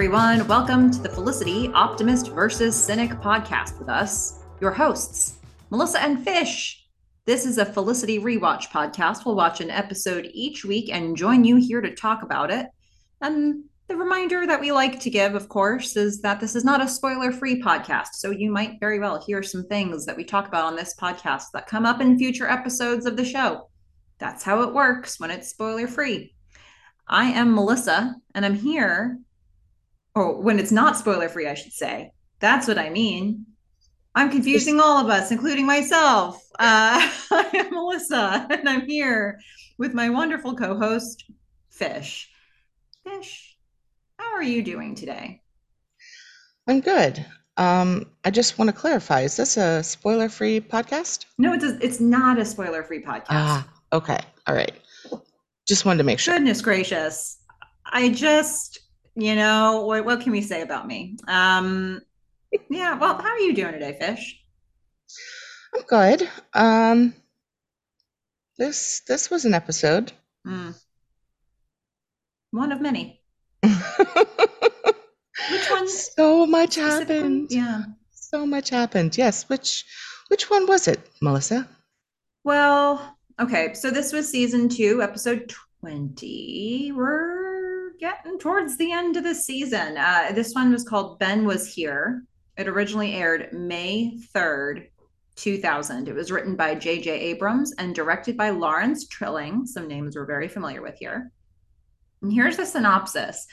everyone. Welcome to the Felicity Optimist versus Cynic podcast with us, your hosts, Melissa and Fish. This is a Felicity rewatch podcast. We'll watch an episode each week and join you here to talk about it. And the reminder that we like to give, of course, is that this is not a spoiler free podcast. So you might very well hear some things that we talk about on this podcast that come up in future episodes of the show. That's how it works when it's spoiler free. I am Melissa, and I'm here or when it's not spoiler free, I should say. That's what I mean. I'm confusing all of us, including myself. Uh, I am Melissa, and I'm here with my wonderful co host, Fish. Fish, how are you doing today? I'm good. Um, I just want to clarify is this a spoiler free podcast? No, it's, a, it's not a spoiler free podcast. Ah, okay. All right. Just wanted to make sure. Goodness gracious. I just you know what, what can we say about me? Um yeah well how are you doing today fish? I'm good. Um this this was an episode. Mm. one of many. Which one so much happened. Yeah. So much happened. Yes which which one was it melissa? Well okay so this was season two episode 20 we're getting towards the end of the season. Uh, this one was called Ben Was Here. It originally aired May 3rd, 2000. It was written by J.J. Abrams and directed by Lawrence Trilling, some names we're very familiar with here. And here's the synopsis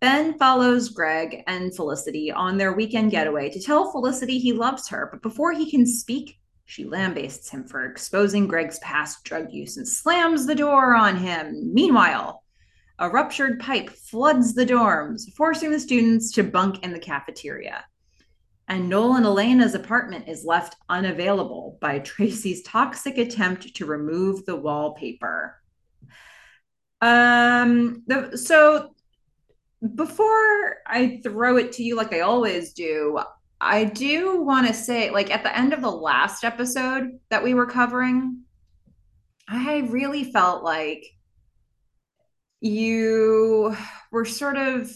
Ben follows Greg and Felicity on their weekend getaway to tell Felicity he loves her, but before he can speak, she lambastes him for exposing Greg's past drug use and slams the door on him. Meanwhile, a ruptured pipe floods the dorms, forcing the students to bunk in the cafeteria. And Noel and Elena's apartment is left unavailable by Tracy's toxic attempt to remove the wallpaper. Um, the, so before I throw it to you like I always do, I do want to say, like at the end of the last episode that we were covering, I really felt like you were sort of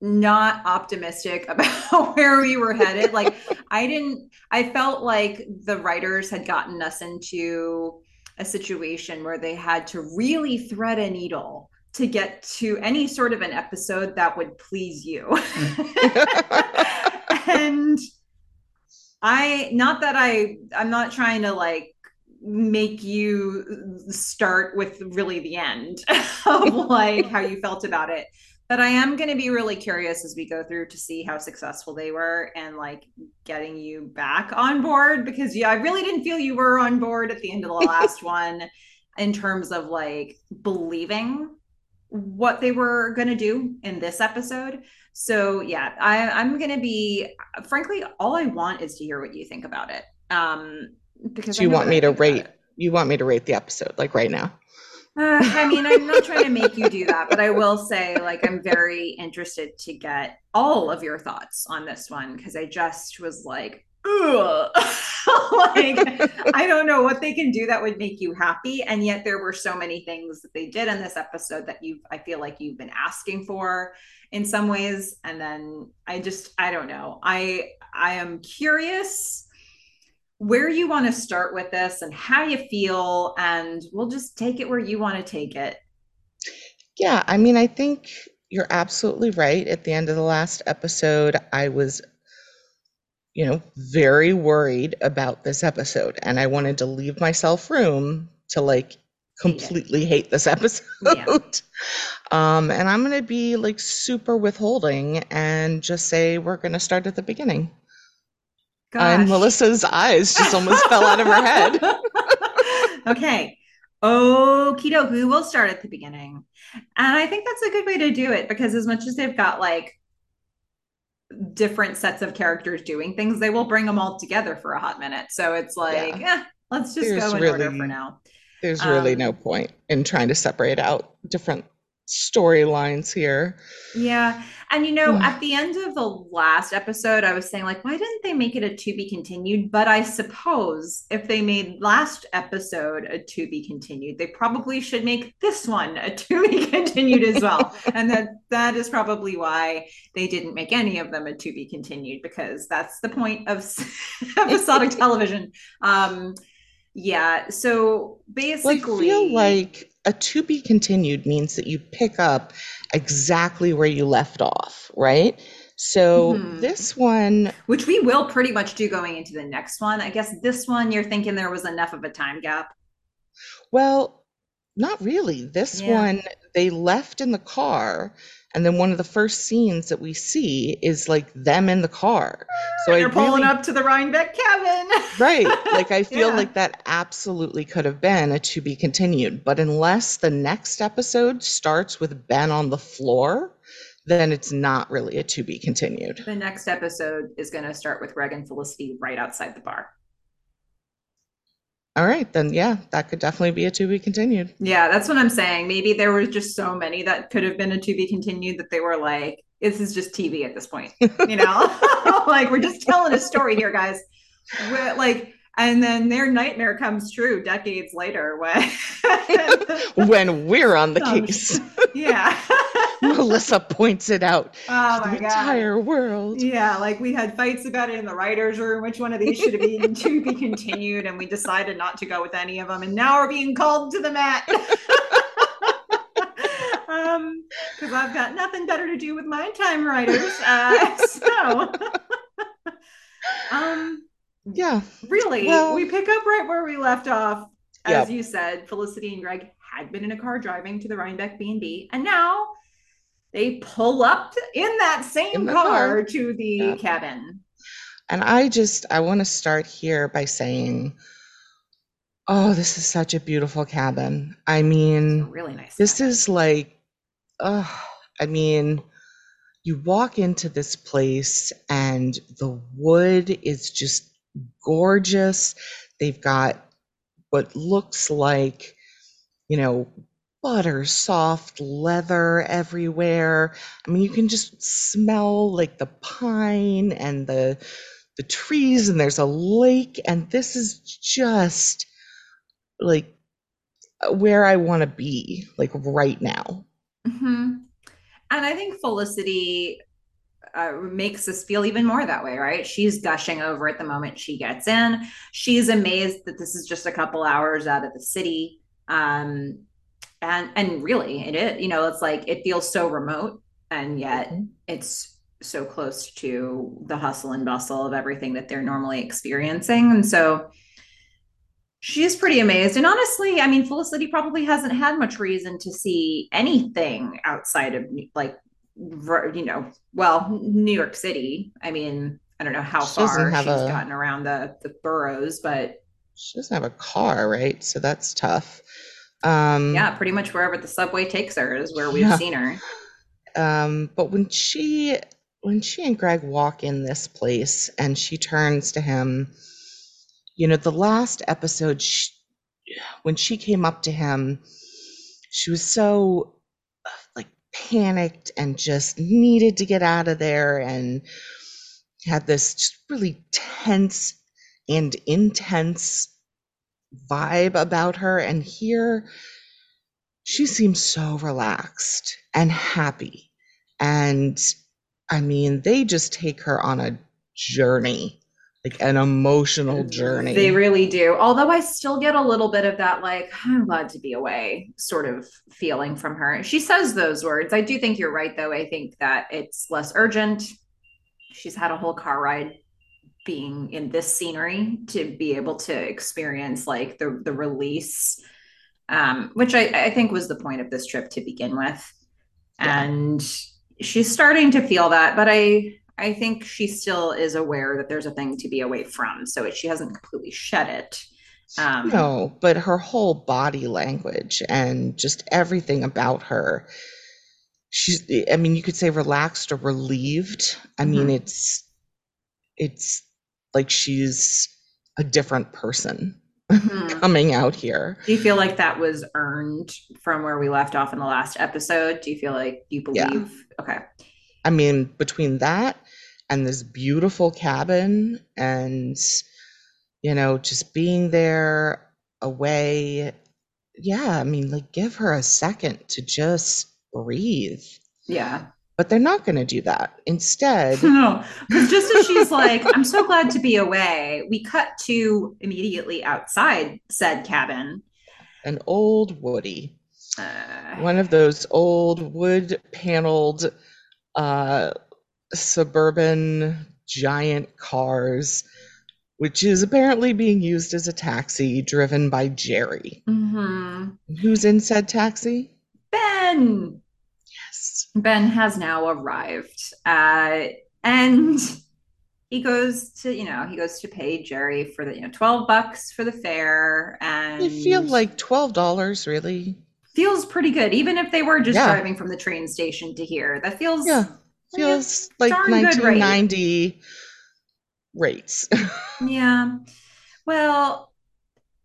not optimistic about where we were headed. like I didn't I felt like the writers had gotten us into a situation where they had to really thread a needle to get to any sort of an episode that would please you. and I not that I I'm not trying to like make you start with really the end of like how you felt about it. But i am going to be really curious as we go through to see how successful they were and like getting you back on board because yeah i really didn't feel you were on board at the end of the last one in terms of like believing what they were going to do in this episode. So yeah I, i'm going to be frankly all i want is to hear what you think about it. Um because you want me to rate you want me to rate the episode like right now uh, I mean, I'm not trying to make you do that, but I will say, like, I'm very interested to get all of your thoughts on this one because I just was like, ugh. like, I don't know what they can do that would make you happy. And yet, there were so many things that they did in this episode that you, I feel like you've been asking for in some ways. And then I just, I don't know. I, I am curious where you want to start with this and how you feel, and we'll just take it where you want to take it. Yeah, I mean, I think you're absolutely right. At the end of the last episode, I was, you know, very worried about this episode, and I wanted to leave myself room to like completely hate this episode. Yeah. um, and I'm going to be like super withholding and just say we're going to start at the beginning. Gosh. And Melissa's eyes just almost fell out of her head. okay. Okie dokie. We'll start at the beginning. And I think that's a good way to do it because as much as they've got like different sets of characters doing things, they will bring them all together for a hot minute. So it's like, yeah. eh, let's just there's go in really, order for now. There's really um, no point in trying to separate out different storylines here. Yeah. And you know, at the end of the last episode, I was saying, like, why didn't they make it a to be continued? But I suppose if they made last episode a to be continued, they probably should make this one a to be continued as well. and that that is probably why they didn't make any of them a to be continued, because that's the point of episodic television. Um yeah. So basically well, I feel like a to be continued means that you pick up exactly where you left off, right? So mm-hmm. this one, which we will pretty much do going into the next one. I guess this one you're thinking there was enough of a time gap. Well, not really. This yeah. one they left in the car and then one of the first scenes that we see is like them in the car. So they're pulling up to the Rhinebeck cabin. right. Like I feel yeah. like that absolutely could have been a to be continued. But unless the next episode starts with Ben on the floor, then it's not really a to be continued. The next episode is going to start with Greg and Felicity right outside the bar. All right, then yeah, that could definitely be a to be continued. Yeah, that's what I'm saying. Maybe there was just so many that could have been a to be continued that they were like, this is just TV at this point. You know, like we're just telling a story here, guys. We're, like, and then their nightmare comes true decades later when when we're on the case. Yeah. Melissa points it out. Oh my the God. entire world. Yeah, like we had fights about it in the writers' room. Which one of these should have been to be continued, and we decided not to go with any of them. And now we're being called to the mat. um, because I've got nothing better to do with my time, writers. Uh, so, um, yeah, really, well, we pick up right where we left off. As you said, Felicity and Greg had been in a car driving to the Rhinebeck B&B, and now they pull up to, in that same in car, car, to the yeah. cabin. And I just I want to start here by saying oh, this is such a beautiful cabin. I mean, really nice. This cabin. is like oh, I mean, you walk into this place and the wood is just gorgeous. They've got what looks like, you know, butter soft leather everywhere. I mean, you can just smell like the pine and the the trees and there's a lake and this is just like where I want to be like right now. Mm-hmm. And I think Felicity uh, makes us feel even more that way, right? She's gushing over at the moment she gets in. She's amazed that this is just a couple hours out of the city. Um, and and really it is you know it's like it feels so remote and yet mm-hmm. it's so close to the hustle and bustle of everything that they're normally experiencing and so she's pretty amazed and honestly i mean felicity probably hasn't had much reason to see anything outside of like you know well new york city i mean i don't know how she far she's a, gotten around the the boroughs but she doesn't have a car right so that's tough um, yeah, pretty much wherever the subway takes her is where we've yeah. seen her. Um, but when she when she and Greg walk in this place and she turns to him, you know, the last episode, she, when she came up to him, she was so panicked and just needed to get out of there and had this just really tense and intense vibe about her. And here, she seems so relaxed and happy. And I mean, they just take her on a journey, like an emotional journey. They really do. Although I still get a little bit of that, like, I'm glad to be away sort of feeling from her. She says those words. I do think you're right, though. I think that it's less urgent. She's had a whole car ride being in this scenery to be able to experience like the the release um, which I, I think was the point of this trip to begin with yeah. and she's starting to feel that but i i think she still is aware that there's a thing to be away from so she hasn't completely shed it um, no but her whole body language and just everything about her she's i mean you could say relaxed or relieved i mm-hmm. mean it's it's like she's a different person. Mhm. coming out here. Do you feel like that was earned from where we left off in the last episode? Do you feel like you Yeah. believe? Okay. I mean, between that and this beautiful cabin and, you know, just being there away, yeah, I mean, like, give her a second to just breathe. Yeah. But they're not going to do that. Instead, No, because just as she's like, I'm so glad to be away, we cut to immediately outside said cabin. an old Woody, Uh, one of those old wood paneled uh, suburban giant cars, which is apparently being used as a taxi driven by Jerry. mhm. Who's in said taxi? Ben. Yes. Ben has now arrived. Uh, and he goes to, you know, he goes to pay Jerry for the, you know, 12 bucks for the fare. And I feel like $12, really? feels pretty good, even if they were just Yeah. driving from the train station to here. That feels Yeah. Yeah, Feels like darn good rate. 1990 rates. Yeah. Well,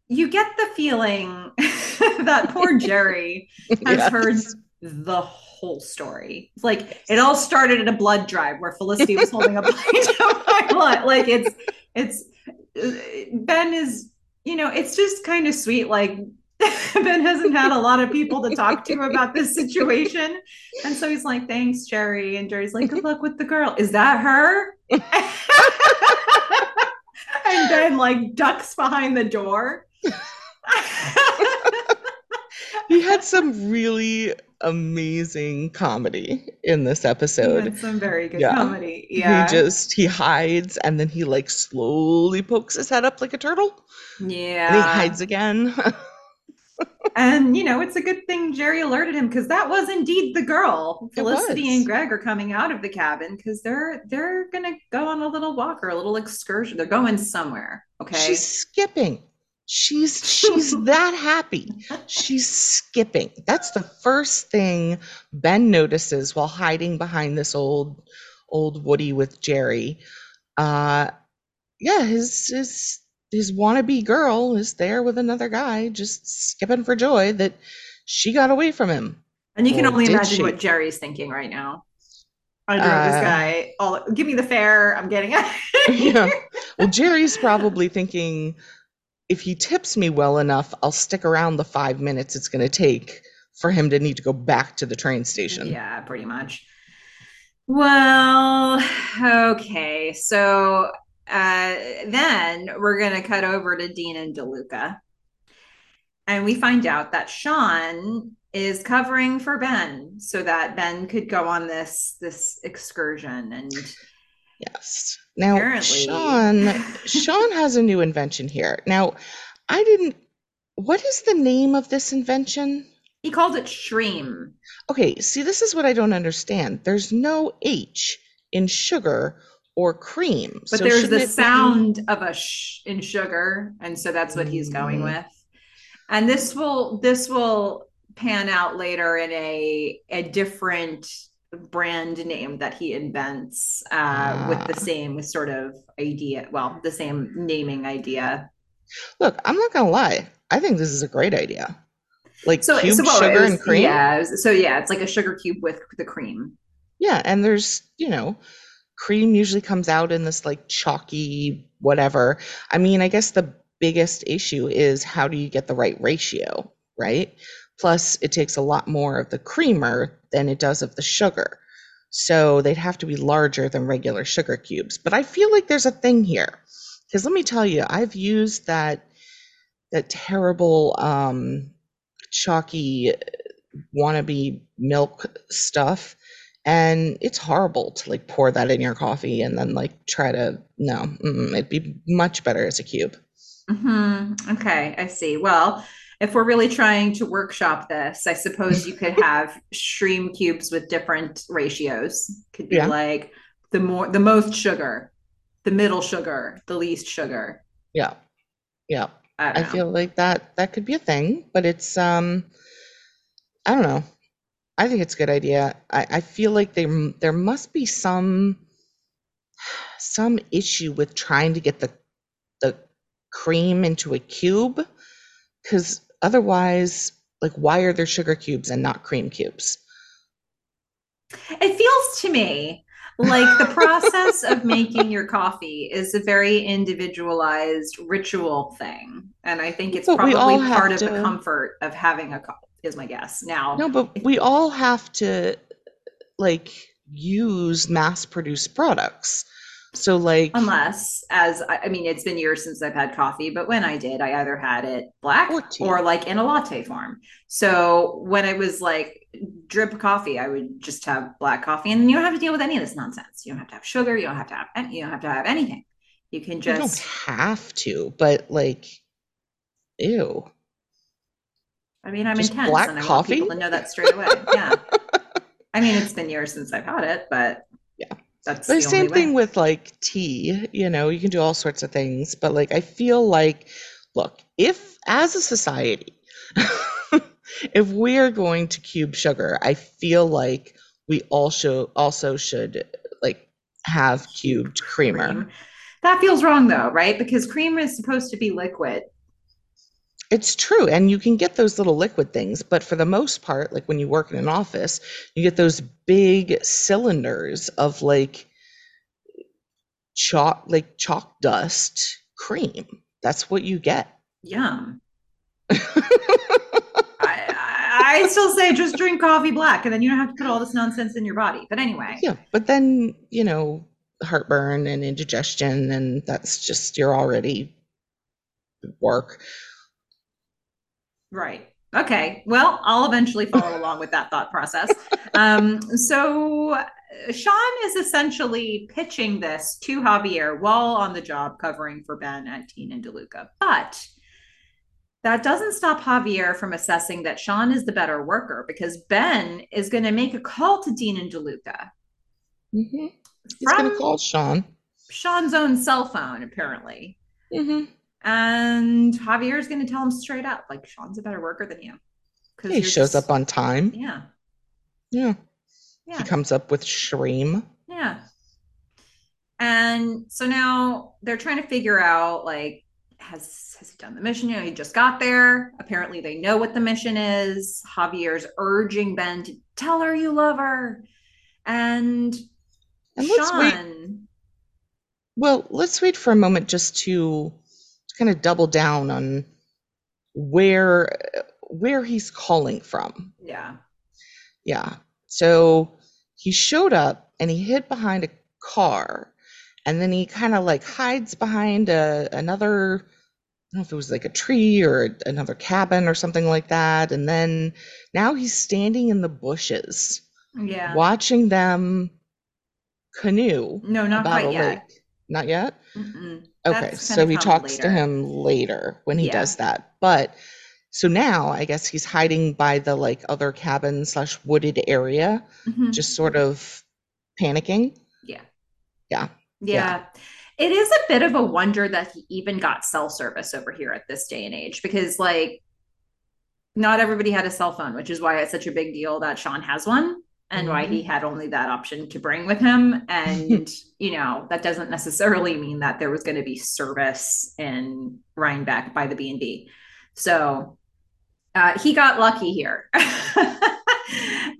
you get the feeling that poor Jerry has Yes. heard the whole story. It's like it all started at a blood drive where Felicity was holding a pint of my blood. Like it's it's uh, Ben is, you know, it's just kind of sweet. Like Ben hasn't had a lot of people to talk to about this situation. And so he's like, thanks, Jerry. And Jerry's like, good luck with the girl. Is that her? and Ben like ducks behind the door. He had some really amazing comedy in this He episode. had some very good Yeah. comedy. Yeah. He just he hides and then he like slowly pokes his head up like a turtle Yeah. and he hides again. And you know, it's a good thing Jerry alerted him because that was indeed the girl. Felicity and Greg are coming out of the cabin because they're they're gonna go on a little walk or a little excursion. They're going somewhere. Okay. She's skipping. She's she's that happy. She's skipping. That's the first thing Ben notices while hiding behind this old old Woody with Jerry. Uh yeah, his his his wannabe girl is there with another guy just skipping for joy that she got away from him. and you can Or only imagine she? what Jerry's thinking right now. I drove this Uh, guy. All give me the fare. I'm getting it. yeah. Well, Jerry's probably thinking if he tips me well enough, I'll stick around the five minutes it's going to take for him to need to go back to the train station. Yeah, pretty much. Well, okay. So uh, then we're going to cut over to Dean and DeLuca. And we find out that Sean is covering for Ben so that Ben could go on this this excursion and Yes. Now, Apparently. Sean, Sean has a new invention here. Now, I didn't. What is the name of this invention? he called it Shreem. Okay, see, this is what I don't understand. There's no H in sugar or cream. But so there's the it be- sound of a sh in sugar, and so that's what he's going Mm. with. And this will this will pan out later in a a different brand name that he invents uh, with the Ah. same sort of idea. Well, the same naming idea. Look, I'm not gonna lie. I think this is a great idea. Like So, cube so what, sugar was- and cream. Yeah. was- So yeah, it's like a sugar cube with the cream. Yeah, and there's, you know, cream usually comes out in this like chalky whatever. I mean, I guess the biggest issue is how do you get the right ratio, right? Plus, it takes a lot more of the creamer than it does of the sugar. So they'd have to be larger than regular sugar cubes. But I feel like there's a thing here. Because let me tell you, I've used that that terrible um chalky wannabe milk stuff and it's horrible to like pour that in your coffee and then like try to no mm-mm, it'd be much better as a cube hmm Okay, I see. Well, if we're really trying to workshop this, I suppose you could have stream cubes with different ratios. Could be Yeah. like the more the most sugar, the middle sugar, the least sugar. yeah yeah I, i feel like that that could be a thing but it's um i don't know i think it's a good idea. I, I feel like there there must be some some issue with trying to get the the cream into a cube because otherwise like why are there sugar cubes and not cream cubes? It feels to me like the process of making your coffee is a very individualized ritual thing and i think it's but probably part of to... the comfort of having a cup is my guess now no but we all have to like use mass produced products so like unless as I mean it's been years since I've had coffee, but when I did, I either had it black or, or, like in a latte form. So when it was like drip coffee, I would just have black coffee and you don't have to deal with any of this nonsense. You don't have to have sugar, you don't have to have any, you don't have to have anything. You can just you don't have to, but like ew. I mean, I'm just intense black and I coffee? want people to know that straight away. yeah. I mean, it's been years since I've had it, but yeah. That's the, the same thing with like tea, you know, you can do all sorts of things, but like I feel like look, if as a society if we're going to cube sugar, I feel like we also also should like have cubed creamer. Cream. That feels wrong though, right? Because cream is supposed to be liquid. It's true. And you can get those little liquid things, but for the most part, like when you work in an office, you get those big cylinders of like chalk, like chalk dust cream. That's what you get. Yum. I, I still say just drink coffee black and then you don't have to put all this nonsense in your body. But anyway. Yeah. But then, you know, heartburn and indigestion, and that's just, you're already work. Right. Okay. Well, I'll eventually follow along with that thought process. Um, so Sean is essentially pitching this to Javier while on the job covering for Ben at Dean and DeLuca. But that doesn't stop Javier from assessing that Sean is the better worker because Ben is going to make a call to Dean and DeLuca. Mm-hmm. He's going to call Sean. Sean's own cell phone, apparently. Mm-hmm. And Javier is going to tell him straight up, like Sean's a better worker than you. Because he shows up on time. Yeah. Yeah. Yeah. He comes up with Shreem. Yeah. And so now they're trying to figure out like has has he done the mission? You know, he just got there. Apparently they know what the mission is. Javier's urging Ben to tell her you love her. And, and Sean wait. Well, let's wait for a moment just to kind of double down on where where he's calling from. Yeah. Yeah. So he showed up and he hid behind a car and then he kind of like hides behind a, another I don't know if it was like a tree or another cabin or something like that. And then now he's standing in the bushes, yeah, watching them canoe. No, not quite yet. Lake. Not yet. Mm-mm. Okay, so he talks later. to him later when he yeah. does that. But so now I guess he's hiding by the like other cabin slash wooded area, mm-hmm. just sort of panicking. Yeah. Yeah. Yeah. yeah. It is a bit of a wonder that he even got cell service over here at this day and age because like not everybody had a cell phone, which is why it's such a big deal that Sean has one and mm-hmm. why he had only that option to bring with him. And, you know, that doesn't necessarily mean that there was going to be service in Rhinebeck by the B&B. So uh, he got lucky here.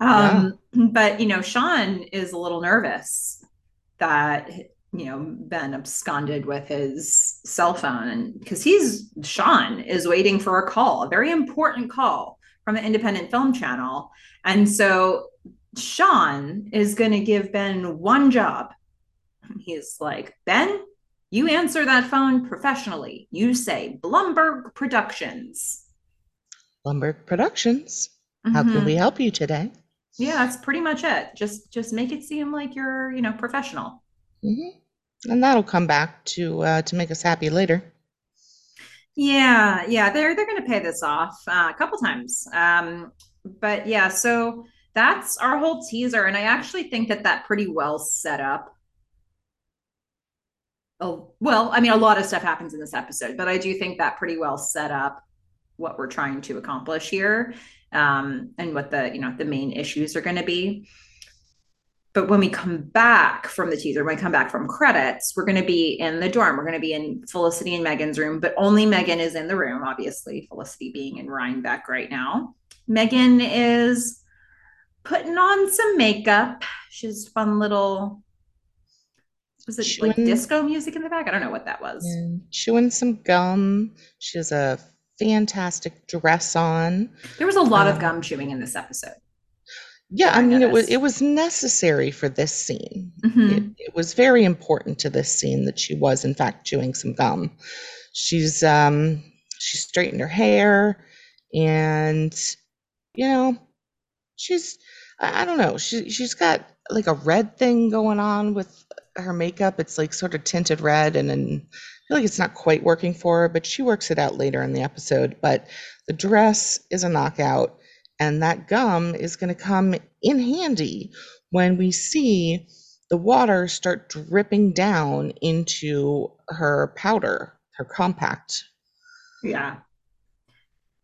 um, yeah. But, you know, Sean is a little nervous that, you know, Ben absconded with his cell phone. And because he's, Sean is waiting for a call, a very important call from the independent film channel. And so Sean is going to give Ben one job. He's like, Ben, you answer that phone professionally. You say Blumberg Productions. Blumberg Productions. Mm-hmm. How can we mm-hmm. help you today? Yeah, that's pretty much it. Just just make it seem like you're, you know, professional. Mm-hmm. And that'll come back to uh, to make us happy later. Yeah, yeah, they're they're going to pay this off uh, a couple times. Um, but yeah, so that's our whole teaser, and I actually think that that pretty well set up. Oh well, I mean, a lot of stuff happens in this episode, but I do think that pretty well set up what we're trying to accomplish here um, and what the you know the main issues are going to be but when we come back from the teaser, when we come back from credits, we're going to be in the dorm. We're going to be in Felicity and Meghan's room, but only Meghan is in the room, obviously, Felicity being in Rhinebeck right now. Meghan is putting on some makeup. She's fun little was it chewing, like disco music in the back? I don't know what that was. Chewing some gum. She has a fantastic dress on. There was a lot um, of gum chewing in this episode. Yeah, I, I mean it was it was necessary for this scene. Mm-hmm. It, it, was very important to this scene that she was in fact chewing some gum. She's um she straightened her hair and you know she's I, I don't know she she's got like a red thing going on with her makeup. It's like sort of tinted red, and then I feel like it's not quite working for her, but she works it out later in the episode. But the dress is a knockout, and that gum is going to come in handy when we see the water start dripping down into her powder, her compact. Yeah.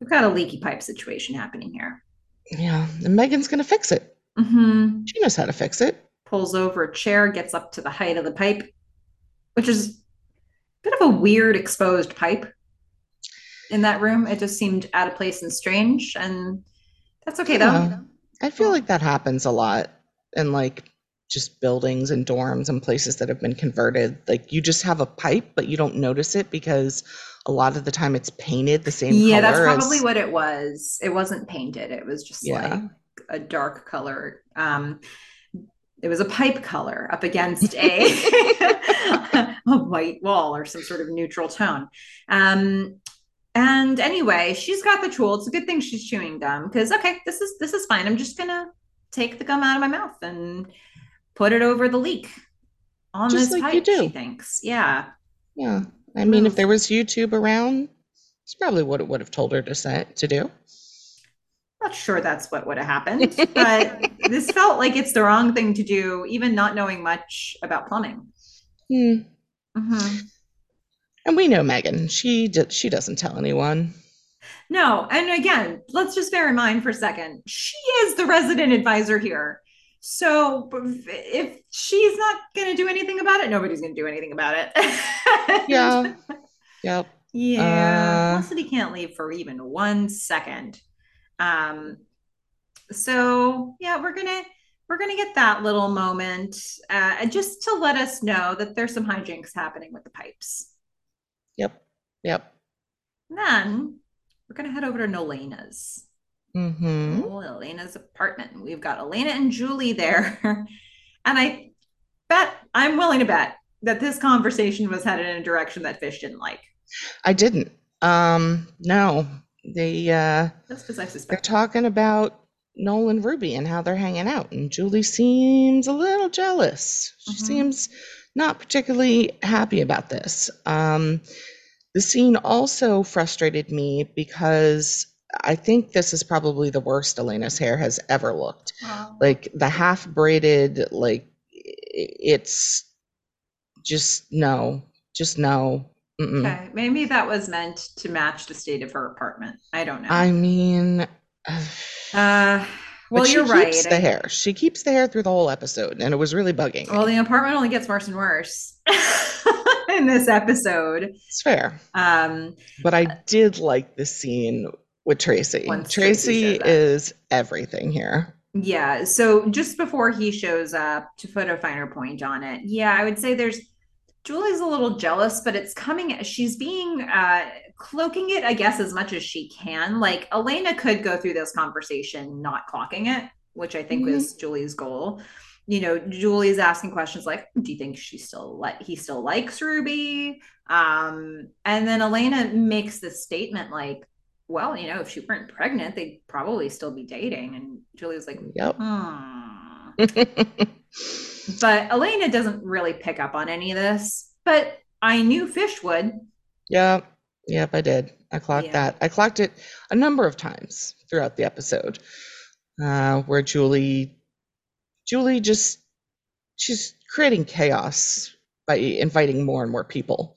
We've got a leaky pipe situation happening here. Yeah. And Meghan's going to fix it. Mm-hmm. She knows how to fix it pulls over a chair, gets up to the height of the pipe, which is a bit of a weird exposed pipe in that room. It just seemed out of place and strange. And that's okay yeah. though. I feel like that happens a lot in like just buildings and dorms and places that have been converted. Like you just have a pipe, but you don't notice it because a lot of the time it's painted the same yeah, that's probably as... what it was. It wasn't painted. It was just yeah. like a dark color. Um, it was a pipe color up against a, a white wall or some sort of neutral tone. Um, and anyway, she's got the tool. It's a good thing she's chewing gum because okay, this is this is fine. I'm just gonna take the gum out of my mouth and put it over the leak on just this like pipe. She thinks, yeah, yeah. I mean, if there was YouTube around, it's probably what it would have told her to say to do not sure that's what would have happened, but this felt like it's the wrong thing to do, even not knowing much about plumbing. Hmm. Mm-hmm. And we know Meghan. She d- she doesn't tell anyone. No, and again, let's just bear in mind for a second, she is the resident advisor here. So if she's not going to do anything about it, nobody's going to do anything about it. yeah. Yep. Yeah. Uh, Felicity can't leave for even one second. Um, so yeah, we're gonna we're gonna get that little moment uh, just to let us know that there's some hijinks happening with the pipes. Yep. Yep. And then we're gonna head over to Nolena's. Mm-hmm. Oh, Elena's apartment. We've got Elena and Julie there. and I bet I'm willing to bet that this conversation was headed in a direction that Fish didn't like. I didn't. Um, no, they uh that's because I suspect they're talking about Noel and Ruby and how they're hanging out, and Julie seems a little jealous. She mm-hmm. seems not particularly happy about this. Um, the scene also frustrated me because I think this is probably the worst Elena's hair has ever looked. Wow. Like the half braided, like it's just no, just no. Mm-mm. Okay, maybe that was meant to match the state of her apartment. I don't know. I mean, uh, well, you're right. She Keeps the hair. She keeps the hair through the whole episode, and it was really bugging. Well, me. the apartment only gets worse and worse in this episode. It's fair. Um, but I did like the scene with Tracy. Tracy, Tracy is everything here. Yeah. So just before he shows up, to put a finer point on it, yeah, I would say there's Julie's a little jealous, but it's coming. She's being uh, cloaking it, I guess, as much as she can. Like Elena could go through this conversation not clocking it, which I think mm-hmm. was Julie's goal. You know, Julie's asking questions like, "Do you think she still like he still likes Ruby?" Um, and then Elena makes this statement like, "Well, you know, if she weren't pregnant, they'd probably still be dating." And Julie's like, "Yep." Hmm. But Elena doesn't really pick up on any of this. But I knew Fish would. Yeah. Yep, I did. I clocked yeah. that. I clocked it a number of times throughout the episode. Uh, where Julie Julie just she's creating chaos by inviting more and more people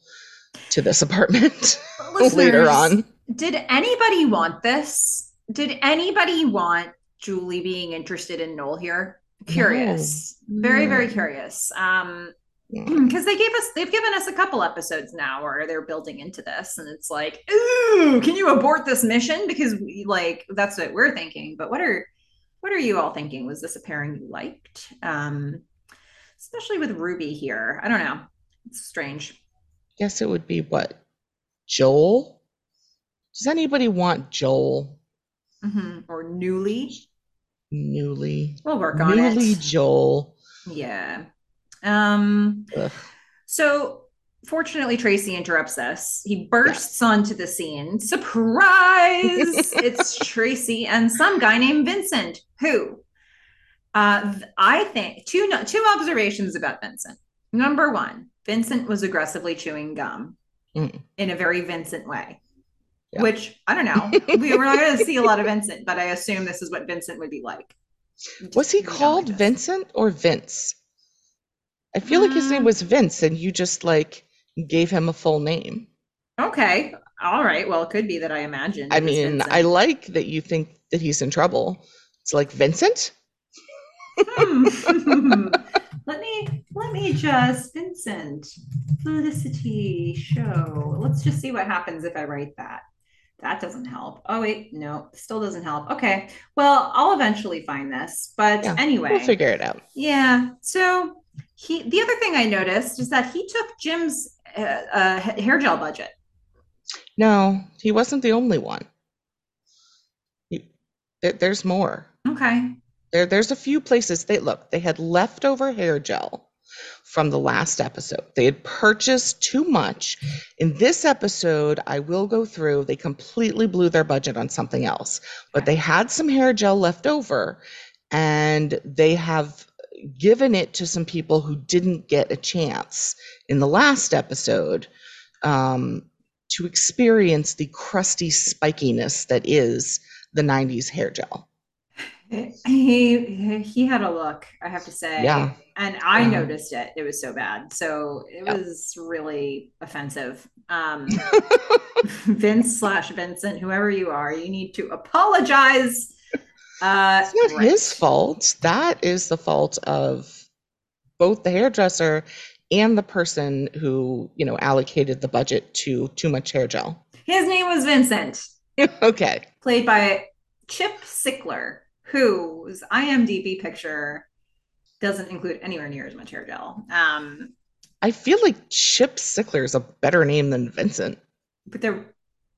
to this apartment later on. Did anybody want this? Did anybody want Julie being interested in Noel here? curious. No. Very, No. very curious. Um, because they gave us they've given us a couple episodes now where they're building into this and it's like ooh can you abort this mission because we like that's what we're thinking but what are what are you all thinking was this a pairing you liked um especially with ruby here i don't know it's strange Guess it would be what? Joel? Does anybody want Joel Mhm. or newly newly? we'll work on Newly it Joel. yeah um Ugh. So fortunately, Tracy interrupts us. He bursts onto the scene. Surprise! it's Tracy and some guy named Vincent, who uh, I think two two observations about Vincent. Number one, Vincent was aggressively chewing gum Mm. in a very Vincent way. Yeah. Which I don't know. we, we're not going to see a lot of Vincent, but I assume this is what Vincent would be like. Was he don't like called. Vincent or Vince? I feel like his name Mm. was Vince, and you just like gave him a full name. Okay. All right. Well, it could be that I imagine. I mean, Vincent. I like that you think that he's in trouble. It's like Vincent? Hmm. let me let me just Vincent Felicity show. Let's just see what happens if I write that. That doesn't help. Oh wait, no, still doesn't help. Okay. Well, I'll eventually find this. But Yeah, anyway. We'll figure it out. Yeah. So he the other thing I noticed is that he took Jim's uh, uh, hair gel budget. No, he wasn't the only one. He, there, there's more. Okay. There, there's a few places they look. They had leftover hair gel from the last episode. They had purchased too much. In this episode, I will go through. They completely blew their budget on something else, but they had some hair gel left over, and they have given it to some people who didn't get a chance in the last episode um, to experience the crusty spikiness that is the 90s hair gel. He he had a look, I have to say. Yeah. And I Yeah. noticed it. It was so bad. So it Yep. was really offensive. Um Vince slash Vincent, whoever you are, you need to apologize. Uh It's not right. his fault. That is the fault of both the hairdresser and the person who, you know, allocated the budget to too much hair gel. His name was Vincent, okay. played by Chip Sickler, whose IMDb picture doesn't include anywhere near as much hair gel. Um, I feel like Chip Sickler is a better name than Vincent. but they're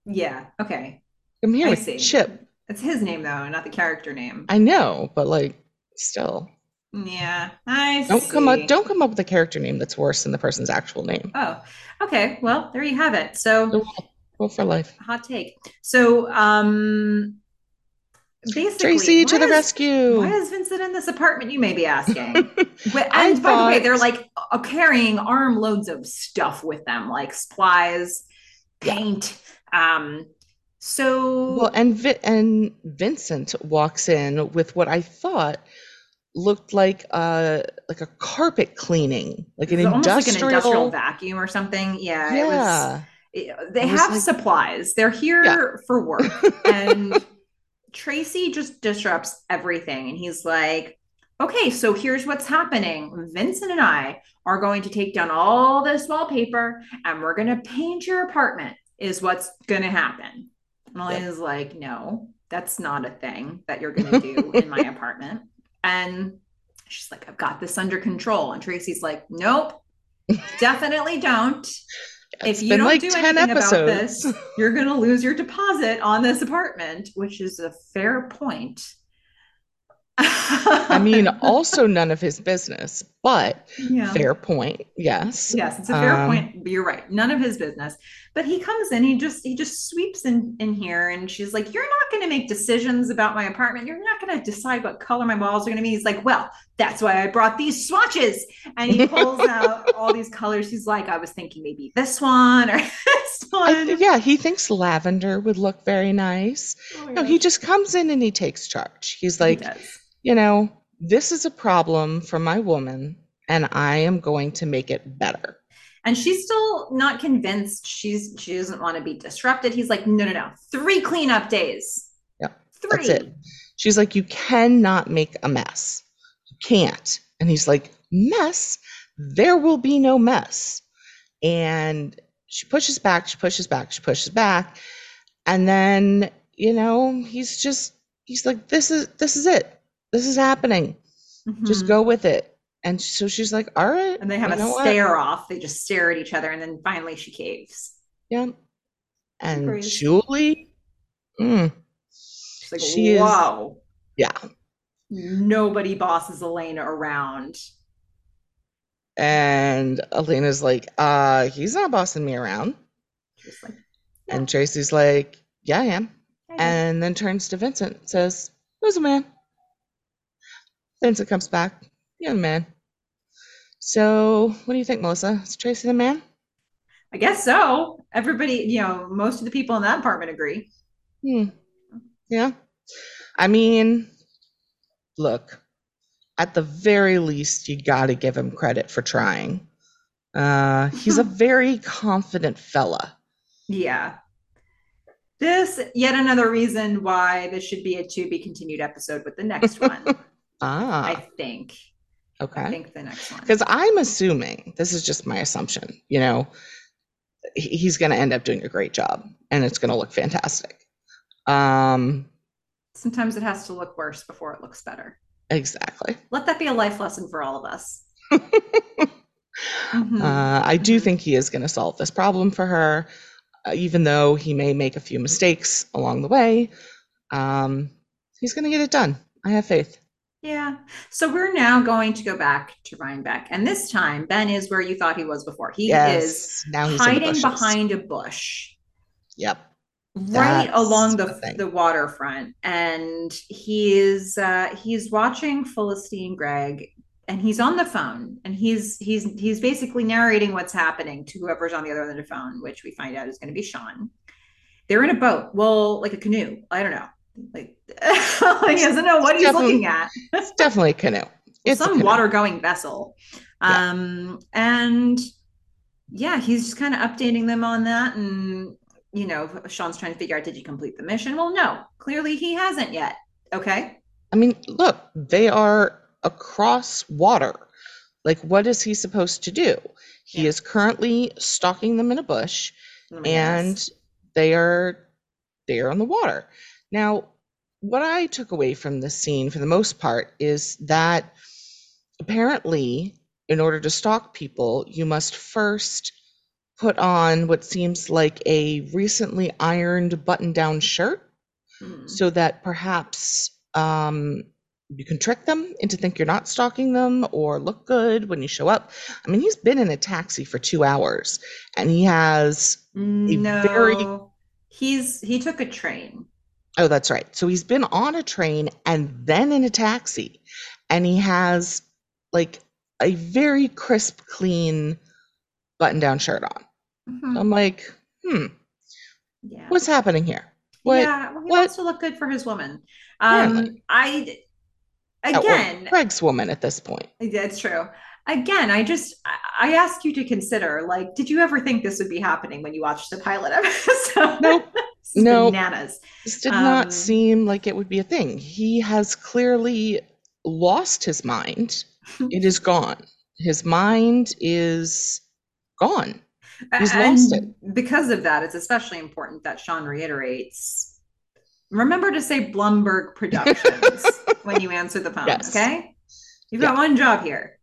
yeah, okay. I'm here I with see. Chip. It's his name though, not the character name. I know, but like still. Yeah, I Don't come up don't come up with a character name that's worse than the person's actual name. Oh, okay. Well, there you have it. So, Roll for life. hot take. So, um, basically, Tracy to the is- rescue. Why is Vincent in this apartment? You may be asking. But, and by the way, they're like uh, carrying armloads of stuff with them, like supplies, Yeah. paint. Um, so Well, and Vi- and Vincent walks in with what I thought looked like a like a carpet cleaning, like an almost like an industrial. industrial vacuum or something. Yeah, it was. yeah, it- they It was have like- supplies. They're here Yeah. for work. and Tracy just disrupts everything. And he's like, okay, so here's what's happening. Vincent and I are going to take down all this wallpaper and we're going to paint your apartment, is what's going to happen. And Elena's like, no, that's not a thing that you're going to do in my apartment. And she's like, I've got this under control. And Tracy's like, nope, definitely don't It's if you don't like do 10 anything about this, you're going to lose your deposit on this apartment, which is a fair point. I mean, also none of his business, but yeah. fair point. Yes. Yes, it's a fair Um, point. But you're right. None of his business. But he comes in, he just he just sweeps in in here and she's like, You're not gonna make decisions about my apartment. You're not gonna decide what color my walls are gonna be. He's like, Well, that's why I brought these swatches. And he pulls out all these colors. He's like, I was thinking maybe this one or this one. th- yeah, he thinks lavender would look very nice. Oh No, he just comes in and he takes charge. He's like, does. you know, this is a problem for my woman, and I am going to make it better. And she's still not convinced. She's she doesn't want to be disrupted. He's like, no, no, no. Three cleanup days. Yeah, Three. That's it. She's like, you cannot make a mess. You can't. And he's like, Mess? There will be no mess. And she pushes back, she pushes back, she pushes back. And then, you know, he's just, he's like, This is, this is it. This is happening. Just Mhm. go with it. And so she's like, All right. And they have a know what? stare off. They just stare at each other, and then finally she caves. Yeah. And agrees. Julie, mm, She's like, She is- "Whoa, yeah. nobody bosses Elena around." And Elena's like, uh, he's not bossing me around. Like, And Tracy's like, yeah, I am. "I do." And then turns to Vincent and says, Who's a man? Vincent comes back, The man. So, what do you think, Melissa? Is Tracy the man? I guess so. Everybody, you know, most of the people in that apartment agree. Hmm. Yeah. I mean, look, at the very least, you got to give him credit for trying. Uh, he's a very confident fella. Yeah. This yet another reason why this should be a to be continued episode with the next one. Ah, I think. I okay. think the next one. Because I'm assuming, this is just my assumption, you know, he- he's going to end up doing a great job and it's going to look fantastic. Um, Sometimes it has to look worse before it looks better. exactly. Let that be a life lesson for all of us. Mhm. Uh, I do Mhm. think he is going to solve this problem for her, uh, even though he may make a few mistakes along the way. Um, he's going to get it done. I have faith. Yeah. So we're now going to go back to Rhinebeck. And this time, Ben is where you thought he was before. He is. Now he's hiding behind a bush Yep. right That's along the the, the waterfront. And he's uh, he's watching and Greg and he's on the phone and he's he's he's basically narrating what's happening to whoever's on the other end of the phone, which we find out is going to be Sean. They're in a boat, well, like a canoe. I don't know. Like he doesn't know what he's looking at. It's definitely a canoe. It's some water going vessel. Yeah. Um, and yeah, he's just kind of updating them on that. And, you know, Sean's trying to figure out did you complete the mission? Well, no, clearly he hasn't yet. Okay. I mean, look, they are across water. Like, what is he supposed to do? He Yeah. is currently stalking them in a bush, Oh and goodness. they are they are on the water. Now, what I took away from this scene, for the most part, is that apparently, in order to stalk people, you must first put on what seems like a recently ironed button-down shirt Hmm. so that perhaps um, you can trick them into think you're not stalking them or look good when you show up. I mean, he's been in a taxi for two hours and he has, no, very- he's he took a train. Oh, that's right. So he's been on a train and then in a taxi and he has like a very crisp, clean button down shirt on. Mhm. I'm like, hmm, yeah. what's happening here? What? yeah, well, he what- wants to look good for his woman. Um, Apparently. I Oh, again, Greg's woman at this point. That's true. Again, I just I I ask you to consider like, did you ever think this would be happening when you watched the pilot episode? Nope. Is bananas. This did Um, not seem like it would be a thing. He has clearly lost his mind. It is gone. His mind is gone. He's lost And Because of that, it's especially important that Sean reiterates. Remember to say Blumberg Productions when you answer the phone. Yes. Okay, you've got one job here.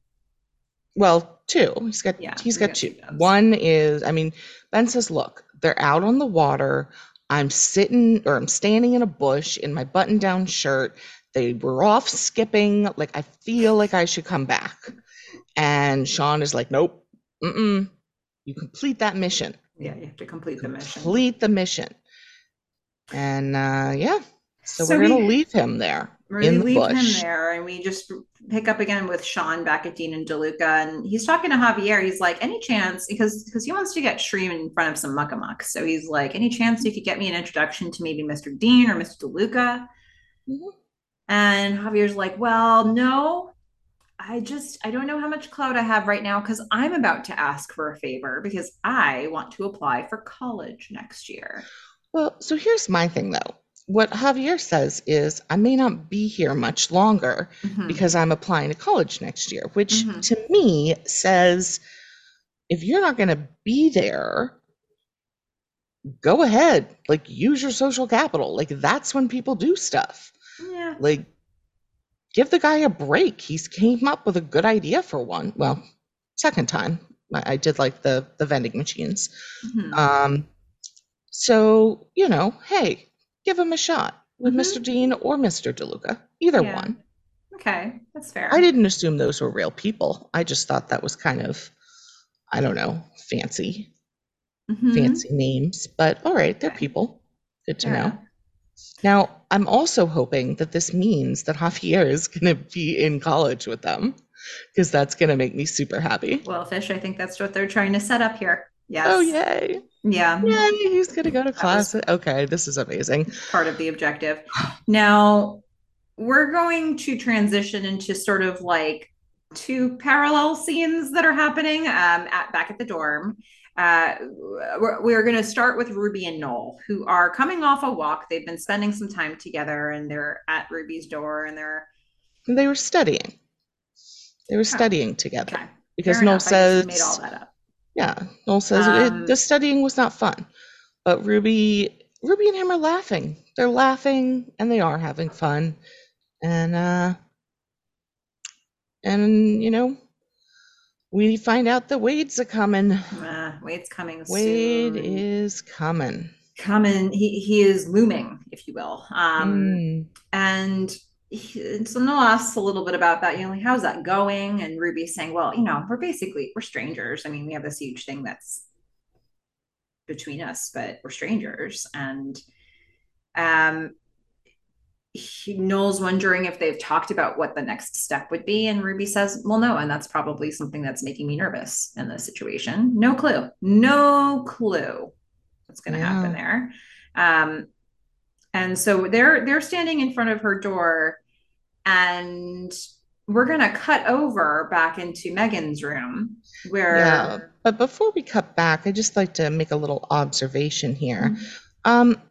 Well, two. He's got Yeah, he's got got two. two jobs. One is, I mean, Ben says, look, they're out on the water. I'm sitting or I'm standing in a bush in my button-down shirt. They were off skipping. Like I feel like I should come back. And Sean is like, nope, mm-mm. You complete that mission. Yeah, you have to complete the mission. complete the mission. And uh, yeah, so, So we're gonna we- leave him there We in the leave bush. him there and we just pick up again with Sean back at Dean and DeLuca. And he's talking to Javier. He's like, any chance, because because he wants to get Shreem in front of some muckamuck. So he's like, any chance you could get me an introduction to maybe Mr. Dean or Mr. DeLuca? Mhm. And Javier's like, well, no. I just I don't know how much clout I have right now because I'm about to ask for a favor because I want to apply for college next year. Well, so here's my thing though. What Javier says is, I may not be here much longer Mhm. because I'm applying to college next year, which Mhm. to me says if you're not going to be there, go ahead. Like, use your social capital. Like, that's when people do stuff. yeah. Like, give the guy a break. He's came up with a good idea for one. Well, second time. I did like the the vending machines. Mhm. Um, so you know, hey, give him a shot with Mhm. Mr. Dean or Mr. DeLuca, either Yeah. one. Okay, that's fair. I didn't assume those were real people. I just thought that was kind of, I don't know, fancy, Mhm. fancy names. But all right, they're Okay. people. Good to Fair know. Now, I'm also hoping that this means that Javier is going to be in college with them because that's going to make me super happy. Well, Fish, I think that's what they're trying to set up here. Yes. Oh, yay. Yeah. Yay, he's going to go to class. Okay, this is amazing. part of the objective. Now, we're going to transition into sort of like two parallel scenes that are happening um, at back at the dorm. Uh, we're, we're going to start with Ruby and Noel, who are coming off a walk. They've been spending some time together, and they're at Ruby's door, and they're And they were studying. They were studying together okay. because fair Noel enough. Says, made all that up. Yeah, Noel says Um, it, the studying was not fun. But Ruby, Ruby and him are laughing. They're laughing and they are having fun. And, uh, and, you know, we find out that Wade's a coming. Uh, Wade's coming. Wade soon. is coming. coming. He he is looming, if you will. Um, Mm. And he, so Noel asks a little bit about that. You know, like, how's that going? And Ruby's saying, well, you know, we're basically we're strangers. I mean, we have this huge thing that's between us, but we're strangers. And um, he, Noel's wondering if they've talked about what the next step would be, and Ruby says, "Well, no, and that's probably something that's making me nervous in this situation. No clue, no clue what's going to Yeah. happen there." Um, and so they're they're standing in front of her door, and we're going to cut over back into Meghan's room where. Yeah. But before we cut back, I'd just like to make a little observation here. Mhm. Um,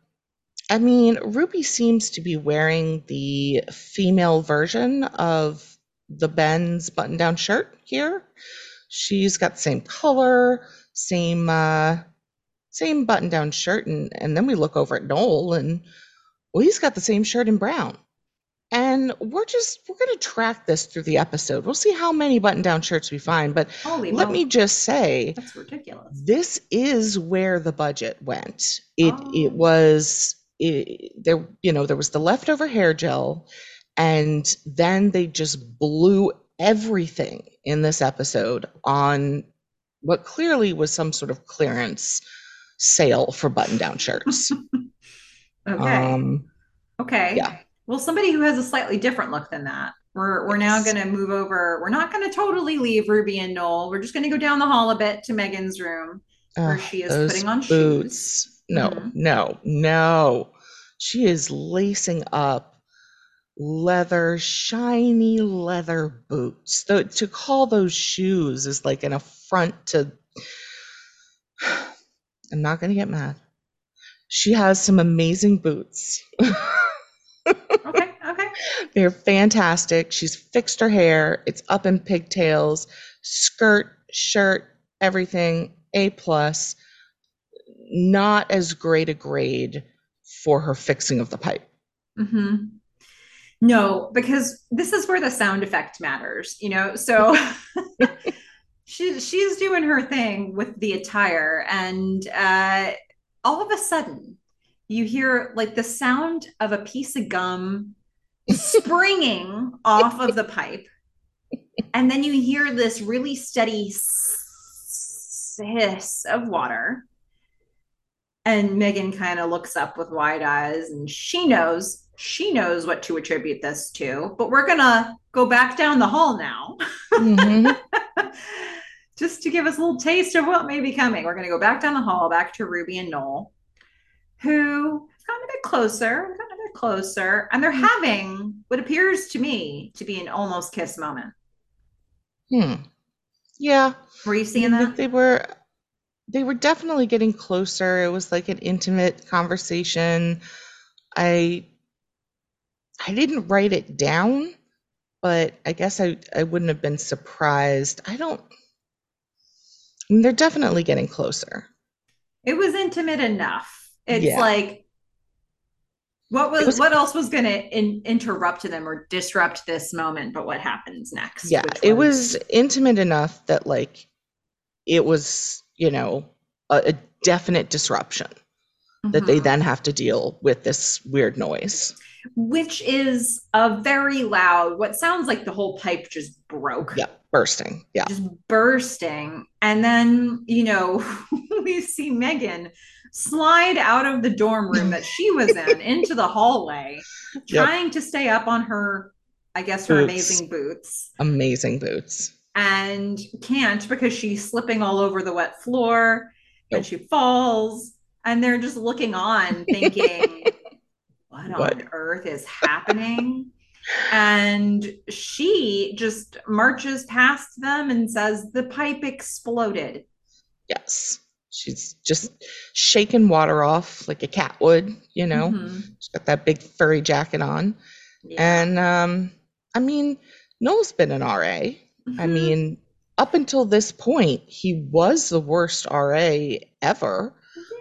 I mean, Ruby seems to be wearing the female version of the Ben's button-down shirt here. She's got the same color, same uh, same button-down shirt, and and then we look over at Noel, and well, he's got the same shirt in brown. And we're just we're gonna track this through the episode. We'll see how many button-down shirts we find, but Holy let moly, me just say that's ridiculous. this is where the budget went. It Oh. it was it, there you know there was the leftover hair gel and then they just blew everything in this episode on what clearly was some sort of clearance sale for button down shirts. Okay. Um Okay. Yeah. Well, somebody who has a slightly different look than that. We're we're now going to move over. We're not going to totally leave Ruby and Noel. We're just going to go down the hall a bit to Meghan's room. Where ugh, she is putting on shoes. boots. No, Mhm. no, no. She is lacing up leather, shiny leather boots. Though to call those shoes is like an affront to. I'm not going to get mad. She has some amazing boots. Okay. Okay. They're fantastic. She's fixed her hair. It's up in pigtails, skirt, shirt, everything A plus. Not as great a grade for her fixing of the pipe. Mm-hmm. No, because this is where the sound effect matters, you know? So she, she's doing her thing with the attire, and uh, all of a sudden, you hear like the sound of a piece of gum springing off of the pipe. And then you hear this really steady hiss of water. And Meghan kind of looks up with wide eyes and she knows, she knows what to attribute this to. But we're going to go back down the hall now Mhm. just to give us a little taste of what may be coming. We're going to go back down the hall, back to Ruby and Noel, who have gotten a bit closer, gotten a bit closer, and they're having what appears to me to be an almost kiss moment. Hmm. Yeah. Were you seeing that? They were they were definitely getting closer. It was like an intimate conversation. I I didn't write it down, but I guess I, I wouldn't have been surprised. I don't they're definitely getting closer. It was intimate enough. It's Yeah. like what was, was- what else was going to in, interrupt them or disrupt this moment? But what happens next? Yeah, it was intimate enough that like it was, you know, a, a definite disruption that they Mhm. then have to deal with this weird noise. which is a very loud. What sounds like the whole pipe just broke. Yeah, bursting. Yeah. just bursting. And then, you know, we see Meghan slide out of the dorm room that she was in into the hallway, Yep. trying to stay up on her, I guess, her Boots. amazing boots, Amazing boots. and can't because she's slipping all over the wet floor and she falls. And they're just looking on, thinking, what on earth is happening? And she just marches past them and says the pipe exploded Yes. She's just shaking water off like a cat would, you know. Mhm. She's got that big furry jacket on. Yeah. And um I mean, Noel's been an RA. I Mhm. mean, up until this point, he was the worst RA ever.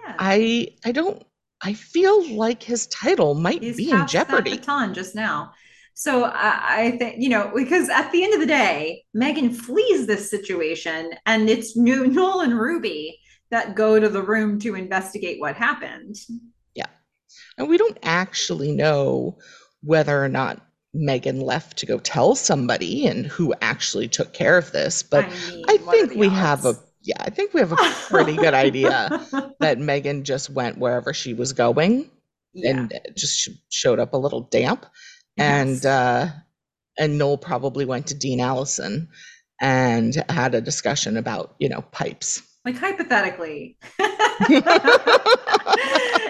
yeah. I I don't I feel like his title might He's be in passed that jeopardy. baton just now. So I, I think you know because at the end of the day, Meghan flees this situation, and it's new Noel and Ruby that go to the room to investigate what happened. Yeah. And we don't actually know whether or not Meghan left to go tell somebody and who actually took care of this, but mean, I think we have a yeah, I think we have a pretty good idea that Meghan just went wherever she was going yeah. and just showed up a little damp. And uh and Noel probably went to Dean Allison and had a discussion about, you know, pipes. like hypothetically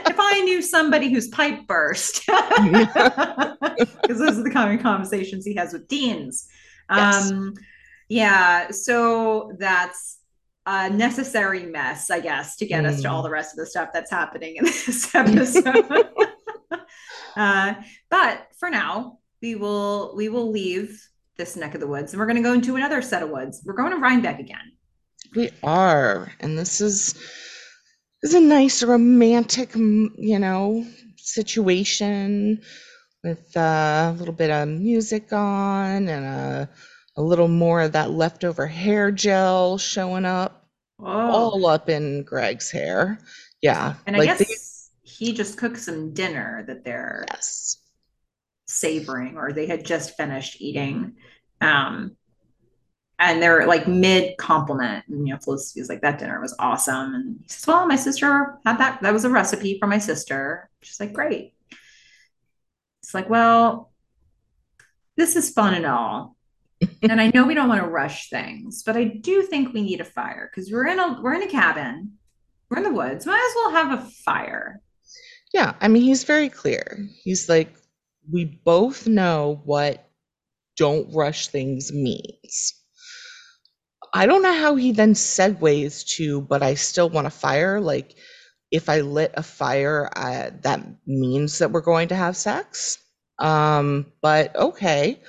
if i knew somebody whose pipe burst because those are the common conversations he has with deans Yes. um yeah so that's a necessary mess i guess to get us to all Mm. the rest of the stuff that's happening in this episode. Uh but for now we will we will leave this neck of the woods and we're going to go into another set of woods. We're going to rhinebeck again. We are, and this is this is a nice romantic, you know, situation with uh, a little bit of music on and a a little more of that leftover hair gel showing up, oh all up in Greg's hair. Yeah, And I like guess he just cooked some dinner that they're yes, savoring or they had just finished eating. Um, and they're like mid compliment. And, you know, Felicity's like, that dinner was awesome. And he says, well, my sister had that. That was a recipe for my sister. She's like, great. It's like, well, this is fun and all. And I know we don't want to rush things, but I do think we need a fire because we're in a we're in a cabin. We're in the woods. Might as well have a fire. yeah. I mean, he's very clear. He's like, we both know what "don't rush things" means. I don't know how he then segues to, but I still want a fire. Like, if I lit a fire, that means that we're going to have sex. Um, but okay,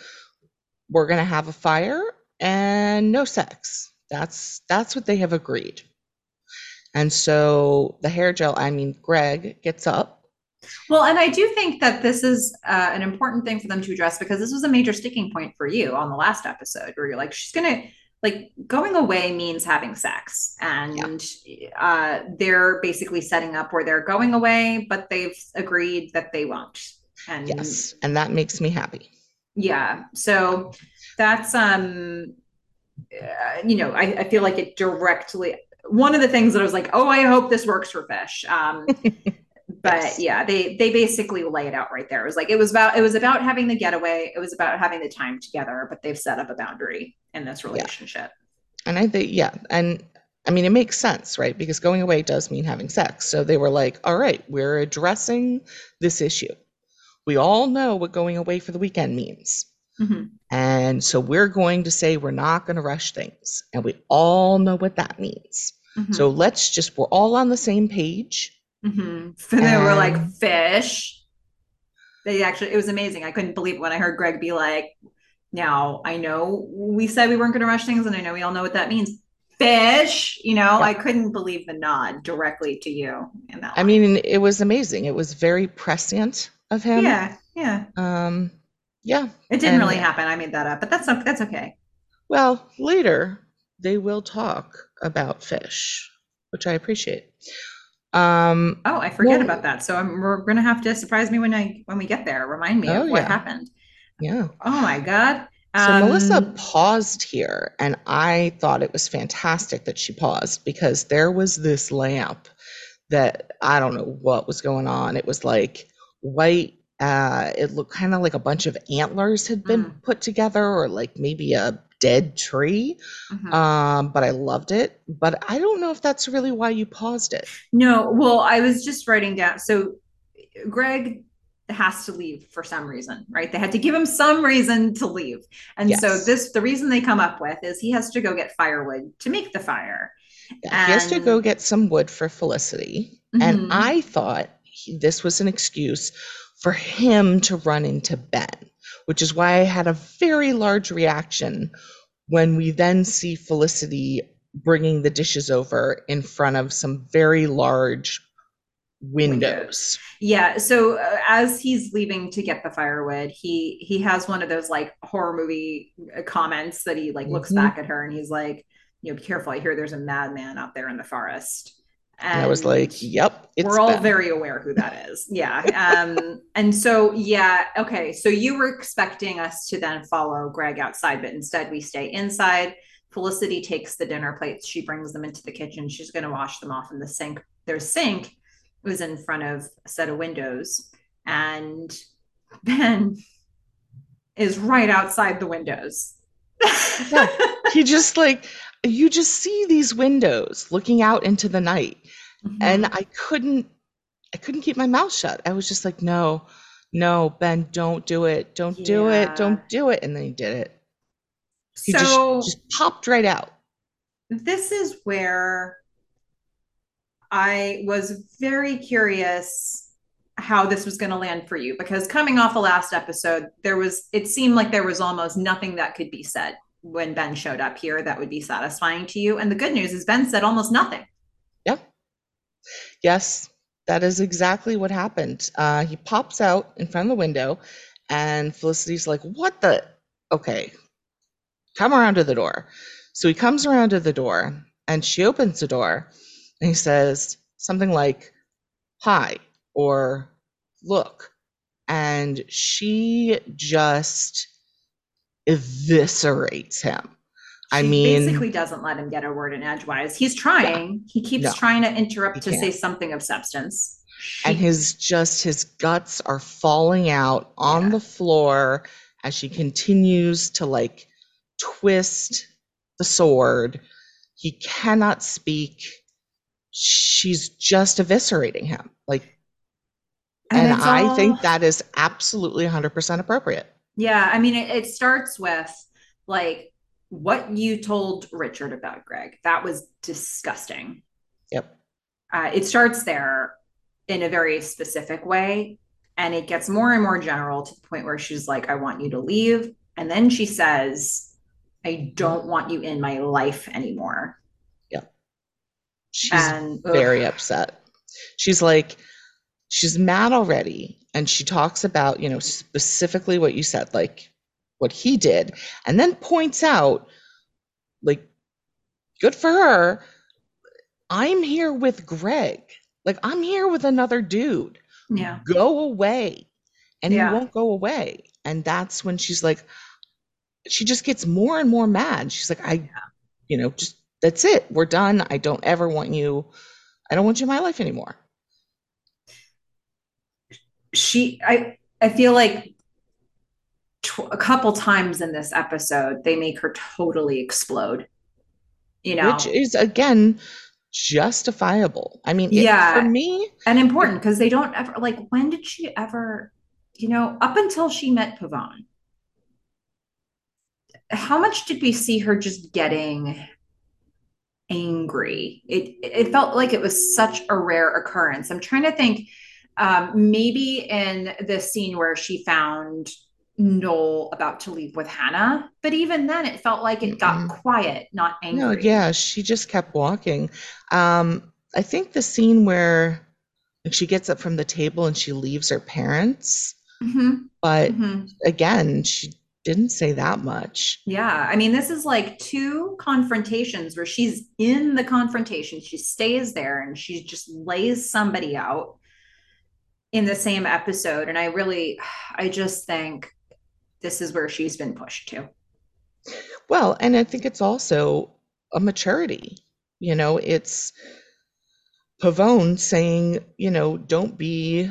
we're gonna have a fire and no sex. That's that's what they have agreed. And so the hair gel, I mean, Greg gets up. Well, and I do think that this is uh, an important thing for them to address because this was a major sticking point for you on the last episode where you're like, she's going to, like, going away means having sex. And uh, they're basically setting up where they're going away, but they've agreed that they won't. And Yes, and that makes me happy. Yeah. So that's, um, uh, you know, I, I feel like it directly, one of the things that I was like, oh, I hope this works for fish. Um, but Yes. yeah, they they basically lay it out right there. It was like it was about it was about having the getaway. It was about having the time together, but they've set up a boundary in this relationship. And I think, yeah, and I mean, it makes sense, right? Because going away does mean having sex. So they were like, all right, we're addressing this issue. We all know what going away for the weekend means. Mhm. And so we're going to say we're not going to rush things. And we all know what that means. Mhm. So let's just, we're all on the same page. Mhm. So they were like fish. They actually, it was amazing. I couldn't believe when I heard Greg be like, now I know we said we weren't going to rush things, and I know we all know what that means. Fish, you know, Yeah. I couldn't believe the nod directly to you in that I line. mean, it was amazing. It was very prescient of him. Yeah, yeah. Um, yeah. It didn't And really happen. I made that up, but that's that's okay. well, later they will talk about fish, which I appreciate. Um, Oh, I forget Well- about that. So I'm, we're gonna have to surprise me when I when we get there. Remind me Oh, of what yeah. happened. yeah. Oh my god. So Melissa Um, paused here, and I thought it was fantastic that she paused because there was this lamp that I don't know what was going on. It was like white, uh, it looked kind of like a bunch of antlers had been Mm. put together, or like maybe a dead tree. mhm. Um, but I loved it. But I don't know if that's really why you paused it. No, well, I was just writing down. So Greg has to leave for some reason, right? They had to give him some reason to leave. And so this the reason they come up with is he has to go get firewood to make the fire. Yeah, he has to go get some wood for Felicity. Mhm. And I thought this was an excuse for him to run into Ben, which is why I had a very large reaction when we then see Felicity bringing the dishes over in front of some very large windows. Yeah, so uh, as he's leaving to get the firewood, he he has one of those like horror movie uh, comments that he like looks Mhm. back at her and he's like, you know, be careful. I hear there's a madman out there in the forest. And I was like, yep, it's we're all Ben. very aware who that is. Yeah. Um, and so, yeah. Okay. So you were expecting us to then follow Greg outside, but instead we stay inside. Felicity takes the dinner plates. She brings them into the kitchen. She's going to wash them off in the sink. Their sink was in front of a set of windows. And Ben is right outside the windows. Yeah. he just like you just see these windows looking out into the night. Mm-hmm. and i couldn't i couldn't keep my mouth shut. I was just like no no ben don't do it. Don't do it. Don't do it. And then he did it. He so just just popped right out. This is where I was very curious how this was going to land for you because coming off the last episode, there was it seemed like there was almost nothing that could be said when Ben showed up here that would be satisfying to you. And the good news is Ben said almost nothing. yeah. Yes that is exactly what happened. Uh he pops out in front of the window and felicity's like what the okay. Come around to the door. So he comes around to the door and she opens the door and he says something like hi or look. And she just eviscerates him I mean- basically doesn't let him get a word in edgewise. He's trying. He keeps No. trying to interrupt to say can't. something of substance. and his just his guts are falling out on Yeah. the floor as she continues to like twist the sword he cannot speak she's just eviscerating him like and, it's i all- think that is absolutely 100% appropriate Yeah, I mean, it, it starts with like what you told Richard about Greg. That was disgusting. yep Uh, it starts there in a very specific way, and it gets more and more general to the point where she's like, I want you to leave. And then she says, I don't want you in my life anymore. Yeah. She's And ugh, very upset. She's like, she's mad already. And she talks about, you know, specifically what you said, like what he did, and then points out, like, good for her. I'm here with Greg. Like, I'm here with another dude. yeah. Go away. And Yeah. he won't go away. And that's when she's like, she just gets more and more mad. She's like, I, you know, just that's it. We're done. I don't ever want you. I don't want you in my life anymore. She i i feel like tw- a couple times in this episode they make her totally explode you know Which is again justifiable. I mean, it- Yeah. for me, and important because they don't ever like when did she ever you know up until she met Pavone how much did we see her just getting angry it it felt like it was such a rare occurrence i'm trying to think Um, maybe in the scene where she found Noel about to leave with Hannah, but even then it felt like it got Mm-mm. quiet, not angry. No, yeah, she just kept walking. Um, I think the scene where like, she gets up from the table and she leaves her parents, Mhm, but mhm. again, she didn't say that much. Yeah, I mean, this is like two confrontations where she's in the confrontation, she stays there and she just lays somebody out in the same episode. And I really, I just think this is where she's been pushed to. Well, and I think it's also a maturity. You know, it's Pavone saying, you know, don't be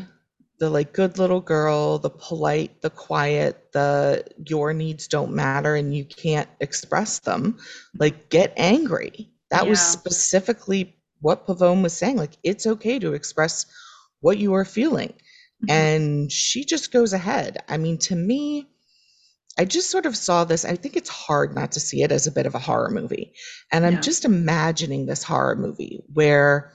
the like good little girl, the polite, the quiet, the your needs don't matter and you can't express them. Like get angry. That was specifically what Pavone was saying. Like it's okay to express what you are feeling. Mhm. And she just goes ahead. I mean, to me, I just sort of saw this. I think it's hard not to see it as a bit of a horror movie. And I'm Yeah. just imagining this horror movie where,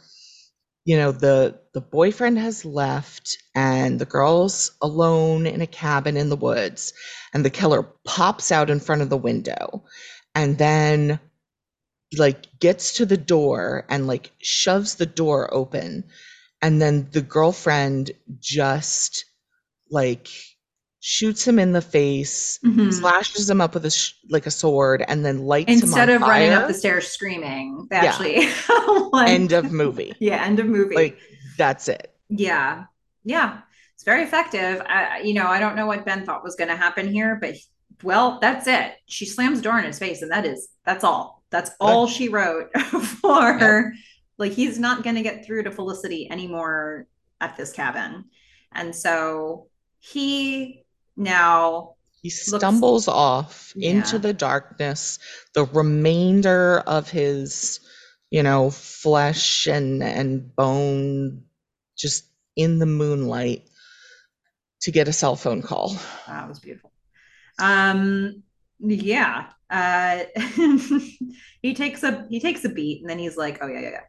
you know, the the boyfriend has left and the girl's alone in a cabin in the woods and the killer pops out in front of the window and then like gets to the door and like shoves the door open and then the girlfriend just like shoots him in the face Mhm. slashes him up with a sh- like a sword and then lights Instead of on running up the stairs screaming, they Yeah. actually like- end of movie Yeah, end of movie. like that's it Yeah. Yeah. It's very effective. I, you know, I don't know what Ben thought was going to happen here, but well, that's it. She slams the door in his face, and that is, that's all. That's all she wrote for. Like, he's not going to get through to Felicity anymore at this cabin. And so he now, he stumbles off into the darkness the remainder of his you know flesh and and bone just in the moonlight to get a cell phone call that was beautiful. Um, yeah. Uh, he takes a he takes a beat, and then he's like, "Oh yeah, yeah, yeah."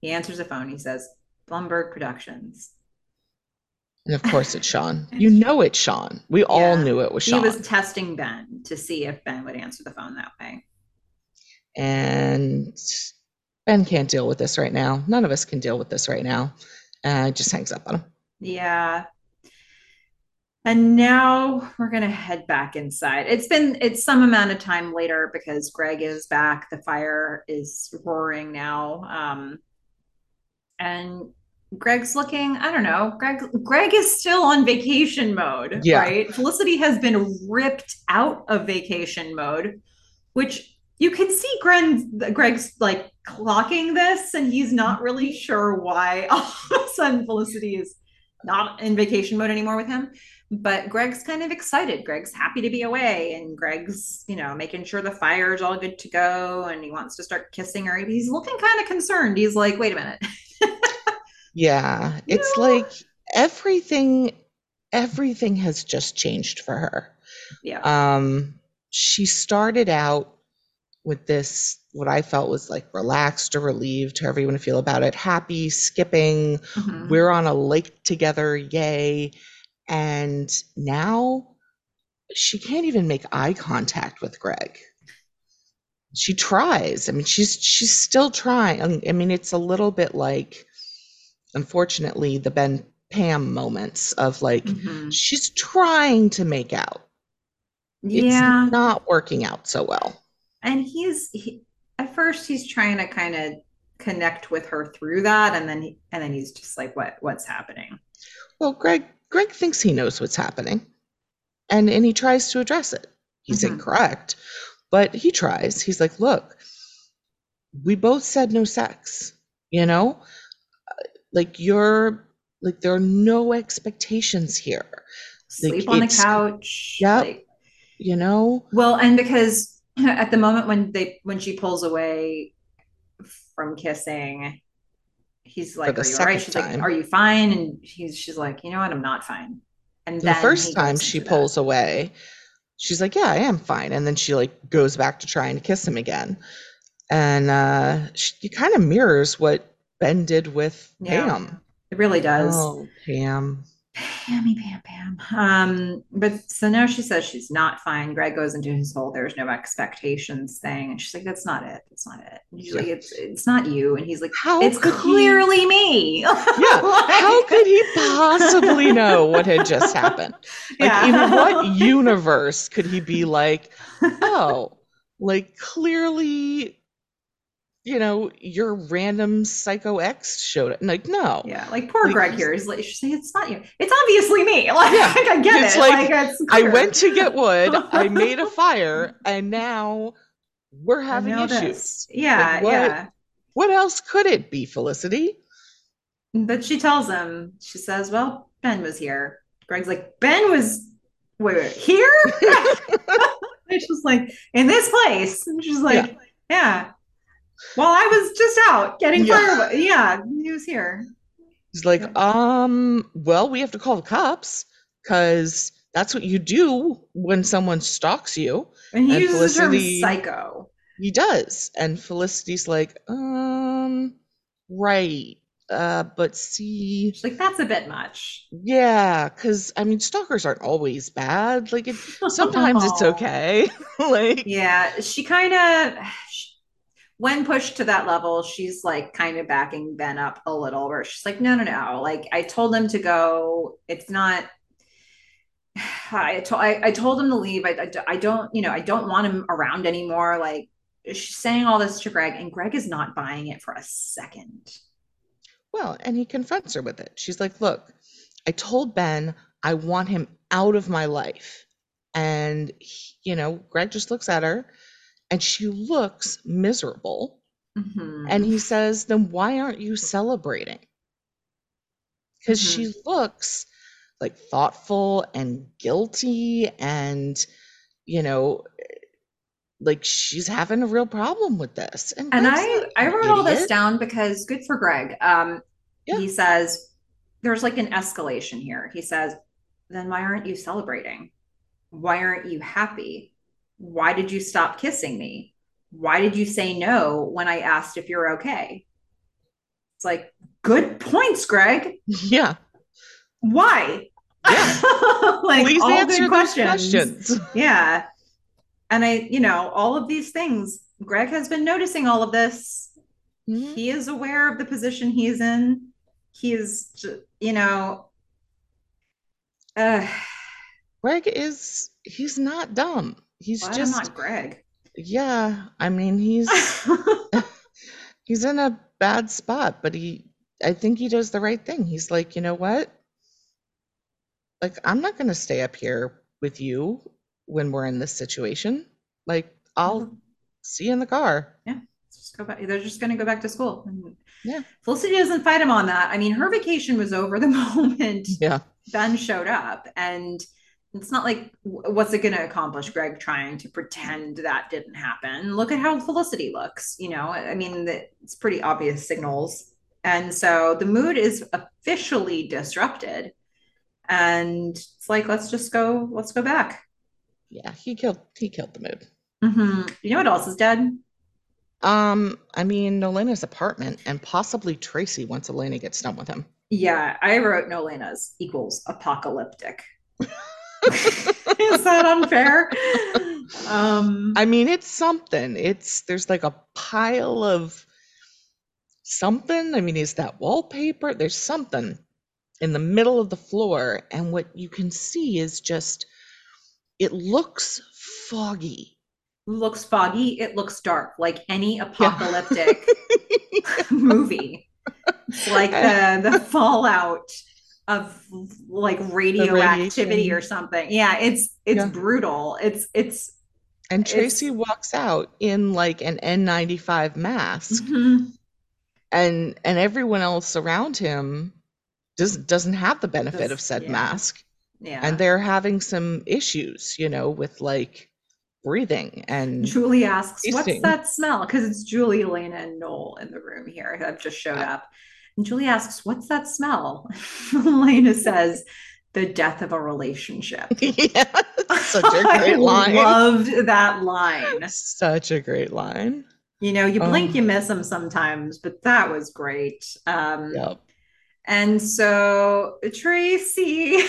He answers the phone. He says, "Blumberg Productions." and of course it's sean you know it's sean we all knew it was Sean. He was testing Ben to see if Ben would answer the phone that way. and ben can't deal with this right now none of us can deal with this right now uh just hangs up on him Yeah. And now we're gonna head back inside. It's been it's some amount of time later because Greg is back. The fire is roaring now. Um, and Greg's looking, I don't know. Greg Greg is still on vacation mode, Yeah. right? Felicity has been ripped out of vacation mode, which you can see Greg's, Greg's like clocking this, and he's not really sure why all of a sudden Felicity is not in vacation mode anymore with him. But Greg's kind of excited. Greg's happy to be away, and Greg's, you know, making sure the fire's all good to go, and he wants to start kissing her. He's looking kind of concerned. He's like, "Wait a minute, Yeah, it's like everything everything has just changed for her. yeah, Um she started out with this what I felt was like relaxed or relieved, however you want to feel about it, happy, skipping, Mhm. we're on a lake together, yay. And now she can't even make eye contact with Greg. She tries. I mean, she's she's still trying. I mean, it's a little bit like unfortunately the Ben Pam moments of like Mhm. she's trying to make out. yeah." It's not working out so well. and he's he, at first he's trying to kind of connect with her through that, and then he, and then he's just like, "What what's happening?" Well, Greg Greg thinks he knows what's happening. And and he tries to address it. He's Mhm. incorrect, but he tries. He's like, "Look, we both said no sex, you know? Like you're like there are no expectations here, Like, Sleep on the couch. Yep. like- you know? Well, and because at the moment when they when she pulls away from kissing, he's like, "Are you all right?" She's time. like, "Are you fine?" And he's she's like, "You know what? I'm not fine." And The first time she into that. pulls away, she's like, "Yeah, I am fine." And then she like goes back to trying to kiss him again. And uh she kind of mirrors what Ben did with Yeah. Pam. It really does. Oh, Pam. Pammy Pam Pam. Um, but so now she says she's not fine. Greg goes into his whole there's no expectations thing. And she's like, That's not it. That's not it. And Yeah. like, It's it's not you. And he's like, How It's could he- clearly me. Yeah. How could he possibly know what had just happened? Like, Yeah. in what universe could he be like, oh, like clearly, you know, your random psycho ex showed up? Like, no. Yeah, like poor Like, Greg here is like, she's saying it's not you. It's obviously me. Like, Yeah, I get it's it. like, Like, it's I went to get wood, I made a fire, and now we're having issues. Yeah, Like, what- yeah. What else could it be, Felicity? But she tells him, she says, Well, Ben was here. Greg's like, Ben was wait, wait, here? and she's like, in this place. And she's like, Yeah. Well, I was just out getting Yeah. firewood. Yeah, he was here. He's like, um, well, we have to call the cops because that's what you do when someone stalks you. And he And uses the term psycho. He does. And Felicity's like, um, right. Uh, but see, She's like, That's a bit much. yeah, because I mean, stalkers aren't always bad. Like, it, sometimes it's okay. like, Yeah, she kind of, when pushed to that level, she's like kind of backing Ben up a little, where she's like, no, no, no. Like, I told him to go. It's not. I, to, I, I told him to leave. I, I, I don't, you know, I don't want him around anymore. Like, she's saying all this to Greg, and Greg is not buying it for a second. Well, and he confronts her with it. She's like, Look, I told Ben I want him out of my life. And, he- you know, Greg just looks at her and she looks miserable. Mhm. And he says, Then why aren't you celebrating? Because she looks like thoughtful and guilty and, you know, like she's having a real problem with this. And Greg's I, I wrote all this down because good for Greg. Um, Yeah. He says there's like an escalation here. He says, then why aren't you celebrating? Why aren't you happy? Why did you stop kissing me? Why did you say no when I asked if you're okay? It's like, good points, Greg. Yeah. Why? Yeah. like Please all answer good questions. questions. Yeah. And I, you know, all of these things, Greg has been noticing all of this. Mhm. He is aware of the position he's in. He is, you know, uh, Greg is he's not dumb. He's glad I'm just not Greg. yeah, I mean he's he's in a bad spot, but he I think he does the right thing. He's like, "You know what? Like I'm not going to stay up here with you when we're in this situation. Like I'll mm-hmm. see you in the car." Yeah. Just go back. They're just going to go back to school. And Yeah. Felicity doesn't fight him on that. I mean, her vacation was over the moment Yeah. Ben showed up, and it's not like what's it going to accomplish? Greg trying to pretend that didn't happen. Look at how Felicity looks. You know, I mean, it's pretty obvious signals, and so the mood is officially disrupted. And it's like, let's just go. Let's go back. Yeah, he killed he killed the mood. Mhm. You know what else is dead? Um, I mean, Nolena's apartment and possibly Tracy once Elena gets done with him. Yeah, I wrote Nolena's equals apocalyptic. is that unfair? Um, I mean, it's something. It's there's like a pile of something. I mean, is that wallpaper? There's something in the middle of the floor, and what you can see is just it looks foggy. looks foggy. It looks dark, like any apocalyptic movie. It's like the the fallout of like radioactivity or something. Yeah, it's it's Yeah. brutal. It's it's And It's- Tracy walks out in like an N95 mask, Mhm. and and everyone else around him doesn't doesn't have the benefit of said yeah. mask. yeah. and they're having some issues, you know, with like breathing and Julie asks, "What's that smell?" Because it's Julie, Elena, and Noel in the room here who have just showed Yeah. up. And Julie asks, "What's that smell?" Elena says, "The death of a relationship." yeah, such a great I line. Loved that line. Such a great line. You know, you blink, Oh. you miss them sometimes, but that was great. Um, Yep. And so Tracy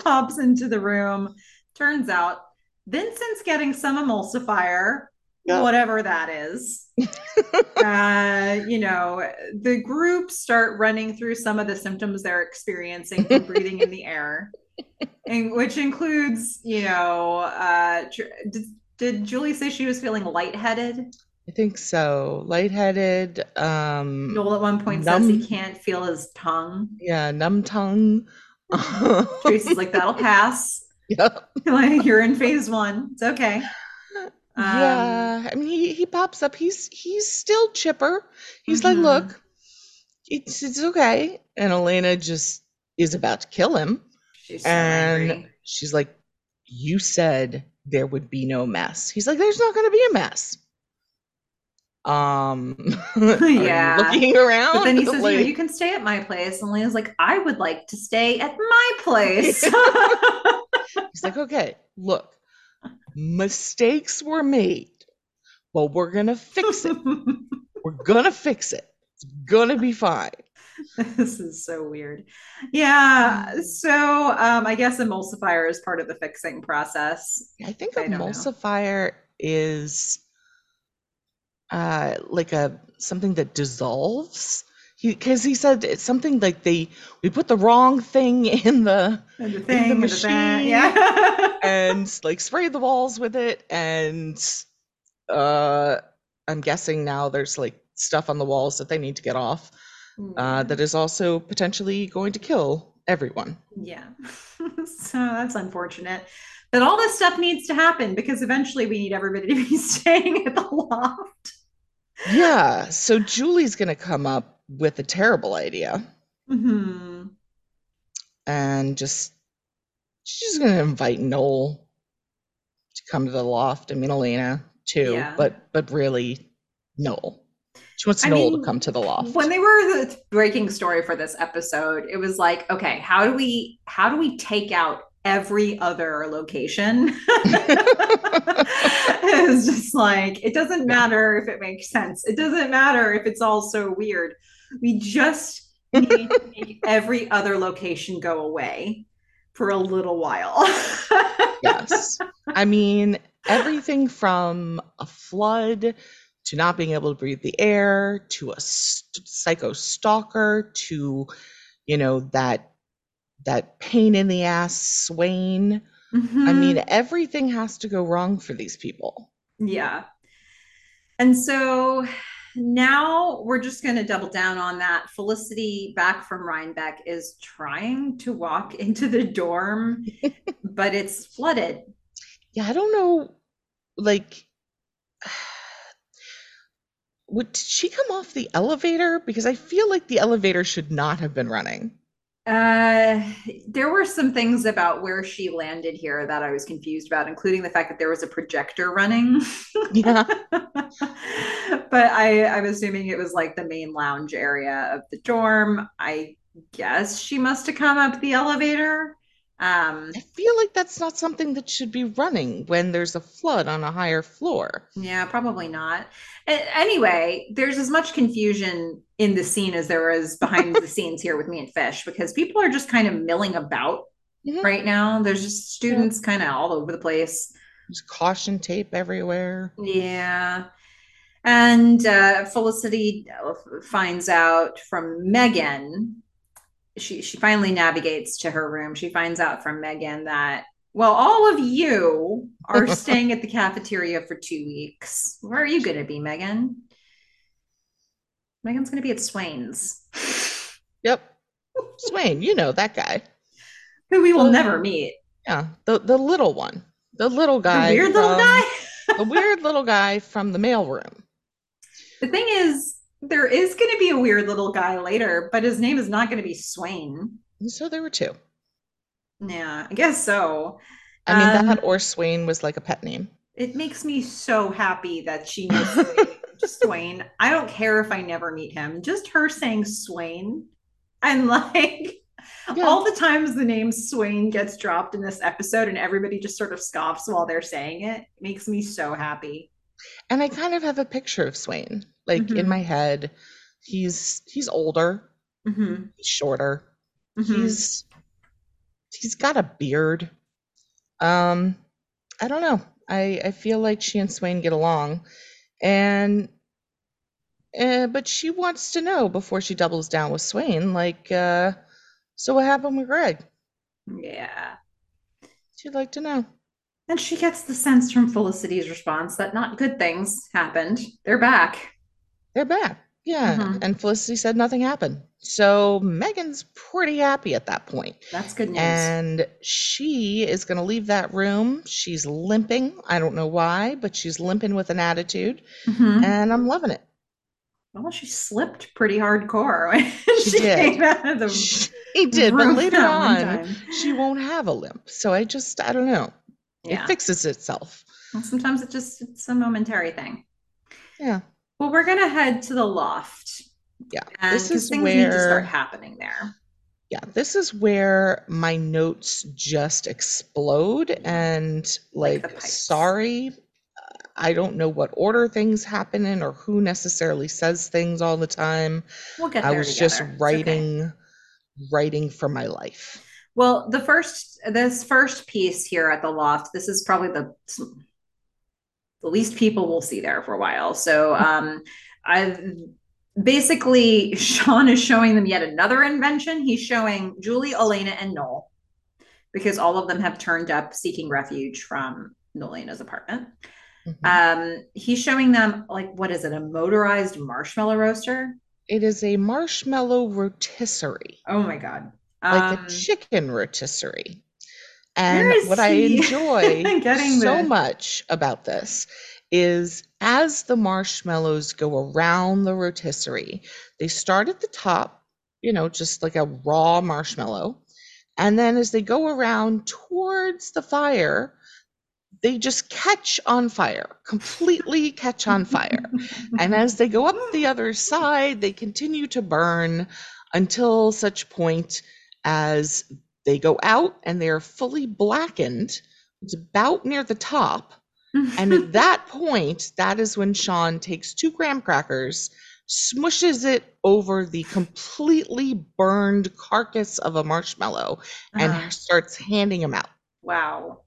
pops into the room. Turns out Vincent's getting some emulsifier, yep. whatever that is. uh, you know, the group start running through some of the symptoms they're experiencing from breathing in the air, and which includes, you know, uh, did, did Julie say she was feeling lightheaded? I think so. Lightheaded. Um, Joel at one point numb, says he can't feel his tongue. Yeah, numb tongue. Tracy's like, that'll pass. Yep. like you're in phase one. It's okay. Um, yeah, I mean, he, he pops up. He's he's still chipper. He's mm-hmm. like, look, it's it's okay. And Elena just is about to kill him. She's so and angry. she's like, you said there would be no mess. He's like, there's not going to be a mess. Um, yeah, looking around. But then he says, like, you, know, you can stay at my place. And Lena's like, I would like to stay at my place. He's like, okay, look, mistakes were made, but we're gonna fix it. we're gonna fix it. It's gonna be fine. This is so weird. Yeah. So um, I guess emulsifier is part of the fixing process. I think I emulsifier is uh, like a something that dissolves because he, he, said it's something like they we put the wrong thing in the, the thing in the machine the yeah. and like sprayed the walls with it and uh i'm guessing now there's like stuff on the walls that they need to get off mm. uh that is also potentially going to kill everyone. Yeah. So that's unfortunate. But all this stuff needs to happen because eventually we need everybody to be staying at the loft. Yeah. So julie's gonna come up with a terrible idea. Mm-hmm. And just she's gonna invite Noel to come to the loft. I mean Elena too, yeah. but but really Noel. She wants I Noel mean, to come to the loft. When they were the breaking story for this episode, it was like, okay, how do we how do we take out every other location. it's just like, it doesn't matter if it makes sense. It doesn't matter if it's all so weird. We just need to make every other location go away for a little while. yes. I mean, everything from a flood to not being able to breathe the air to a st- psycho stalker to, you know, that that pain in the ass Swain. Mm-hmm. I mean, everything has to go wrong for these people. Yeah. And so now we're just going to double down on that. Felicity, back from Rhinebeck, is trying to walk into the dorm, but it's flooded. Yeah, I don't know. Like, would did she come off the elevator? Because I feel like the elevator should not have been running. Uh, there were some things about where she landed here that I was confused about, including the fact that there was a projector running. Yeah. but I, I'm assuming it was like the main lounge area of the dorm. I guess she must have come up the elevator. Um, I feel like that's not something that should be running when there's a flood on a higher floor. Yeah, probably not. Anyway, there's as much confusion in the scene as there is behind the scenes here with me and Fish because people are just kind of milling about mm-hmm. right now. There's just students yeah. kind of all over the place. There's caution tape everywhere. Yeah. And uh, Felicity finds out from Meghan she she finally navigates to her room. She finds out from Meghan that well, all of you are staying at the cafeteria for two weeks. Where are you going to be, Meghan? Meghan's going to be at Swain's. Yep, Swain. You know that guy who we will the, never meet. Yeah, the the little one, the little guy, the weird from, little guy, the weird little guy from the mailroom. The thing is, there is going to be a weird little guy later, but his name is not going to be Swain. So there were two. Yeah, I guess so. I mean, um, that or Swain was like a pet name. It makes me so happy that she knows Swain. I don't care if I never meet him. Just her saying Swain and like yeah. all the times the name Swain gets dropped in this episode and everybody just sort of scoffs while they're saying it makes me so happy. And I kind of have a picture of Swain like mm-hmm. in my head he's he's older Mm-hmm. He's shorter. Mhm. He's he's got a beard. Um, I don't know. I I feel like she and Swain get along, and uh, but she wants to know before she doubles down with Swain. Like, uh, so what happened with Greg? Yeah. She'd like to know. And she gets the sense from Felicity's response that not good things happened. They're back. They're back. Yeah. Mhm. And Felicity said nothing happened. So Meghan's pretty happy at that point. That's good news. And she is going to leave that room. She's limping. I don't know why, but she's limping with an attitude. Mhm. And I'm loving it. Well, she slipped pretty hardcore when She she, did. came out of the She did, but later on, she won't have a limp. So I just, I don't know. Yeah. It fixes itself. Well, sometimes it just it's a momentary thing. Yeah. Well, we're gonna head to the loft. Yeah. And This is things need to start happening there. Yeah, this is where my notes just explode mm-hmm. and Like like, sorry, I don't know what order things happen in or who necessarily says things all the time. We'll get I was just together. Okay. writing writing for my life. Well, the first this first piece here at the loft, this is probably the the least people will see there for a while. So um I've basically Sean is showing them yet another invention. He's showing Julie, Elena, and Noel because all of them have turned up seeking refuge from Nolena's apartment. Mhm. Um, he's showing them like what is it, a motorized marshmallow roaster? It is a marshmallow rotisserie, Oh my god. like Um, a chicken rotisserie. And what I enjoy getting so this? much about this is as the marshmallows go around the rotisserie, they start at the top, you know, just like a raw marshmallow. And then as they go around towards the fire, they just catch on fire, completely catch on fire. And as they go up the other side, they continue to burn until such point as they go out and they are fully blackened. It's about near the top. And at that point, that is when Sean takes two graham crackers, smushes it over the completely burned carcass of a marshmallow, and Uh-huh. starts handing them out. Wow.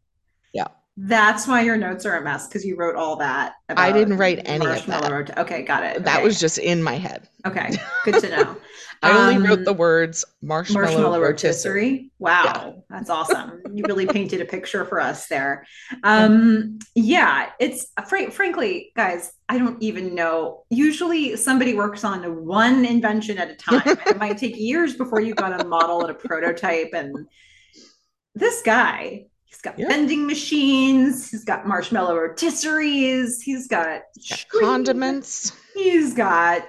Yeah. That's why your notes are a mess because you wrote all that. I didn't write any of that. Okay, got it. That okay. was just in my head. okay. Good to know. I only wrote Um, the words marshmallow, marshmallow rotisserie. rotisserie. Wow, that's awesome. You really painted a picture for us there. Um, yeah, it's fr- frankly, guys, I don't even know. Usually, somebody works on one invention at a time. it might take years before you got a model and a prototype. And this guy, he's got Yeah. vending machines. He's got marshmallow rotisseries. He's got Got condiments. He's got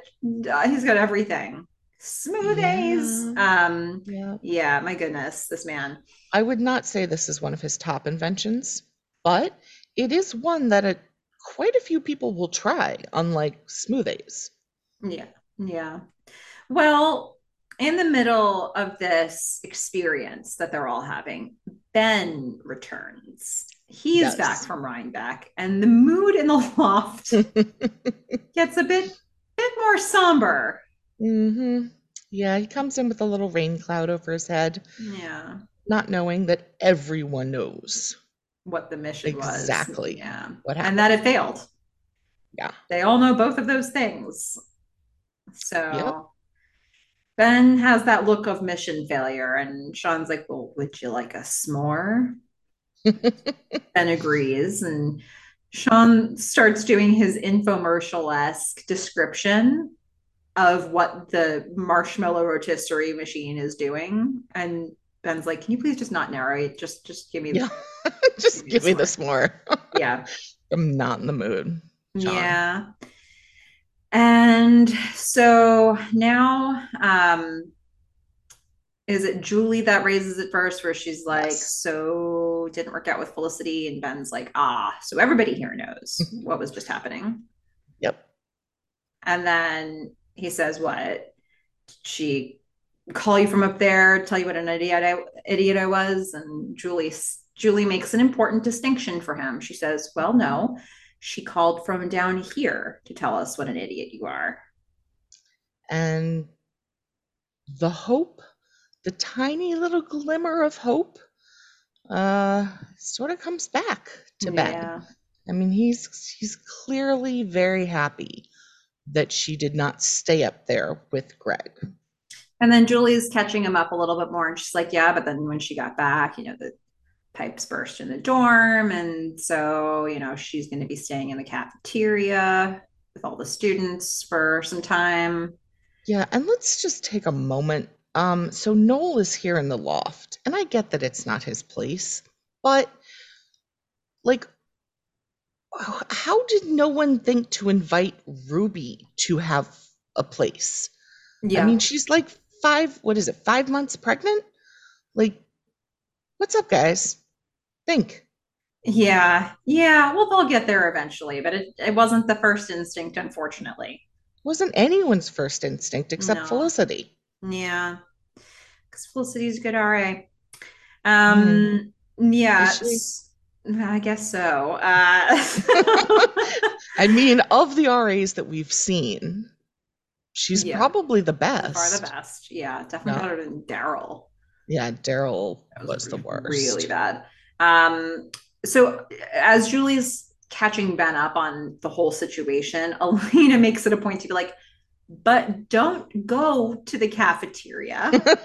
uh, he's got everything. Smoothies. Um, Yeah. yeah, my goodness, this man. I would not say this is one of his top inventions, but it is one that a, quite a few people will try, unlike smoothies. Yeah, yeah. Well, in the middle of this experience that they're all having, Ben returns. He is Yes. back from Rhinebeck, and the mood in the loft gets a bit bit more somber. Mm-hmm. Yeah, he comes in with a little rain cloud over his head, Yeah, not knowing that everyone knows what the mission was. Exactly. Yeah. what happened. and that it failed. Yeah. They all know both of those things. So. Ben has that look of mission failure, and Sean's like, Well, would you like a s'more? Ben agrees, and Sean starts doing his infomercial esque description of what the marshmallow rotisserie machine is doing. And Ben's like, Can you please just not narrate? Just just give me Yeah. Just give me it's this more. yeah. I'm not in the mood. Sean. Yeah. And so now, um, is it Julie that raises it first, where she's like, Yes. so didn't work out with Felicity, and Ben's like, ah, so everybody here knows what was just happening. Yep. And then he says, what? She call you from up there, tell you what an idiot I, idiot I was, and Julie Julie makes an important distinction for him. She says, well, no, she called from down here to tell us what an idiot you are. And the hope, the tiny little glimmer of hope, uh, sort of comes back to Ben. I mean, he's he's clearly very happy that she did not stay up there with Greg. And then Julie's catching him up a little bit more, and she's like, "Yeah," but then when she got back, you know, the pipes burst in the dorm, and so you know she's going to be staying in the cafeteria with all the students for some time. Yeah, and let's just take a moment. Um, so Noel is here in the loft, and I get that it's not his place, but like, how did no one think to invite Ruby to have a place? Yeah, I mean, she's like five, what is it, five months pregnant? Like, what's up, guys? Think. yeah, yeah. Well, they'll get there eventually, but it, it wasn't the first instinct, unfortunately. Wasn't anyone's first instinct except No. Felicity. Yeah, because Felicity's a good RA. Um, yeah, she? s- I guess so. Uh, I mean, of the RAs that we've seen, she's Yeah. probably the far best. the best. Yeah, definitely Yeah. better than Daryl. Yeah, Daryl That was the worst. Really bad. Um, so as Julie's catching Ben up on the whole situation, Elena makes it a point to be like, but don't go to the cafeteria.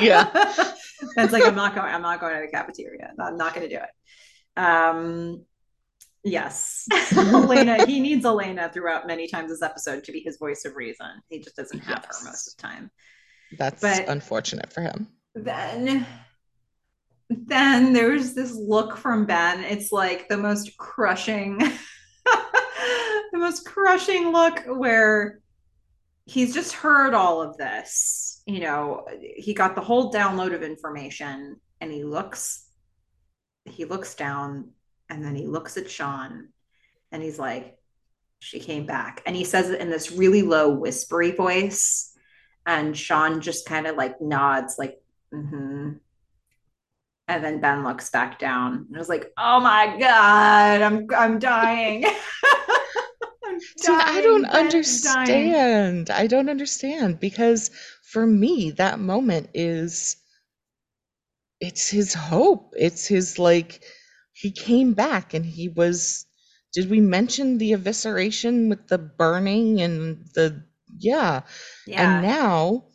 Yeah. That's like, I'm not going, I'm not going to the cafeteria. I'm not going to do it. Um, yes. Elena, he needs Elena throughout many times this episode to be his voice of reason. He just doesn't have Yes. her most of the time. That's But- unfortunate for him. then then there's this look from Ben. It's like the most crushing the most crushing look where he's just heard all of this. You know, he got the whole download of information and he looks he looks down and then he looks at Sean and he's like she came back and he says it in this really low whispery voice and Sean just kind of like nods like mm-hmm and then Ben looks back down and I was like oh my god I'm I'm dying I'm See, I don't Ben's dying. understand. I don't understand because for me, that moment is it's his hope. It's his like he came back and he was did we mention the evisceration with the burning and the yeah. yeah And now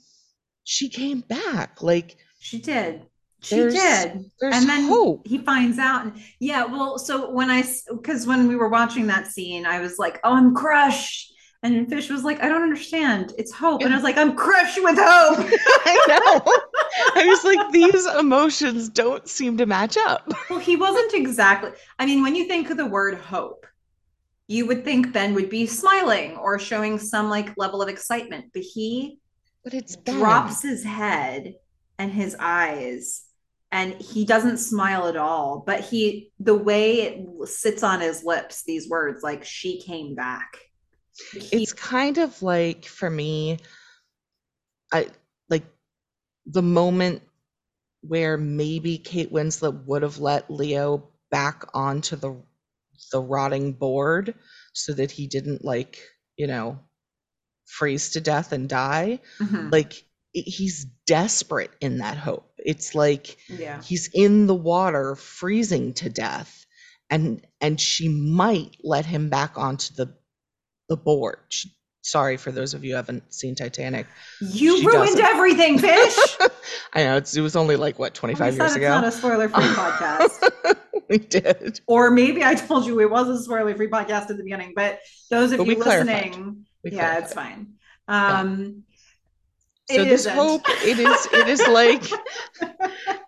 she came back. Like she did she there's did there's and then hope. he finds out and yeah well so when i because when we were watching that scene i was like oh i'm crushed and fish was like i don't understand it's hope and i was like i'm crushed with hope I know. I was like, these emotions don't seem to match up. well he wasn't exactly i mean when you think of the word hope you would think ben would be smiling or showing some like level of excitement but he But it's Ben. drops his head and his eyes and he doesn't smile at all but he the way it sits on his lips these words like she came back He- It's kind of like for me, I like the moment where maybe Kate Winslet would have let Leo back onto the the rotting board so that he didn't like, you know, freeze to death and die. Mhm. Like he's desperate in that hope. It's like yeah. he's in the water freezing to death and and she might let him back onto the the board. She- sorry for those of you who haven't seen titanic. You she ruined doesn't. everything fish! I know it's, it was only like what 25 said years it's ago? not a spoiler free podcast. We did. Or maybe i told you it was a spoiler free podcast at the beginning but those of But you listening yeah clarified. it's fine. Um so it this isn't. hope it is it is like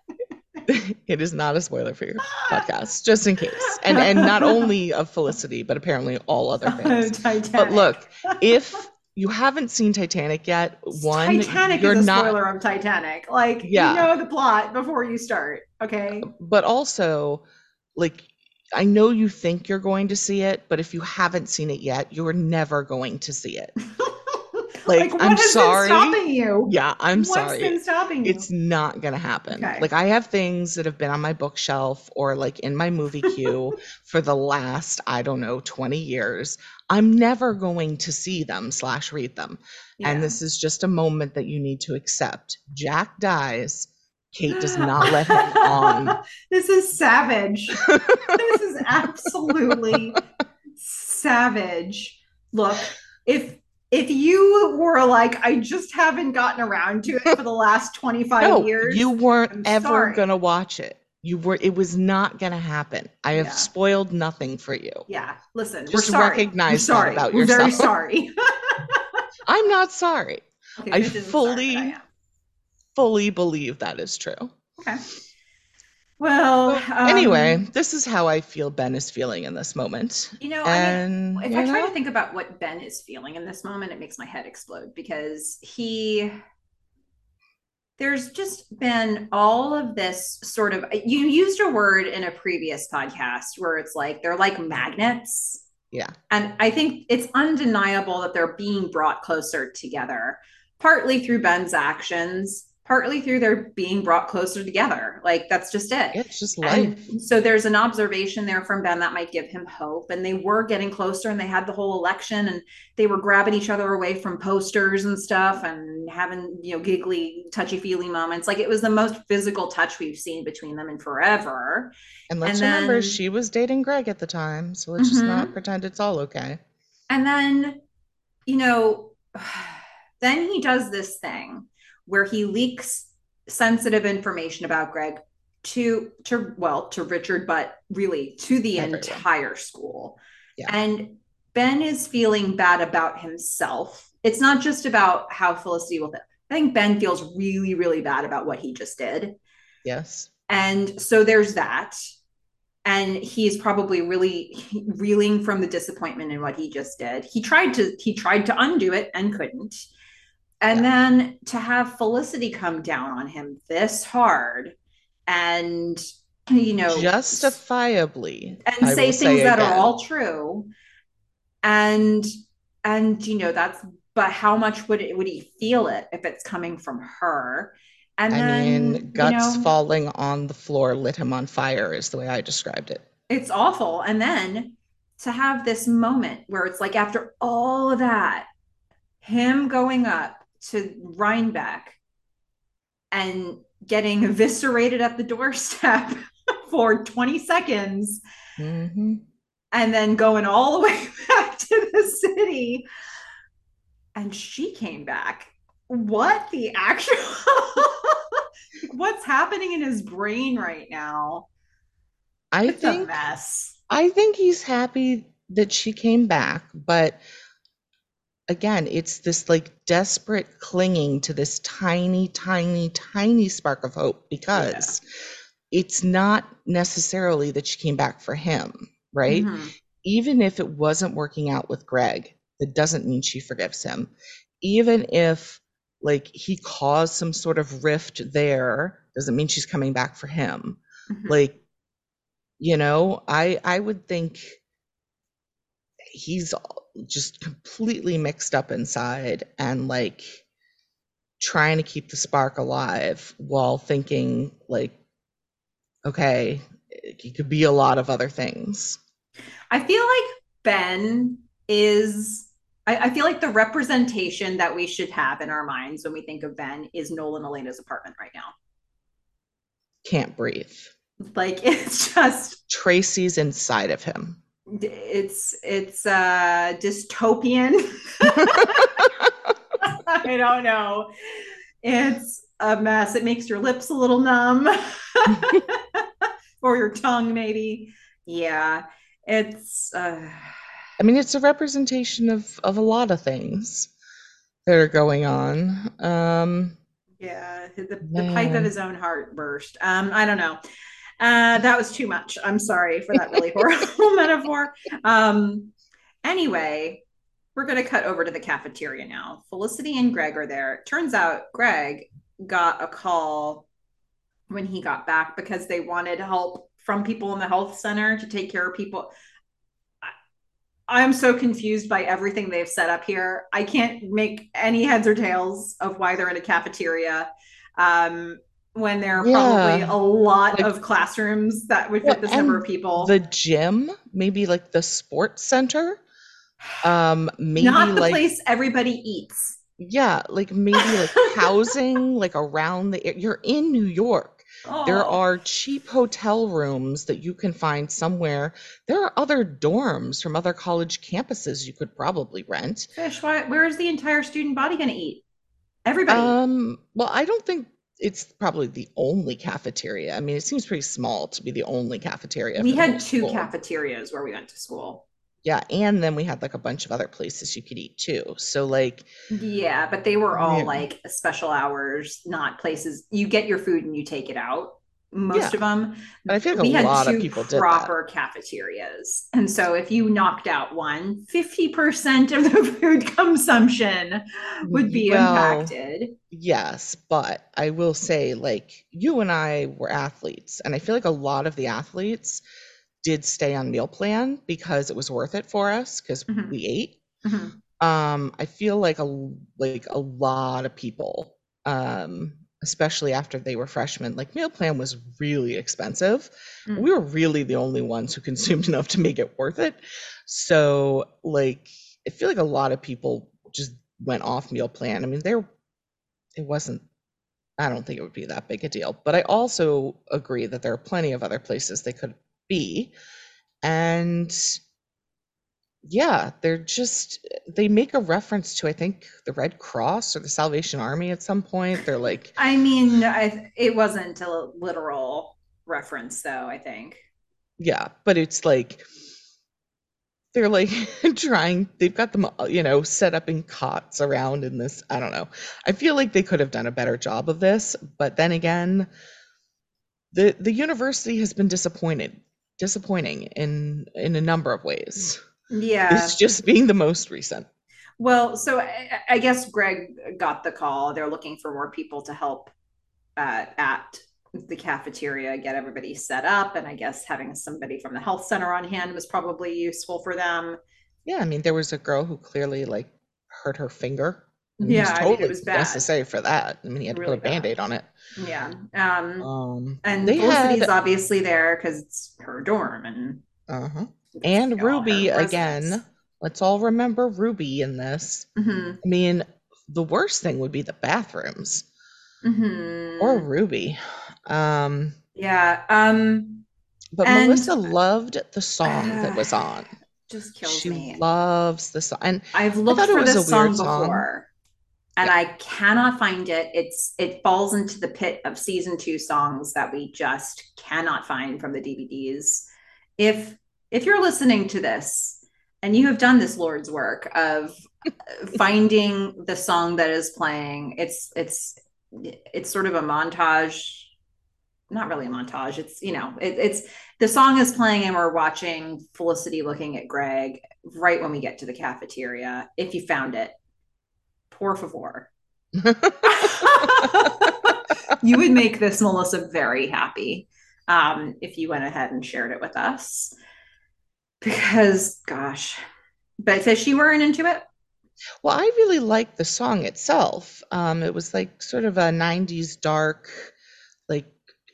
it is not a spoiler for your ah. podcast just in case and and not only of felicity but apparently all other oh, things Titanic. but look if you haven't seen titanic yet one Titanic you're is a not spoiler of Titanic. Like Yeah. you know the plot before you start. Okay. but also like I know you think you're going to see it, but if you haven't seen it yet, you're never going to see it. Like, what I'm has sorry. been stopping you? Yeah, I'm What's sorry. been stopping you? It's not gonna happen. Okay. Like I have things that have been on my bookshelf or like in my movie queue for the last, I don't know, 20 years. I'm never going to see them slash read them. And this is just a moment that you need to accept. Jack dies. Kate does not let him on. this is savage. this is absolutely savage. Look, if if you were like, I just haven't gotten around to it for the last 25 No, years. you weren't I'm ever sorry. gonna watch it. You were it was not gonna happen. I have Yeah. spoiled nothing for you. yeah, listen, we're Just sorry. recognize we're that sorry. about we're very sorry. I'm not sorry. okay, I sorry, fully- I. Fully believe that is true. Okay. Well, um, anyway, this is how I feel Ben is feeling in this moment. you know, I mean, if I try know, to think about what Ben is feeling in this moment, it makes my head explode because he there's just been all of this sort of you used a word in a previous podcast where it's like they're like magnets. Yeah. And I think it's undeniable that they're being brought closer together, partly through Ben's actions, partly through their being brought closer together. Like that's just it. it's just life. And so there's an observation there from Ben that might give him hope. And they were getting closer and they had the whole election and they were grabbing each other away from posters and stuff and having, you know, giggly, touchy feely moments. Like it was the most physical touch we've seen between them in forever. and let's and remember then- she was dating Greg at the time, so let's just Mhm. not pretend it's all okay. And then, you know, then he does this thing where he leaks sensitive information about Greg to to well to Richard, but really to the Everyone. entire school. Yeah. And Ben is feeling bad about himself. It's not just about how Felicity will. Think. I think Ben feels really, really bad about what he just did. Yes. And so there's that. And he's probably really reeling from the disappointment in what he just did. He tried to he tried to undo it and couldn't. And then to have Felicity come down on him this hard and you know Justifiably. and say things that again. are all true. And and you know that's but how much would it would he feel it if it's coming from her? And I then mean, guts you know, falling on the floor lit him on fire is the way I described it. it's awful. And then to have this moment where it's like after all of that, him going up to Rhinebeck and getting eviscerated at the doorstep for 20 seconds hmm and then going all the way back to the city. And she came back. What the actual what's happening in his brain right now? I It's think mess. I think he's happy that she came back, but again, it's this like desperate clinging to this tiny, tiny, tiny spark of hope because it's not necessarily that she came back for him, right? Mhm. Even if it wasn't working out with Greg, that doesn't mean she forgives him. Even if like he caused some sort of rift there, doesn't mean she's coming back for him Mhm. like you know i i would think he's just completely mixed up inside and like trying to keep the spark alive while thinking like okay he could be a lot of other things I feel like Ben is. I, I feel like the representation that we should have in our minds when we think of Ben is Noel and Elena's apartment right now. can't breathe Like it's just tracy's inside of him it's it's uh dystopian. I don't know. It's a mess. It makes your lips a little numb. or your tongue maybe. Yeah. It's uh i mean it's a representation of of a lot of things that are going on um Yeah, the, the pipe of his own heart burst. Um, I don't know. Uh, that was too much. I'm sorry for that really horrible metaphor. Um, anyway, we're going to cut over to the cafeteria now. Felicity and Greg are there. Turns out Greg got a call when he got back because they wanted help from people in the health center to take care of people. I- I'm so confused by everything they've set up here. I can't make any heads or tails of why they're in a cafeteria. Um, when there are probably a lot Like, of classrooms that would fit well, this number of people. the gym, maybe like the sports center, um, maybe Not the like place everybody eats. yeah, like maybe like housing like around the you're in New York. There oh, are cheap hotel rooms that you can find somewhere. There are other dorms from other college campuses you could probably rent. fish. Why, where is the entire student body going to eat? Everybody. Um, well, I don't think it's probably the only cafeteria. I mean, it seems pretty small to be the only cafeteria we for the whole had two school. cafeterias where we went to school. Yeah, and then we had like a bunch of other places you could eat too. So like, Yeah, but they were all yeah, like special hours, not places. You get your food and you take it out. Most yeah. of them. But I feel like We a had lot of two people proper cafeterias. And so if you knocked out one, 50% of the food consumption would be Well, impacted. yes, but I will say, like, you and I were athletes, and I feel like a lot of the athletes did stay on meal plan because it was worth it for us because Mhm, we ate. mhm. Um, I feel like a like a lot of people, um, especially after they were freshmen, like meal plan was really expensive. Mm. We were really the only ones who consumed enough to make it worth it. So, like, I feel like a lot of people just went off meal plan. I mean, there it wasn't I don't think it would be that big a deal. But I also agree that there are plenty of other places they could be. And yeah, they're just they make a reference to I think the Red Cross or the Salvation Army at some point. They're like, I mean, I, it wasn't a literal reference, though, I think. yeah, but it's like they're like trying they've got them you know set up in cots around in this i don't know i feel like they could have done a better job of this but then again the the university has been disappointed disappointing in in a number of ways Yeah. this just being the most recent Well, so I, I guess Greg got the call. They're looking for more people to help uh, at the cafeteria, get everybody set up. And I guess having somebody from the health center on hand was probably useful for them. yeah i mean there was a girl who clearly like hurt her finger and he was Yeah, I mean, it totally was bad. necessary for that i mean he had to Really put a band-aid on it Yeah. Um, um and Felicity's had obviously there because it's her dorm and uh-huh and you know, all her ruby again let's all remember ruby in this Mhm, I mean, the worst thing would be the bathrooms mhm. or Ruby. Um, Yeah. Um, but and Melissa loved the song that was uh, on. just kills She me. She loves the song. And I've looked for this song before and Yeah. I cannot find it. It's it falls into the pit of season 2 songs that we just cannot find from the DVDs. If if you're listening to this and you have done this Lord's work of finding the song that is playing, it's it's it's sort of a montage not really a montage. It's you know, it, it's the song is playing and we're watching Felicity looking at Greg right when we get to the cafeteria. If you found it, por favor. you would make this Melissa very happy um, if you went ahead and shared it with us. Because, gosh, but if she weren't into it, well, I really liked the song itself. Um, it was like sort of a 90s dark, like,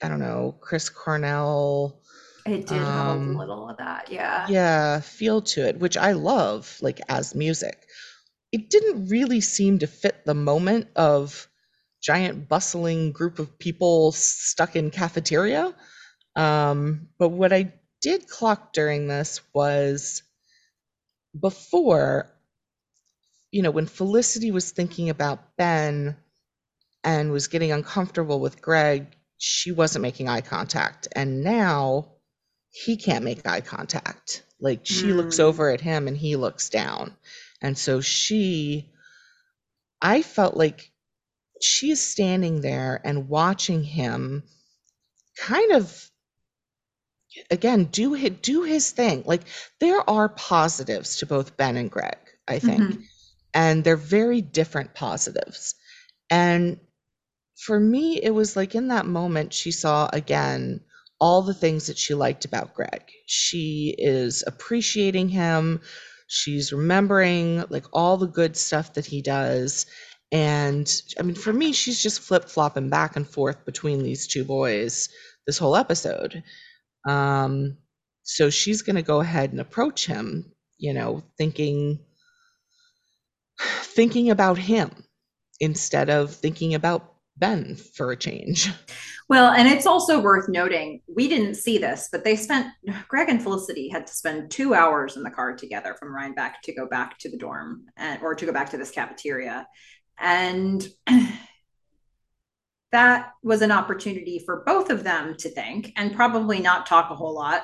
I don't know, Chris Cornell, it did have a um, little of that. Yeah. yeah, feel to it, which I love, like, as music. It didn't really seem to fit the moment of giant bustling group of people stuck in cafeteria. Um, but what I did clock during this was before, you know, when Felicity was thinking about Ben and was getting uncomfortable with Greg, she wasn't making eye contact. And now he can't make eye contact. Like she looks Mm. over at him and he looks down. And so she, I felt like she is standing there and watching him kind of again do his, do his thing like there are positives to both ben and greg i think Mhm. and they're very different positives and for me it was like in that moment she saw again all the things that she liked about greg she is appreciating him She's remembering like all the good stuff that he does. And I mean, for me, she's just flip flopping back and forth between these two boys this whole episode. Um, so she's going to go ahead and approach him, you know, thinking thinking about him instead of thinking about Ben for a change. Well, and it's also worth noting we didn't see this, but they spent Greg and Felicity had to spend two hours in the car together from Rhinebeck to go back to the dorm and or to go back to this cafeteria. And that was an opportunity for both of them to think and probably not talk a whole lot,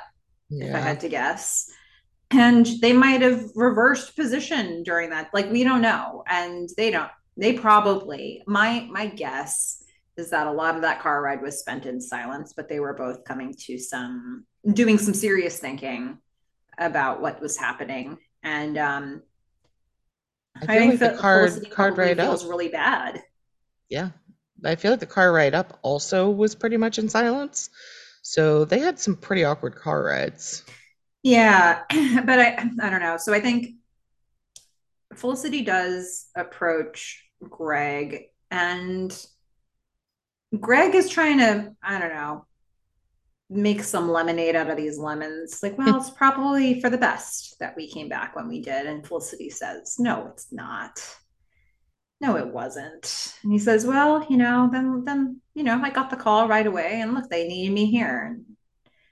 yeah. if I had to guess. And they might have reversed position during that. Like we don't know. And they don't they probably my my guess is that a lot of that car ride was spent in silence, but they were both coming to some doing some serious thinking about what was happening. And um I, I think like the card card ride feels up. really bad. Yeah. I feel like the car ride up also was pretty much in silence. So they had some pretty awkward car rides. Yeah, but I I don't know. So I think Felicity does approach Greg and Greg is trying to, I don't know, make some lemonade out of these lemons. Like, well, it's probably for the best that we came back when we did. And Felicity says, no, it's not. No, it wasn't. And he says, well, you know, then, then, you know, I got the call right away and look, they needed me here. And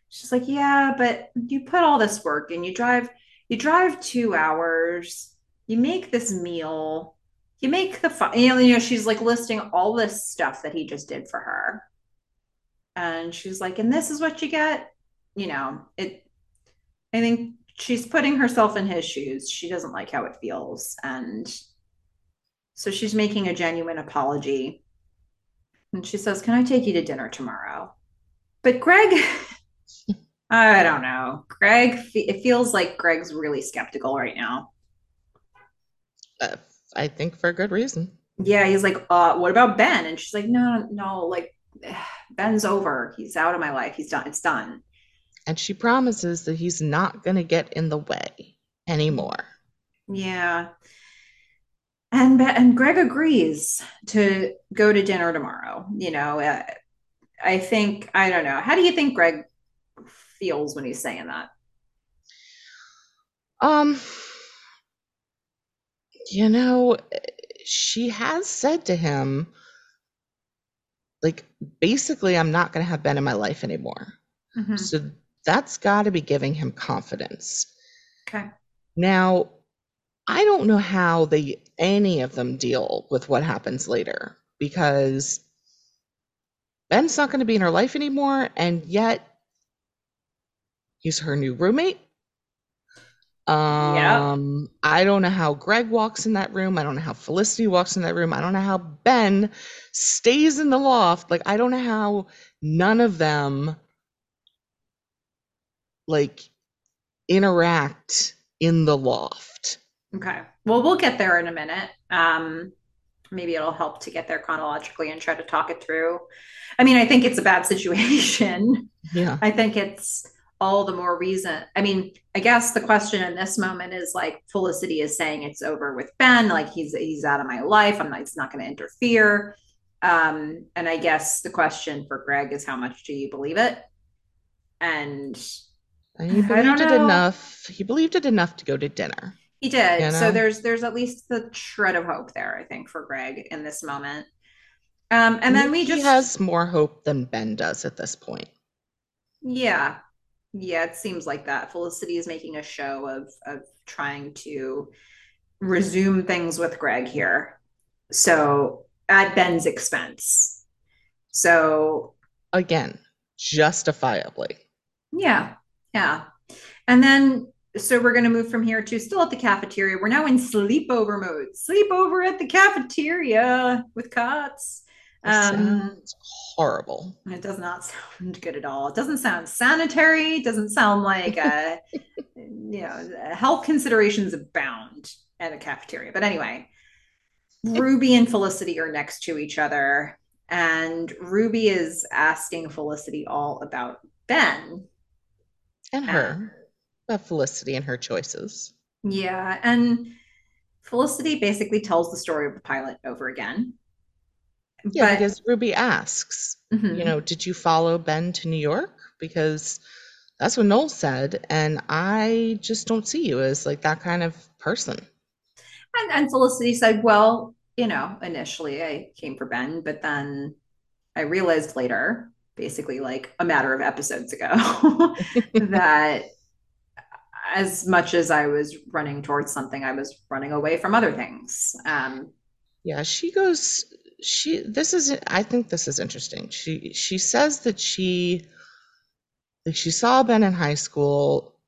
she's like, yeah, but you put all this work and you drive, you drive two hours, you make this meal, you make the fun, you know, you know, she's like listing all this stuff that he just did for her. And she's like, and this is what you get. You know, it, I think she's putting herself in his shoes. She doesn't like how it feels. And so she's making a genuine apology. And she says, Can I take you to dinner tomorrow? But Greg, I don't know. Greg, it feels like Greg's really skeptical right now. Uh, I think for a good reason. Yeah, he's like, uh, what about Ben? And she's like, no, no, like Ben's over. He's out of my life. He's done. It's done. And she promises that he's not going to get in the way anymore. Yeah. And and Greg agrees to go to dinner tomorrow. You know, uh, I think I don't know. How do you think Greg feels when he's saying that? Um you know, she has said to him, like, basically, I'm not going to have Ben in my life anymore. Mm-hmm. So that's got to be giving him confidence. Okay. Now, I don't know how they any of them deal with what happens later because Ben's not going to be in her life anymore, and yet he's her new roommate. Um, I don't know how Greg walks in that room. I don't know how Felicity walks in that room. I don't know how Ben stays in the loft. Like, I don't know how none of them like interact in the loft. Okay. Well, we'll get there in a minute. Um, maybe it'll help to get there chronologically and try to talk it through. I mean, I think it's a bad situation. Yeah. I think it's all the more reason. I mean, I guess the question in this moment is like Felicity is saying it's over with Ben, like he's he's out of my life. I'm not it's not going to interfere. Um, and I guess the question for Greg is how much do you believe it? And he believed it enough. He believed it enough to go to dinner. He did. You know? So there's there's at least the shred of hope there, I think, for Greg in this moment. Um, and then we he just has more hope than Ben does at this point. Yeah, yeah, it seems like that. Felicity is making a show of of trying to resume things with Greg here. So at Ben's expense. So again, justifiably. Yeah. Yeah. And then so we're going to move from here to still at the cafeteria. We're now in sleepover mode. Sleepover at the cafeteria with cots. Um, horrible. It does not sound good at all. It doesn't sound sanitary. It doesn't sound like a, you know, health considerations abound at a cafeteria. But anyway, Ruby and Felicity are next to each other, and Ruby is asking Felicity all about Ben and her, about Felicity and her choices. Yeah. And Felicity basically tells the story of the pilot over again. Yeah, But because Ruby asks, you mhm. know, did you follow Ben to New York? Because that's what Noel said, and I just don't see you as like that kind of person. and, and Felicity said, Well, you know, initially I came for Ben, but then I realized later, basically like a matter of episodes ago, that as much as I was running towards something, I was running away from other things. Um, Yeah, she goes, she, this is, I think this is interesting. She, she says that she, like she saw Ben in high school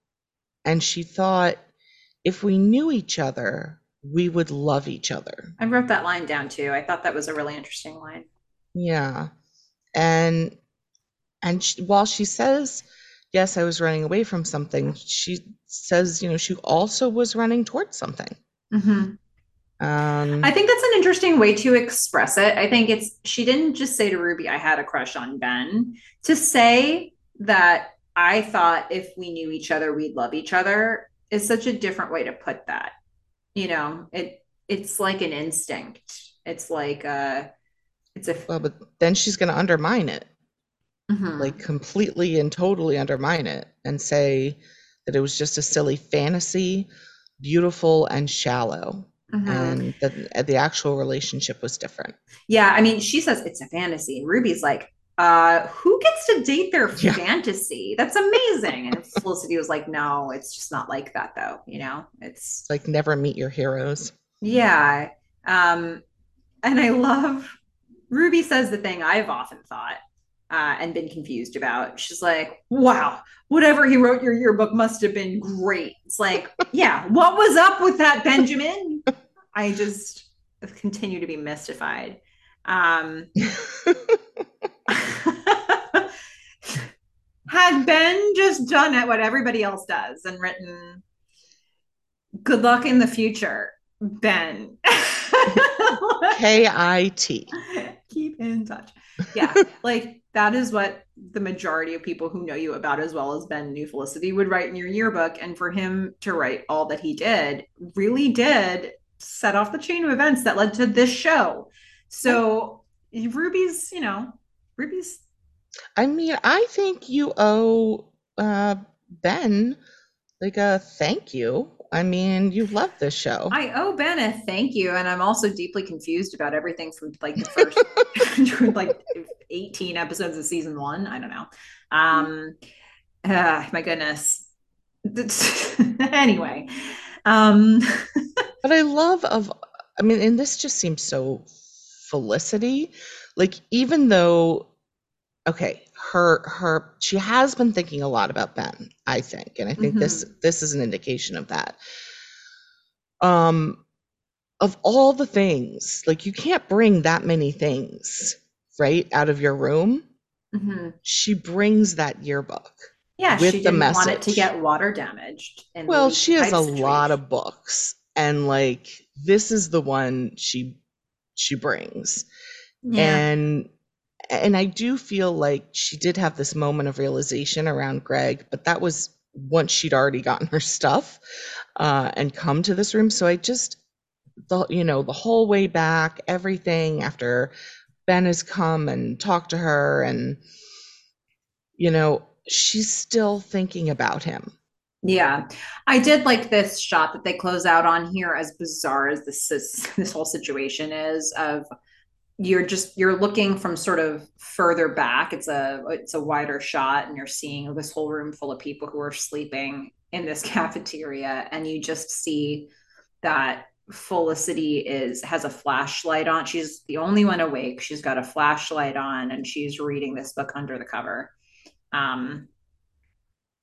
and she thought if we knew each other, we would love each other. I wrote that line down too. I thought that was a really interesting line. Yeah. And and she, while she says, yes, I was running away from something, she says, you know, she also was running towards something. Mm-hmm. I Um, think that's an interesting way to express it. I think it's, she didn't just say to Ruby, I had a crush on Ben. To say that I thought if we knew each other, we'd love each other is such a different way to put that. You know, it, it's like an instinct. It's like a, it's a, well, but then she's going to undermine it, like mm-hmm, completely and totally undermine it and say that it was just a silly fantasy, beautiful and shallow, mm-hmm. and that the actual relationship was different. Yeah, I mean, she says it's a fantasy, and Ruby's like, uh, who gets to date their Yeah. fantasy? That's amazing. And Felicity was like, no, it's just not like that, though. You know, it's It's like never meet your heroes. yeah. Um, and I love Ruby says the thing I've often thought uh, and been confused about. She's like, wow, whatever he wrote your yearbook must have been great. It's like, yeah, what was up with that, Benjamin? I just continue to be mystified. Um, had Ben just done it what everybody else does and written good luck in the future, Ben. K I T. Keep in touch. Yeah, like that is what the majority of people who know you about as well as Ben knew Felicity would write in your yearbook. And for him to write all that he did really did set off the chain of events that led to this show. So Ruby's, you know, Ruby's I mean, I think you owe uh, Ben like a thank you. I mean, you love this show. I owe Ben a thank you, and I'm also deeply confused about everything from like the first like 18 episodes of season one. I don't know. Um, uh, my goodness. anyway, um, But I love of I mean, and this just seems so Felicity. Like even though okay, her her she has been thinking a lot about Ben, I think. And I think this mhm. this is an indication of that. Um of all the things, like you can't bring that many things, right, out of your room. Mhm. She brings that yearbook yeah, she with the didn't want it to get water damaged Well, she has a lot of books, and like this is the one she she brings. Yeah, And and I do feel like she did have this moment of realization around Greg, but that was once she'd already gotten her stuff uh, and come to this room. So I just the you know the whole way back, everything after Ben has come and talked to her, and you know she's still thinking about him. yeah. I did like this shot that they close out on here, as bizarre as this is, this whole situation is. Of you're just you're looking from sort of further back. It's a it's a wider shot and you're seeing this whole room full of people who are sleeping in this cafeteria and you just see that felicity is has a flashlight on. She's the only one awake. She's got a flashlight on and she's reading this book under the cover. Um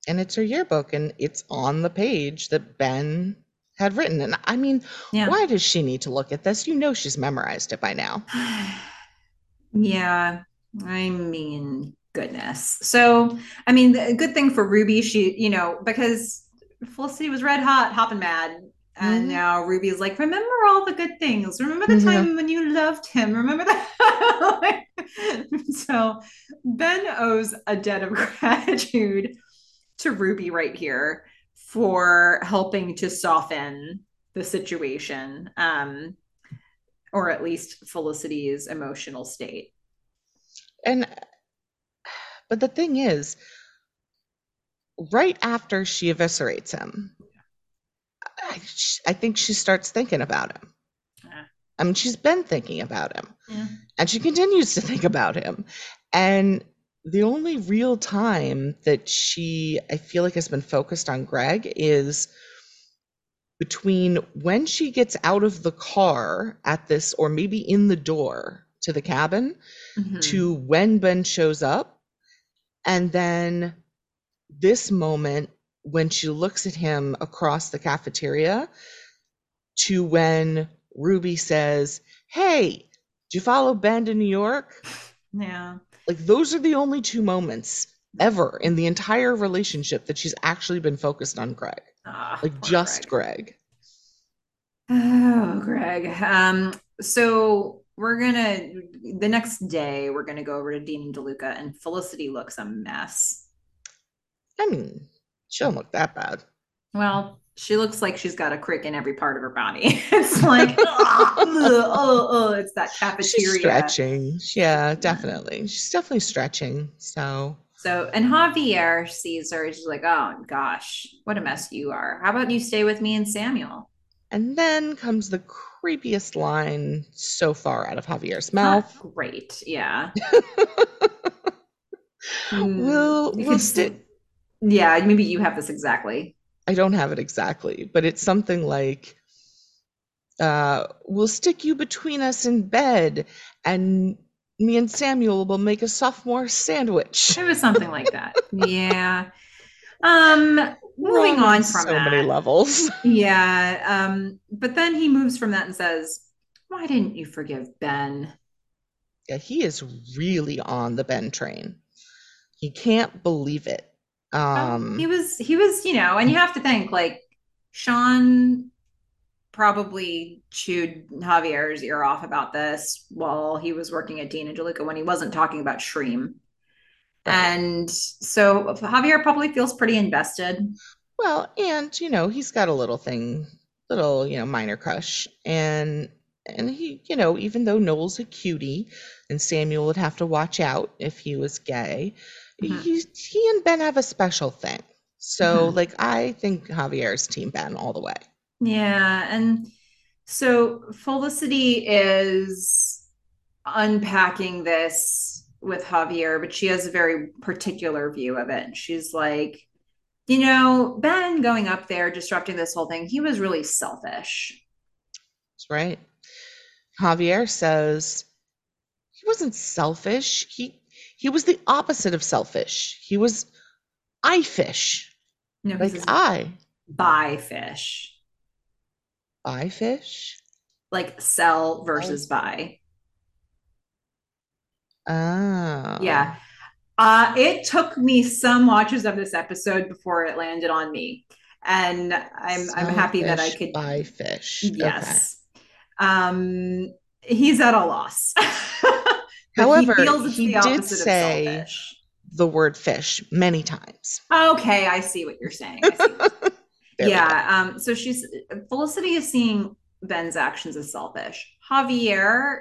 and it's her yearbook and it's on the page that Ben had written. And I mean, yeah why does she need to look at this? You know she's memorized it by now. yeah i mean goodness so i mean the good thing for ruby she you know because Felicity was red hot, hopping mad. And Mhm. now Ruby's like, remember all the good things. Remember the Yeah. time when you loved him. Remember that? so Ben owes a debt of gratitude to Ruby right here for helping to soften the situation, um, or at least Felicity's emotional state. And, but the thing is, right after she eviscerates him, I, I think she starts thinking about him. Yeah. I mean, she's been thinking about him. Yeah. And she continues to think about him. And the only real time that she, I feel like, has been focused on Greg is between when she gets out of the car at this, or maybe in the door to the cabin, mm-hmm. to when Ben shows up. And then this moment when she looks at him across the cafeteria to when Ruby says, Hey, do you follow Ben to New York? Yeah. Like those are the only two moments ever in the entire relationship that she's actually been focused on Greg. Oh, like just Greg. Greg. Oh, Greg. Um, so we're gonna the next day we're gonna go over to Dean and DeLuca, and Felicity looks a mess. I mean, she don't look that bad. Well, she looks like she's got a crick in every part of her body. it's like, oh, oh, oh, it's that cafeteria. She's stretching. Yeah, definitely. She's definitely stretching. So. So, and Javier sees her. She's like, oh gosh, what a mess you are. How about you stay with me and Samuel? And then comes the creepiest line so far out of Javier's mouth. Not great. Yeah. Hmm. we'll, we'll stick yeah, maybe you have this exactly. I don't have it exactly, but it's something like uh, we'll stick you between us in bed and me and Samuel will make a sophomore sandwich. It was something like that. yeah. Um moving on from so that. many levels. yeah. Um, but then he moves from that and says, Why didn't you forgive Ben? Yeah, he is really on the Ben train. He can't believe it. Um, he was he was you know, and you have to think like Sean probably chewed Javier's ear off about this while he was working at Dean and DeLuca when he wasn't talking about Shreem. And so Javier probably feels pretty invested. Well, and you know, he's got a little thing, little, you know, minor crush. And and he, you know, even though Noel's a cutie and Samuel would have to watch out if he was gay, mm-hmm. he, he and Ben have a special thing. So, mm-hmm. like, I think Javier's team Ben all the way. Yeah. And so Felicity is unpacking this with Javier, but she has a very particular view of it. She's like, you know, Ben going up there, disrupting this whole thing, he was really selfish. That's right. Javier says he wasn't selfish. He he was the opposite of selfish. He was I fish. No, like I. Buy fish. Buy fish? Like sell versus buy. Oh. Yeah. Uh, it took me some watches of this episode before it landed on me. And I'm I'm happy that I could buy fish. Yes. Okay. Um he's at a loss. However, he, he did say the word fish many times. Okay, I see what you're saying. yeah. Um, so she's Felicity is seeing Ben's actions as selfish. Javier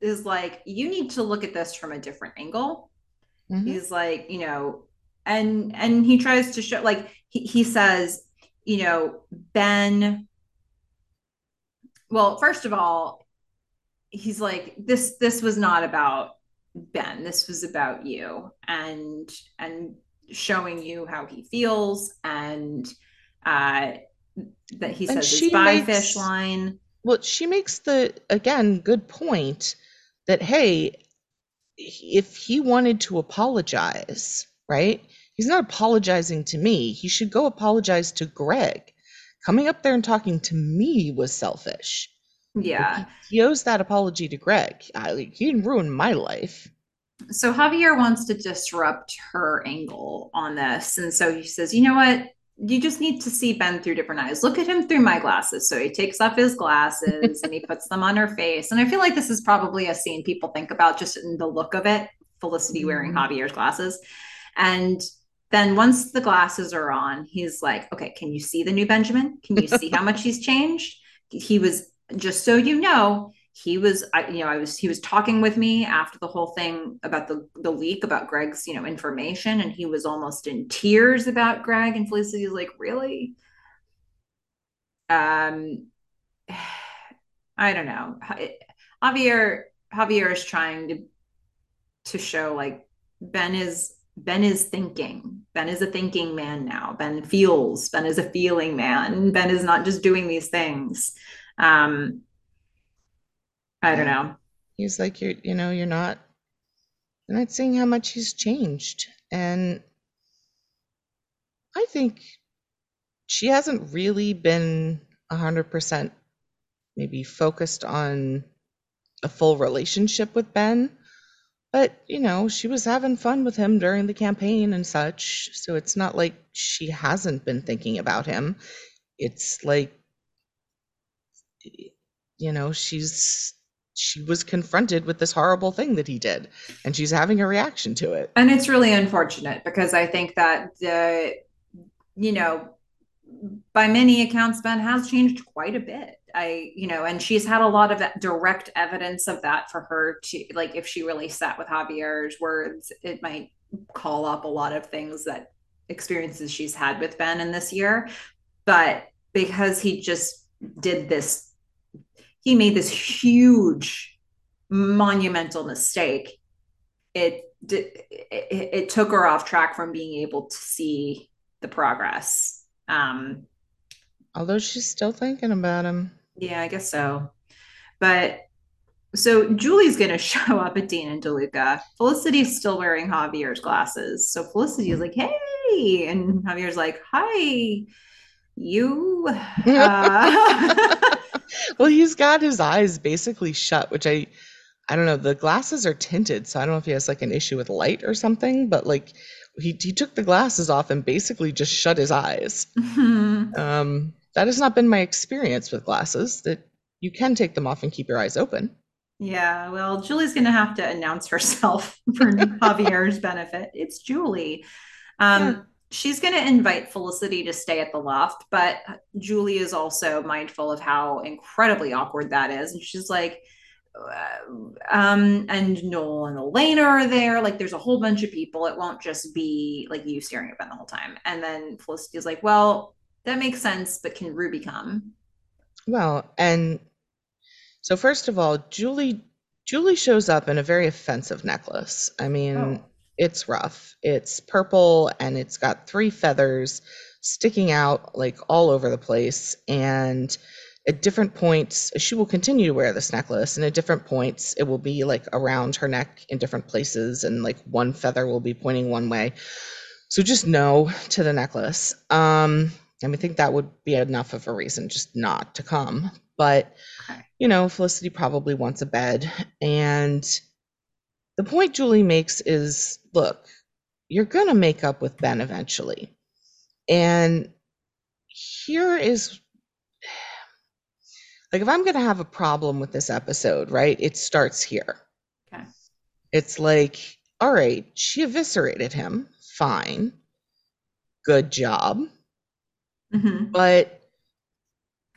is like, you need to look at this from a different angle. Mm-hmm. He's like, you know, and and he tries to show like he, he says, you know, Ben. Well, first of all, he's like this this was not about ben. This was about you and and showing you how he feels and uh that he says his makes, fish line. Well she makes the again good point that hey if he wanted to apologize right? He's not apologizing to me. He should go apologize to greg. Coming up there and talking to me was selfish yeah. He, owes that apology to Greg. I, like, he didn't ruin my life. So Javier wants to disrupt her angle on this. And so he says, you know what? You just need to see Ben through different eyes. Look at him through my glasses. So he takes off his glasses and he puts them on her face. And I feel like this is probably a scene people think about just in the look of it Felicity wearing mm-hmm. Javier's glasses. And then once the glasses are on, he's like, okay, can you see the new Benjamin? Can you see how much he's changed? He was just so you know, he was I, you know i was he was talking with me after the whole thing about the the leak about greg's you know information. And he was almost in tears about greg. And felicity was like really? Um i don't know. Javier javier is trying to to show like ben is ben is thinking. Ben is a thinking man now. Ben feels ben is a feeling man. Ben is not just doing these things um I don't know. He's like, you're, you know, you're not, you're not seeing how much he's changed. And I think she hasn't really been 100% maybe focused on a full relationship with Ben. But, you know, she was having fun with him during the campaign and such. So it's not like she hasn't been thinking about him. It's like, you know, she's she was confronted with this horrible thing that he did and she's having a reaction to it. And it's really unfortunate because i think that the you know by many accounts ben has changed quite a bit. I you know and she's had a lot of direct evidence of that for her to like if she really sat with javier's words it might call up a lot of things that experiences she's had with ben in this year. But because he just did this he made this huge monumental mistake. It, it it took her off track from being able to see the progress. Um although she's still thinking about him. Yeah i guess so. But so julie's going to show up at dean and deluca. Felicity's still wearing javier's glasses. So felicity is like hey! And javier's like hi you. Uh... well, he's got his eyes basically shut, which I I don't know. The glasses are tinted, so I don't know if he has like an issue with light or something, but like he he took the glasses off and basically just shut his eyes. Mm-hmm. Um, that has not been my experience with glasses. That you can take them off and keep your eyes open. Yeah, well, Julie's going to have to announce herself for Javier's benefit. It's Julie. Um, yeah she's going to invite Felicity to stay at the loft, but Julie is also mindful of how incredibly awkward that is. And she's like, uh, um, and Noel and Elena are there. Like, there's a whole bunch of people. It won't just be like you staring at Ben the whole time. And then Felicity is like, well, that makes sense, but can Ruby come? Well, and so first of all, Julie Julie shows up in a very offensive necklace. I mean, oh it's rough. It's purple and it's got three feathers sticking out like all over the place. And at different points, she will continue to wear this necklace. And at different points, it will be like around her neck in different places. And like one feather will be pointing one way. So just no to the necklace. Um, and I think that would be enough of a reason just not to come. But, you know, Felicity probably wants a bed. And the point Julie makes is look, you're going to make up with Ben eventually. And here is like if I'm going to have a problem with this episode, right? It starts here. Okay. It's like, all right, she eviscerated him. Fine. Good job. Mm-hmm. But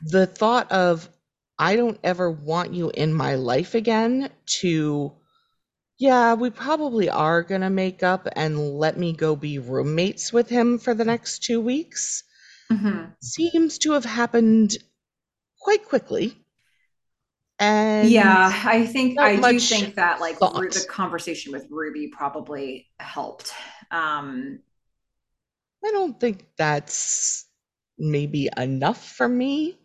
the thought of, I don't ever want you in my life again to yeah, we probably are gonna make up and let me go be roommates with him for the next two weeks. Mm-hmm. Seems to have happened quite quickly. And yeah, I think I do think that like the conversation with Ruby probably helped. Um I don't think that's maybe enough for me.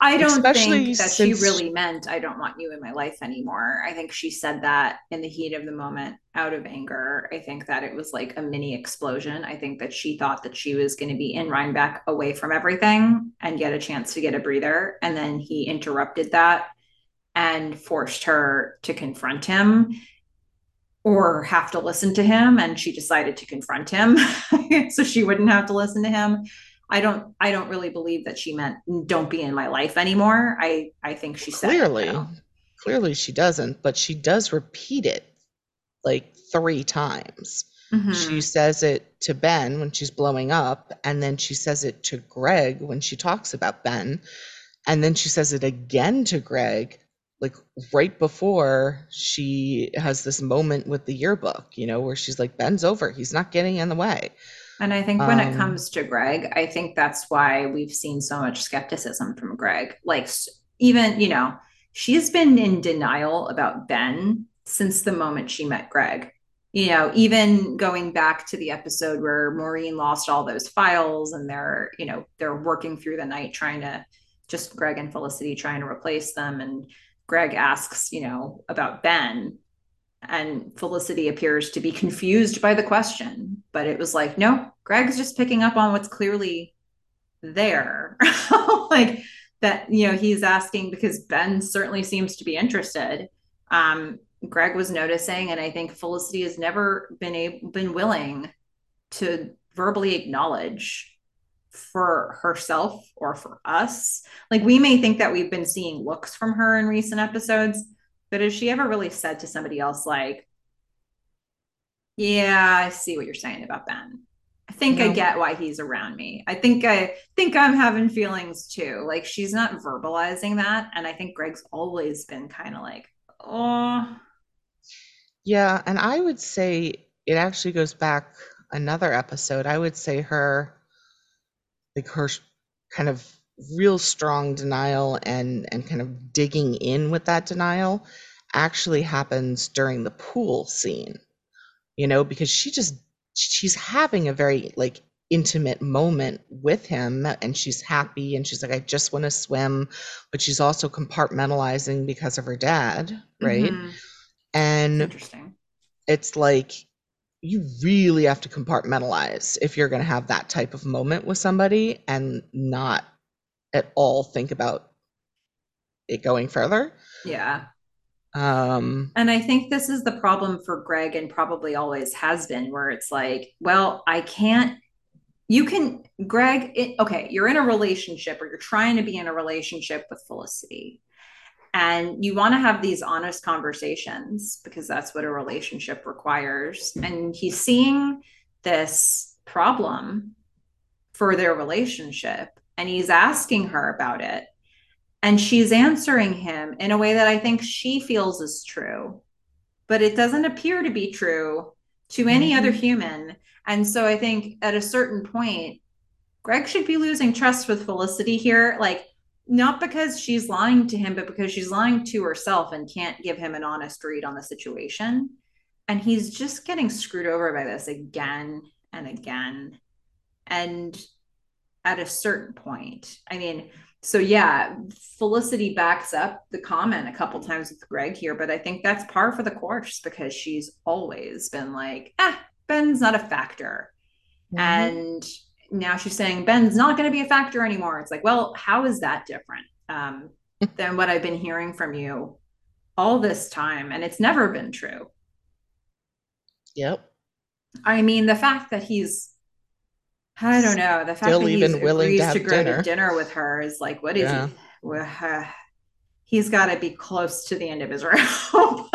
I don't Especially think that since... she really meant I don't want you in my life anymore. I think she said that in the heat of the moment out of anger. I think that it was like a mini explosion. I think that she thought that she was going to be in Rhinebeck away from everything and get a chance to get a breather. And then he interrupted that and forced her to confront him or have to listen to him. And she decided to confront him so she wouldn't have to listen to him. I don't I don't really believe that she meant don't be in my life anymore. I I think she said clearly clearly she doesn't, but she does repeat it like three times. Mm-hmm. She says it to Ben when she's blowing up, and then she says it to Greg when she talks about Ben. And then she says it again to Greg, like right before she has this moment with the yearbook, you know, where she's like, Ben's over. He's not getting in the way. And I think when um, it comes to Greg, I think that's why we've seen so much skepticism from Greg. Like, even, you know, she's been in denial about Ben since the moment she met Greg. You know, even going back to the episode where Maureen lost all those files and they're, you know, they're working through the night trying to just Greg and Felicity trying to replace them. And Greg asks, you know, about Ben and Felicity appears to be confused by the question, but it was like, no, Greg's just picking up on what's clearly there. like that, you know, he's asking because Ben certainly seems to be interested. Um, Greg was noticing, and I think Felicity has never been able been willing to verbally acknowledge for herself or for us. Like we may think that we've been seeing looks from her in recent episodes, but has she ever really said to somebody else, like, yeah, I see what you're saying about Ben. I think no. I get why he's around me. I think I think I'm having feelings too. Like she's not verbalizing that. And I think Greg's always been kind of like, oh. Yeah, and I would say it actually goes back another episode. I would say her like her kind of real strong denial and and kind of digging in with that denial actually happens during the pool scene you know because she just she's having a very like intimate moment with him and she's happy and she's like i just want to swim but she's also compartmentalizing because of her dad right mm-hmm. and interesting it's like you really have to compartmentalize if you're going to have that type of moment with somebody and not at all think about it going further. Yeah. Um and I think this is the problem for Greg and probably always has been where it's like, well, I can't you can Greg, it, okay, you're in a relationship or you're trying to be in a relationship with Felicity and you want to have these honest conversations because that's what a relationship requires and he's seeing this problem for their relationship and he's asking her about it and she's answering him in a way that i think she feels is true but it doesn't appear to be true to any mm-hmm. other human and so i think at a certain point greg should be losing trust with felicity here like not because she's lying to him, but because she's lying to herself and can't give him an honest read on the situation. And he's just getting screwed over by this again and again. And at a certain point, I mean, so yeah, Felicity backs up the comment a couple times with Greg here, but I think that's par for the course because she's always been like, ah, Ben's not a factor. Mm-hmm. And now she's saying Ben's not going to be a factor anymore. It's like, well, how is that different um, than what I've been hearing from you all this time? And it's never been true. Yep. I mean, the fact that he's, I don't know, the fact Still that he's willing agrees to, to go dinner. to dinner with her is like, what is yeah. he? Well, uh, he's got to be close to the end of his rope.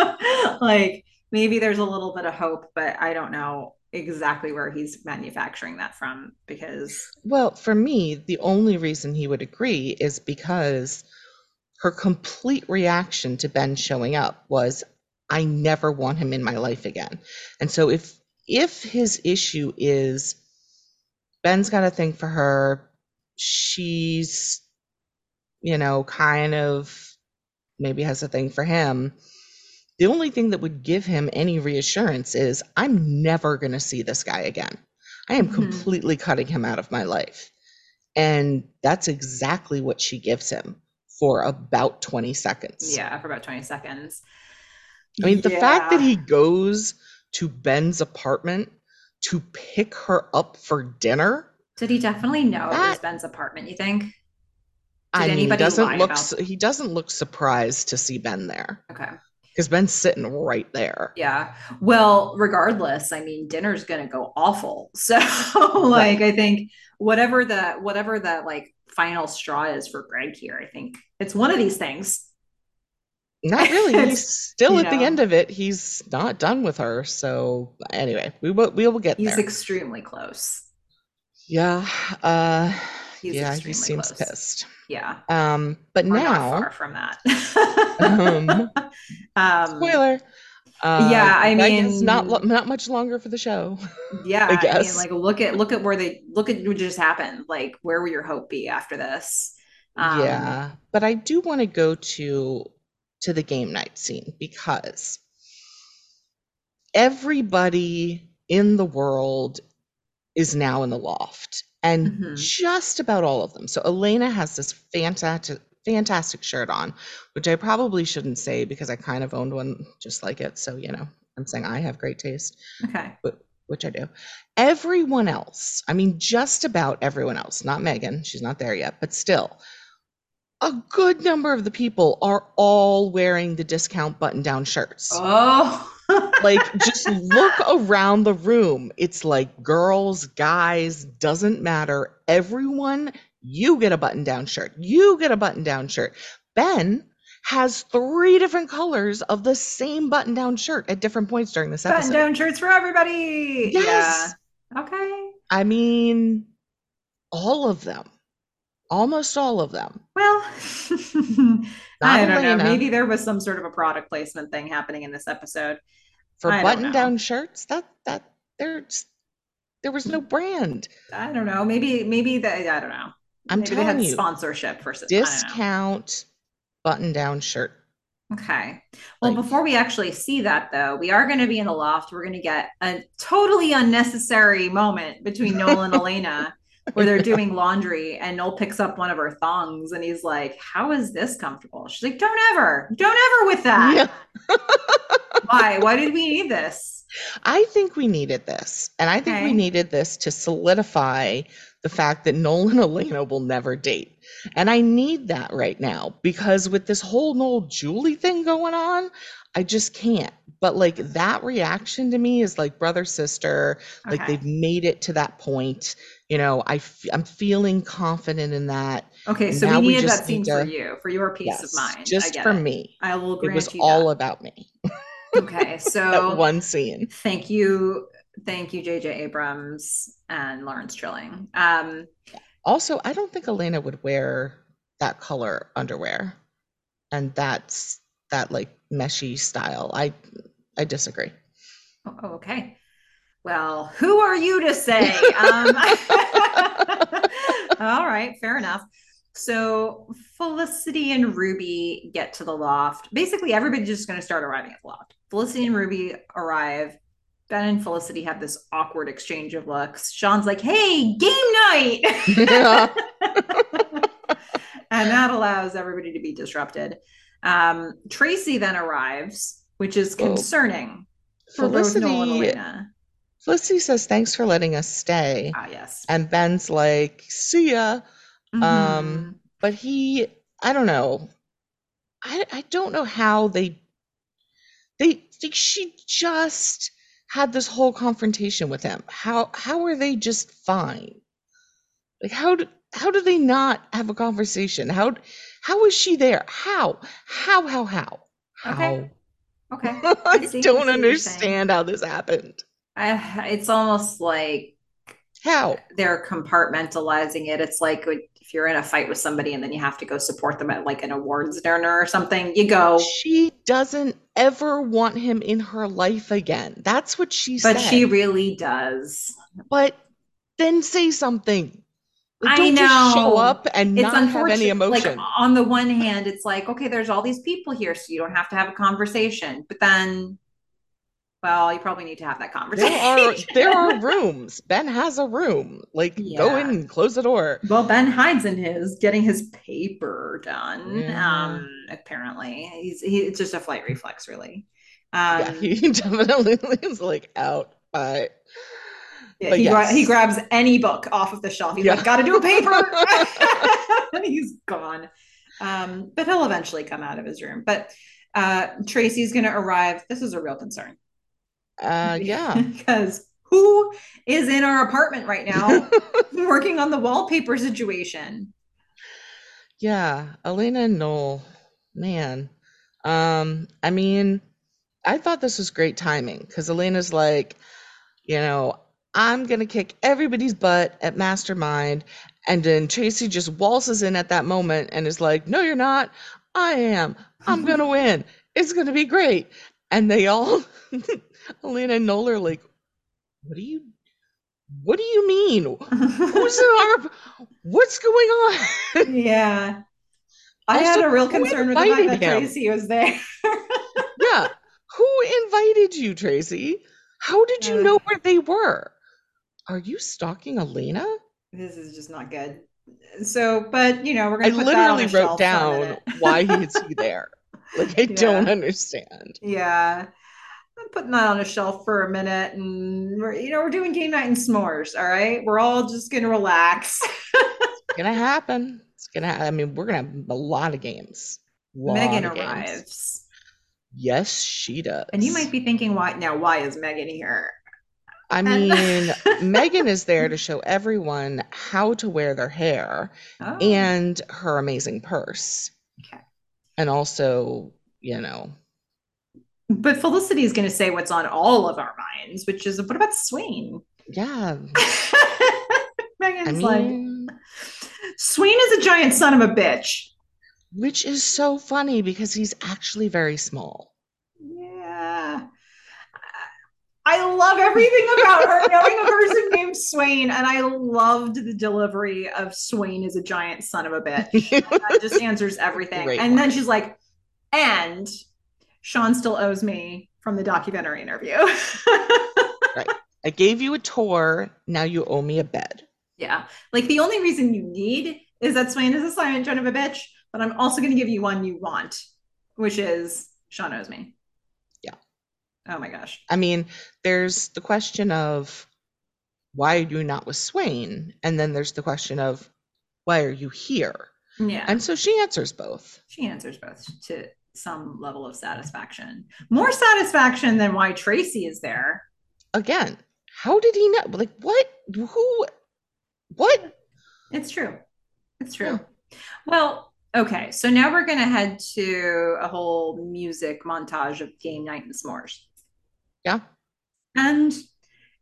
like maybe there's a little bit of hope, but I don't know exactly where he's manufacturing that from because well for me the only reason he would agree is because her complete reaction to ben showing up was i never want him in my life again and so if if his issue is ben's got a thing for her she's you know kind of maybe has a thing for him the only thing that would give him any reassurance is I'm never going to see this guy again. I am mm-hmm. completely cutting him out of my life. And that's exactly what she gives him for about 20 seconds. Yeah, for about 20 seconds. I mean, the yeah. fact that he goes to Ben's apartment to pick her up for dinner. Did he definitely know that, it was Ben's apartment, you think? Did I mean, he doesn't look about... he doesn't look surprised to see Ben there. Okay because Ben's sitting right there. Yeah. Well, regardless, I mean, dinner's gonna go awful. So, like, I think whatever the whatever the like final straw is for Greg here, I think it's one of these things. Not really. He's still at the end of it. He's not done with her. So anyway, we will we will get he's there. extremely close. Yeah. Uh He's yeah, he seems close. pissed. Yeah. Um, but We're not now far from that. um um, spoiler. Uh yeah, I Meghan's not mean- lo- not much longer for the show. yeah, I I, mean, guess. like look at look at where they look at what just happened. Like, where will your hope be after this? Um, yeah. But I do want to go to to the game night scene because everybody in the world is now in the loft and Mhm. just about all of them. So Elena has this fantastic fantastic shirt on, which I probably shouldn't say because I kind of owned one just like it. So, you know, I'm saying I have great taste, Okay. but which I do. Everyone else, I mean just about everyone else, not Meghan, she's not there yet, but still a good number of the people are all wearing the discount button-down shirts Oh. like just look around the room it's like girls guys doesn't matter everyone you get a button down shirt you get a button down shirt ben has three different colors of the same button down shirt at different points during this button episode down shirts for everybody. Yes. Yeah. Okay. i mean all of them almost all of them Well, I don't know. Maybe there was some sort of a product placement thing happening in this episode. for I button down shirts that that there's there was no brand I don't know. Maybe maybe that I don't know. I'm maybe they telling you, sponsorship for I don't know. discount button down shirt Okay. Well, Like- before we actually see that, though, we are going to be in the loft. We're going to get a totally unnecessary moment between Noel and Elena where they're doing laundry, and Noel picks up one of her thongs and he's like, How is this comfortable? She's like, Don't ever, don't ever with that. Yeah. Why? Why did we need this? I think we needed this. And I think we needed this to solidify the fact that Noel and Elena will never date. And I need that right now because with this whole Noel Julie thing going on, I just can't. But like that reaction to me is like brother sister, like they've made it to that point. You know, I f- I'm feeling confident in that. Okay, And so we we needed just that scene need for you, for your peace Yes, of mind. Just for it. me. I will grant It was you all that. about me. Okay, so one scene. thank you, thank you, JJ Abrams and Lawrence Trilling. Um, Also, I don't think Elena would wear that color underwear and that's that like meshy style. I I disagree. oh, okay. Well, who are you to say? Um, all right, fair enough. So Felicity and Ruby get to the loft. Basically, everybody's just going to start arriving at the loft. Felicity and Ruby arrive. Ben and Felicity have this awkward exchange of looks. Sean's like, "Hey, game night!" and that allows everybody to be disrupted. Um, Tracy then arrives, which is Well, concerning for both Noel and Felicity. Felicity says thanks for letting us stay. Ah, yes. And Ben's like, see ya. Mhm. Um, but he I don't know. I I don't know how they they like she just had this whole confrontation with him. How how are they just fine? Like how do how do they not have a conversation? How how is she there? How? How how how? How? Okay. Okay. I I see- I see don't what you're saying. understand how this happened. I, it's almost like How? they're compartmentalizing it. It's like if you're in a fight with somebody and then you have to go support them at like an awards dinner or something, you go. She doesn't ever want him in her life again. That's what she But said. But she really does. but then say something. Like, I don't just show up and It's not have any Like on the one hand, it's like, okay, there's all these people here, so you don't have to have a conversation. But then, well, you probably need to have that conversation. there are there are rooms. Ben has a room. Like go in and close the door. Well, Ben hides in his, getting his paper done. Yeah. Um, apparently, he's he, it's just a flight reflex, really. Um, yeah, he definitely is like out. But yeah, he, gra- he grabs any book off of the shelf. He's Yeah. like, "Got to do a paper," and he's gone. Um, but he'll eventually come out of his room. But uh, Tracy's going to arrive. This is a real concern. uh yeah. because who is in our apartment right now working on the wallpaper situation? Yeah, Elena and Noel, man. Um, I mean, I thought this was great timing because Elena's like, you know, I'm gonna kick everybody's butt at Mastermind. And then Tracy just waltzes in at that moment and is like, No, you're not. I am. I'm gonna win. It's gonna be great. And they all Elena and Noel are like, What do you what do you mean? Who's in our what's going on? yeah. I Also, had a real concern with the fact that him? Tracy was there. Yeah. Who invited you, Tracy? How did you uh, know where they were? Are you stalking Elena? this is just not good. So, but you know, we're gonna on literally wrote shelf for a down why he is he there. Like I don't understand. Yeah. I'm putting that on a shelf for a minute and we're you know, we're doing game night and s'mores, all right? We're all just gonna relax. It's gonna happen. It's gonna. I mean, we're gonna have a lot of games. Lot Meghan of games. arrives. Yes, she does. And you might be thinking, why now, why is Meghan here? I mean, Meghan is there to show everyone how to wear their hair Oh, and her amazing purse. Okay. And also, you know, but Felicity is gonna say what's on all of our minds, which is what about Swain? yeah. Meghan's I like, mean, Swain is a giant son of a bitch. which is so funny because he's actually very small. Yeah. I love everything about her knowing a person named Swain, and I loved the delivery of Swain is a giant son of a bitch. that just answers everything. Great and then she's like, and Sean still owes me from the documentary interview. I gave you a tour. Now you owe me a bed. yeah. Like the only reason you need is that Swain is a silent son of a bitch, but I'm also going to give you one you want, which is Sean owes me. Yeah. Oh my gosh. I mean, there's the question of why are you not with Swain? And then there's the question of why are you here? Yeah. And so she answers both. she answers both to some level of satisfaction. More satisfaction than why Tracy is there. Again, how did he know? Like, what? Who? What? It's true. It's true. Well, okay. So now we're going to head to a whole music montage of game night and s'mores. Yeah. And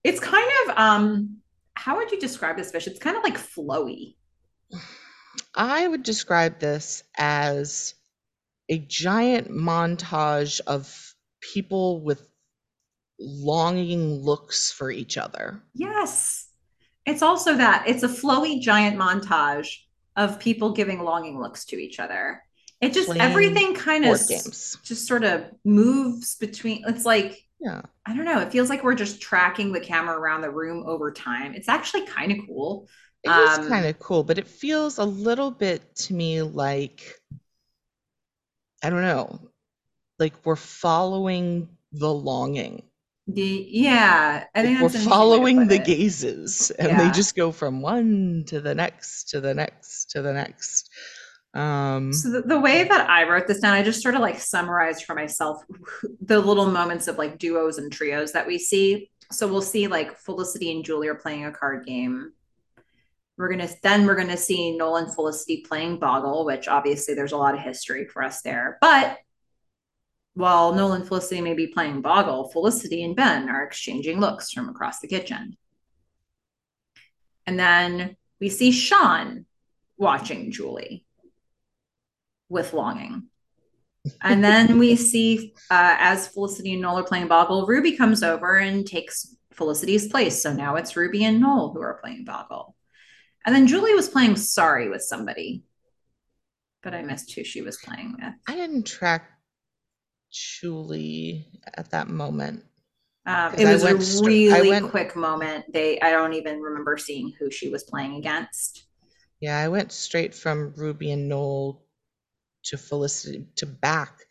it's kind of um how would you describe this fish? It's kind of like flowy. I would describe this as a giant montage of people with longing looks for each other. Yes. It's also that. It's a flowy giant montage of people giving longing looks to each other. It just Playing everything kind of s- just sort of moves between it's like Yeah. I don't know, it feels like we're just tracking the camera around the room over time. It's actually kind of cool. It is Um, kind of cool, but it feels a little bit to me like I don't know, like we're following the longing. The, yeah, I think Like we're that's an interesting way to following the it. gazes and they just go from one to the next to the next to the next. Um So the, the way that I wrote this down, I just sort of like summarized for myself the little moments of like duos and trios that we see. So we'll see like Felicity and Julie are playing a card game. We're gonna then we're gonna see Noel and Felicity playing Boggle, which obviously there's a lot of history for us there. But while Noel and Felicity may be playing Boggle, Felicity and Ben are exchanging looks from across the kitchen. And then we see Sean watching Julie with longing. And then we see, uh, as Felicity and Noel are playing Boggle, Ruby comes over and takes Felicity's place. So now it's Ruby and Noel who are playing Boggle. And then Julie was playing Sorry with somebody, but I missed who she was playing with. I didn't track Julie at that moment. Um, it was a str- really went- quick moment. They, I don't even remember seeing who she was playing against. Yeah, I went straight from Ruby and Noel to Felicity to back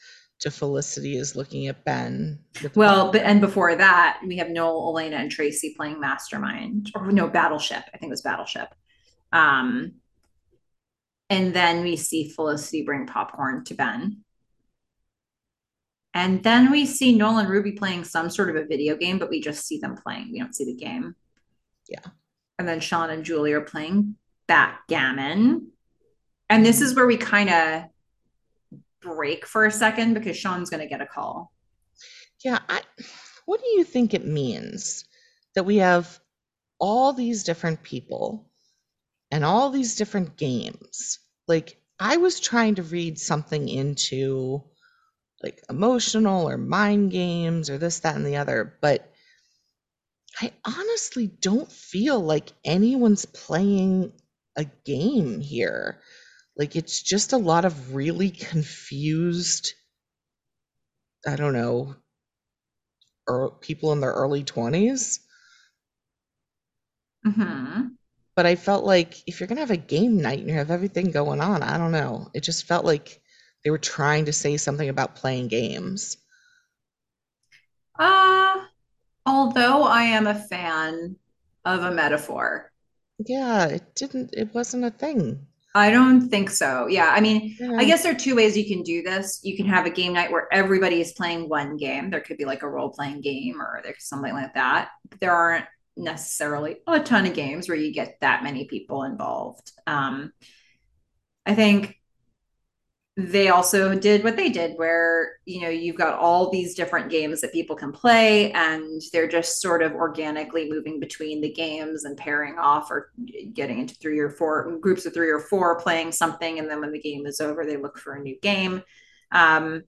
to Felicity is looking at Ben. Well, Bob. but and before that, we have Noel, Elena, and Tracy playing Mastermind, or no, Battleship. I think it was Battleship. Um, and then we see Felicity bring popcorn to Ben. And then we see Noel and Ruby playing some sort of a video game, but we just see them playing. We don't see the game. Yeah. And then Sean and Julie are playing backgammon. And this is where we kind of break for a second because Sean's going to get a call. Yeah, I, what do you think it means that we have all these different people and all these different games? Like, I was trying to read something into like emotional or mind games or this, that, and the other, but I honestly don't feel like anyone's playing a game here. Like, it's just a lot of really confused, I don't know, or people in their early 20s. Mm-hmm. But I felt like if you're gonna have a game night and you have everything going on, I don't know. It just felt like they were trying to say something about playing games. Uh, although I am a fan of a metaphor, Yeah, it didn't, it wasn't a thing. I don't think so. Yeah, I mean, I guess there are two ways you can do this. You can have a game night where everybody is playing one game. There could be like a role playing game or there's something like that. But there aren't necessarily a ton of games where you get that many people involved. Um, I think they also did what they did where you know you've got all these different games that people can play and they're just sort of organically moving between the games and pairing off or getting into three or four groups of three or four playing something and then when the game is over they look for a new game. Um,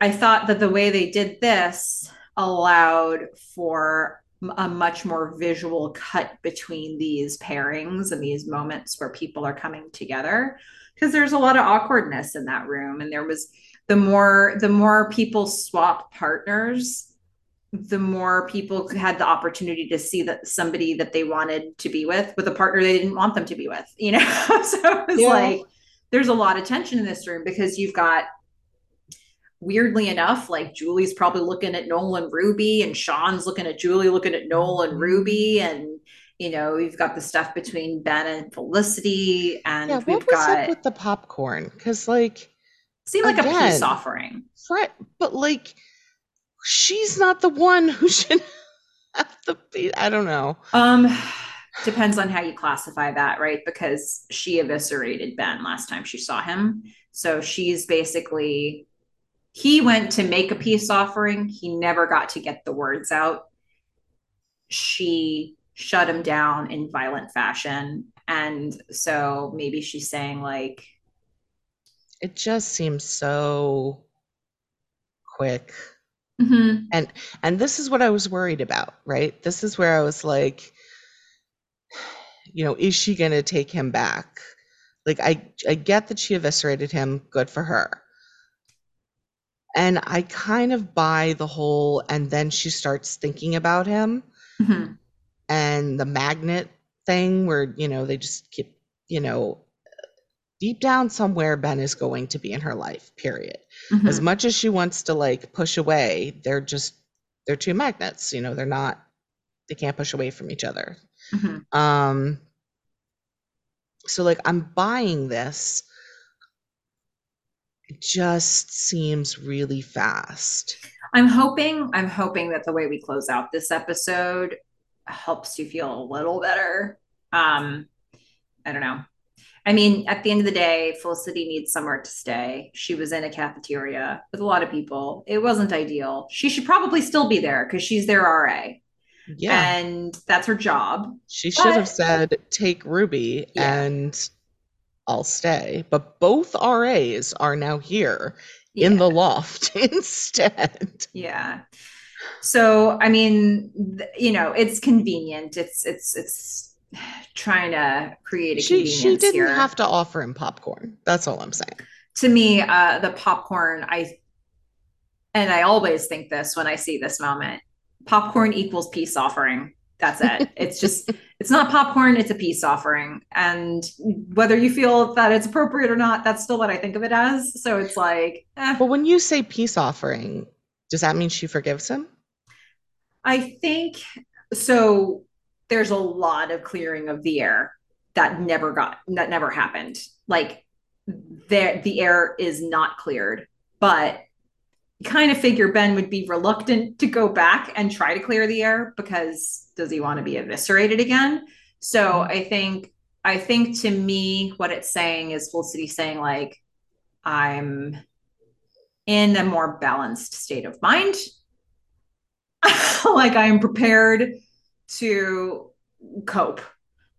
i thought that the way they did this allowed for a much more visual cut between these pairings and these moments where people are coming together because there's a lot of awkwardness in that room and there was the more the more people swap partners the more people had the opportunity to see that somebody that they wanted to be with with a partner they didn't want them to be with you know so it was Yeah. like there's a lot of tension in this room because you've got weirdly enough like julie's probably looking at noel and ruby and sean's looking at julie looking at noel and mm-hmm. ruby and you know you've got the stuff between ben and felicity and Yeah, we've what was got up with the popcorn? Because, like, seemed like a peace offering. Fred, but like, she's not the one who should have the. be- I don't know. Um, depends on how you classify that, right? Because she eviscerated Ben last time she saw him. So she's basically, he went to make a peace offering. He never got to get the words out. She shut him down in violent fashion. And so maybe she's saying, like, It just seems so quick. mhm, And this is what I was worried about, right? This is where I was like, you know, is she going to take him back? Like, I, I get that she eviscerated him. Good for her. And I kind of buy the whole, and then she starts thinking about him mhm, and the magnet thing where, you know, they just keep, you know, deep down somewhere, Ben is going to be in her life, period. As mhm, much as she wants to like push away, they're just, they're two magnets, you know, they're not, they can't push away from each other. mhm. Um, so like I'm buying this. It just seems really fast. I'm hoping, I'm hoping that the way we close out this episode helps you feel a little better. Um, I don't know. I mean, at the end of the day, Felicity needs somewhere to stay. She was in a cafeteria with a lot of people. It wasn't ideal. She should probably still be there because she's their RA Yeah. and that's her job. She should have said, take Ruby Yeah. and I'll stay. But both RAs are now here in the loft instead. Yeah. So, I mean, you know, it's convenient. It's it's it's trying to create a She convenience she didn't here. have to offer him popcorn. That's all I'm saying. to me, uh, the popcorn, I and I always think this when I see this moment. Popcorn equals peace offering. That's it. It's just it's not popcorn, it's a peace offering. And whether you feel that it's appropriate or not, that's still what I think of it as. So it's like, eh. But when you say peace offering, does that mean she forgives him? I think so. There's a lot of clearing of the air that never got that never happened. Like there, the air is not cleared, but kind of figure Ben would be reluctant to go back and try to clear the air because does he want to be eviscerated again? So I think I think to me what it's saying is Felicity saying like I'm in a more balanced state of mind. like I am prepared to cope.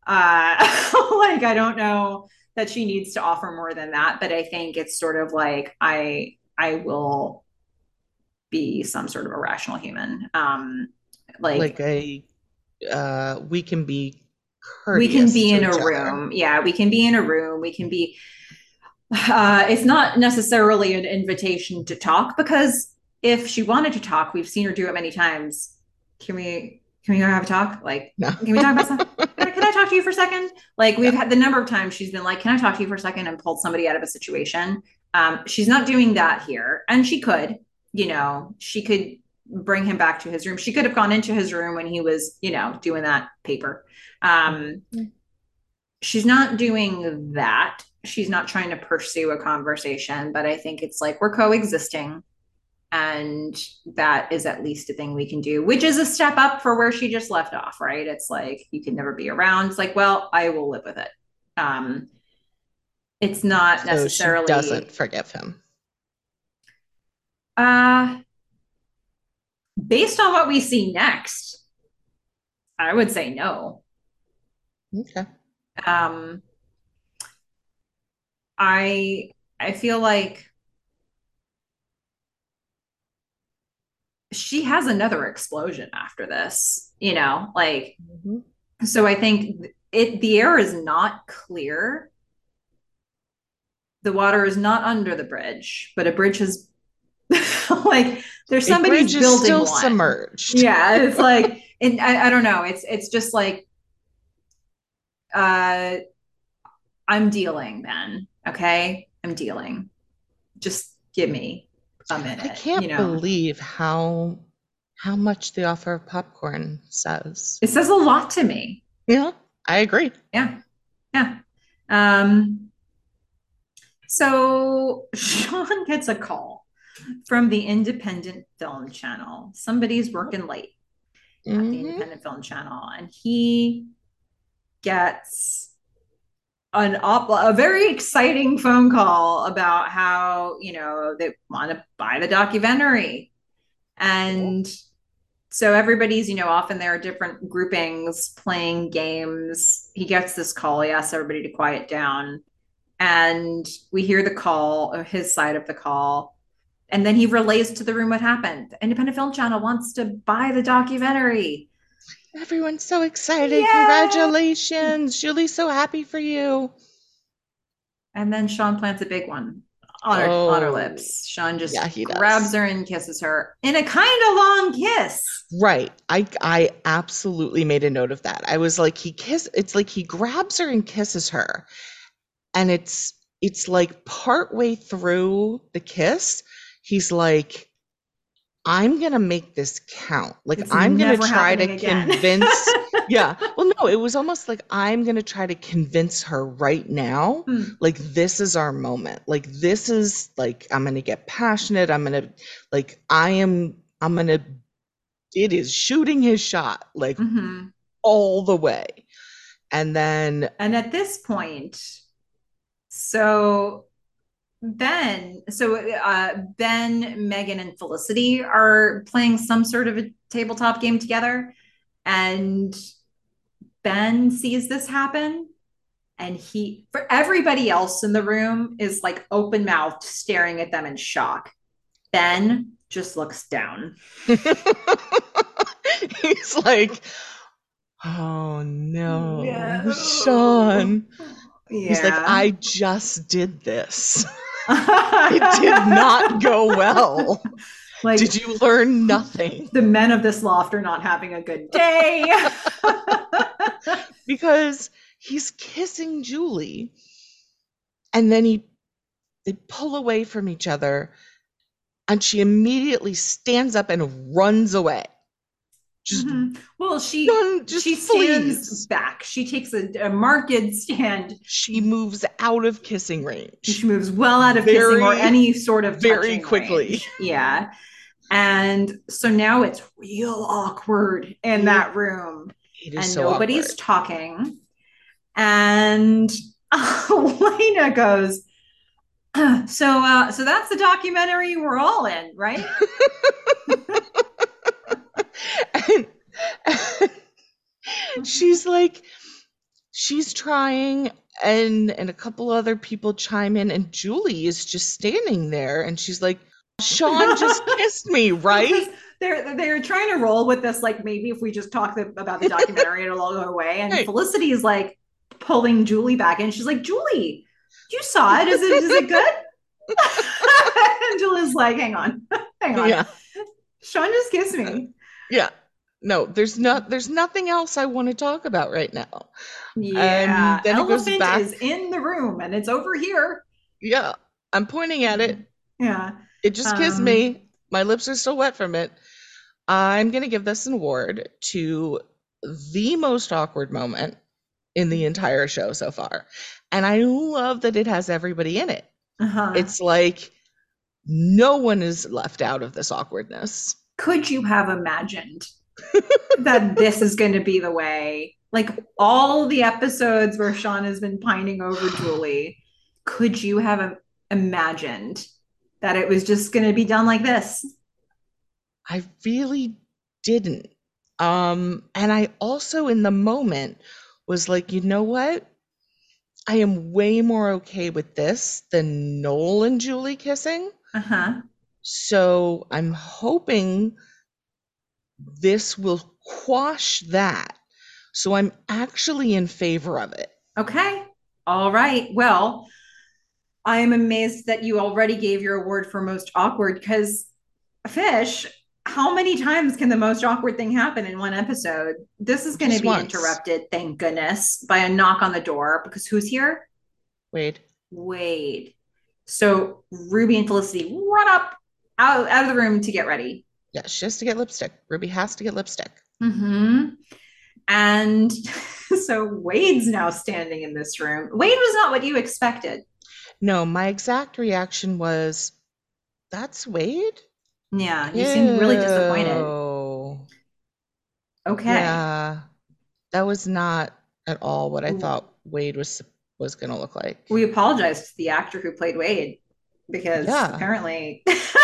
Uh, like I don't know that she needs to offer more than that, but I think it's sort of like I I will be some sort of a rational human. Um, like, like a uh, we can be we can be in a room. Other. Yeah, we can be in a room. We can be. Uh, it's not necessarily an invitation to talk because if she wanted to talk, we've seen her do it many times. Can we? Can we have a talk? Like, no. can we talk about something? Can I, can I talk to you for a second? Like, we've had the number of times she's been like, "Can I talk to you for a second? and pulled somebody out of a situation. Um, she's not doing that here, and she could. You know, she could bring him back to his room. She could have gone into his room when he was, you know, doing that paper. Um, mm-hmm. she's not doing that. She's not trying to pursue a conversation, but I think it's like we're coexisting. And that is at least a thing we can do, which is a step up for where she just left off, right? It's like you can never be around. It's like, well, I will live with it. Um, it's not so necessarily doesn't forgive him. Uh based on what we see next, I would say no. Okay. Um, I I feel like she has another explosion after this, you know, like mm-hmm. so I think it the air is not clear. The water is not under the bridge, but a bridge has like there's somebody building still one. submerged. Yeah, it's like, and I, I don't know. It's it's just like, uh, I'm dealing. Then okay, I'm dealing. Just give me I can't you know? believe how how much the offer of popcorn says. It says a lot to me. Yeah, I agree. Yeah, yeah. Um. So Sean gets a call from the Independent Film Channel. Somebody's working late mm-hmm. at the mm-hmm. Independent Film Channel, and he gets an op- a very exciting phone call about how you know they want to buy the documentary, and so everybody's you know often there are different groupings playing games. He gets this call. He asks everybody to quiet down, and we hear the call, uh, his side of the call and then he relays to the room what happened. Independent Film Channel wants to buy the documentary. Everyone's so excited. Yay! Congratulations. Julie's so happy for you. And then Sean plants a big one on her, oh, on her oh. lips. Sean just yeah, he grabs does. her and kisses her in a kind of long kiss. Right. I I absolutely made a note of that. I was like, he kiss it's like he grabs her and kisses her. And it's it's like partway through the kiss he's like, I'm gonna make this count. Like it's I'm gonna try to again. convince. yeah. Well, no, it was almost like I'm gonna try to convince her right now. Hmm. Like this is our moment. Like this is like I'm gonna get passionate. I'm gonna like I am. I'm gonna. It is shooting his shot like mm-hmm. all the way, and then. And at this point, so Ben, so uh, Ben, Meghan, and Felicity are playing some sort of a tabletop game together. And Ben sees this happen. And he, for everybody else in the room, is like open mouthed, staring at them in shock. Ben just looks down. He's like, oh no, no. Sean. Yeah. He's like, I just did this. it did not go well. Like, did you learn nothing? The men of this loft are not having a good day. because he's kissing Julie and then he they pull away from each other and she immediately stands up and runs away. Just mm-hmm. well, she she stands flees. back. She takes a, a marked stand. She moves out of kissing range. She moves well out of very, kissing or any sort of very quickly. Range. Yeah, and so now it's real awkward in that room, and so nobody's awkward. talking. And Elena goes, so uh so that's the documentary we're all in, right? and, and she's like she's trying and and a couple other people chime in and Julie is just standing there and she's like Sean just kissed me, right? Because they're they're trying to roll with this like maybe if we just talk the, about the documentary it'll all go away and Right. Felicity is like pulling Julie back and she's like Julie you saw it is it is it good and Julie's like hang on hang on Yeah. Sean just kissed me Yeah. No, there's not there's nothing else I want to talk about right now. yeah then it goes elephant back- is in the room and it's over here Yeah. I'm pointing at it. yeah It just kissed Um, me. My lips are still wet from it. I'm going to give this an award to the most awkward moment in the entire show so far. And I love that it has everybody in it. uh-huh. It's like no one is left out of this awkwardness. Could you have imagined that this is going to be the way like all the episodes where sean has been pining over julie could you have imagined that it was just going to be done like this I really didn't. Um, and I also, in the moment, was like, you know what? I am way more okay with this than Noel and Julie kissing. uh-huh So I'm hoping this will quash that. So I'm actually in favor of it. okay all right well i am amazed that you already gave your award for most awkward because fish how many times can the most awkward thing happen in one episode this is going to be once. interrupted thank goodness by a knock on the door because who's here Wade. Wade. So Ruby and Felicity run up out, out of the room to get ready. Yeah, she has to get lipstick. Ruby has to get lipstick. Mm-hmm. And so Wade's now standing in this room. Wade was not what you expected. No, my exact reaction was, that's Wade? Yeah, you seemed really disappointed. Okay. Yeah, that was not at all what I Ooh. thought Wade was was gonna look like. We apologize to the actor who played Wade because Yeah. apparently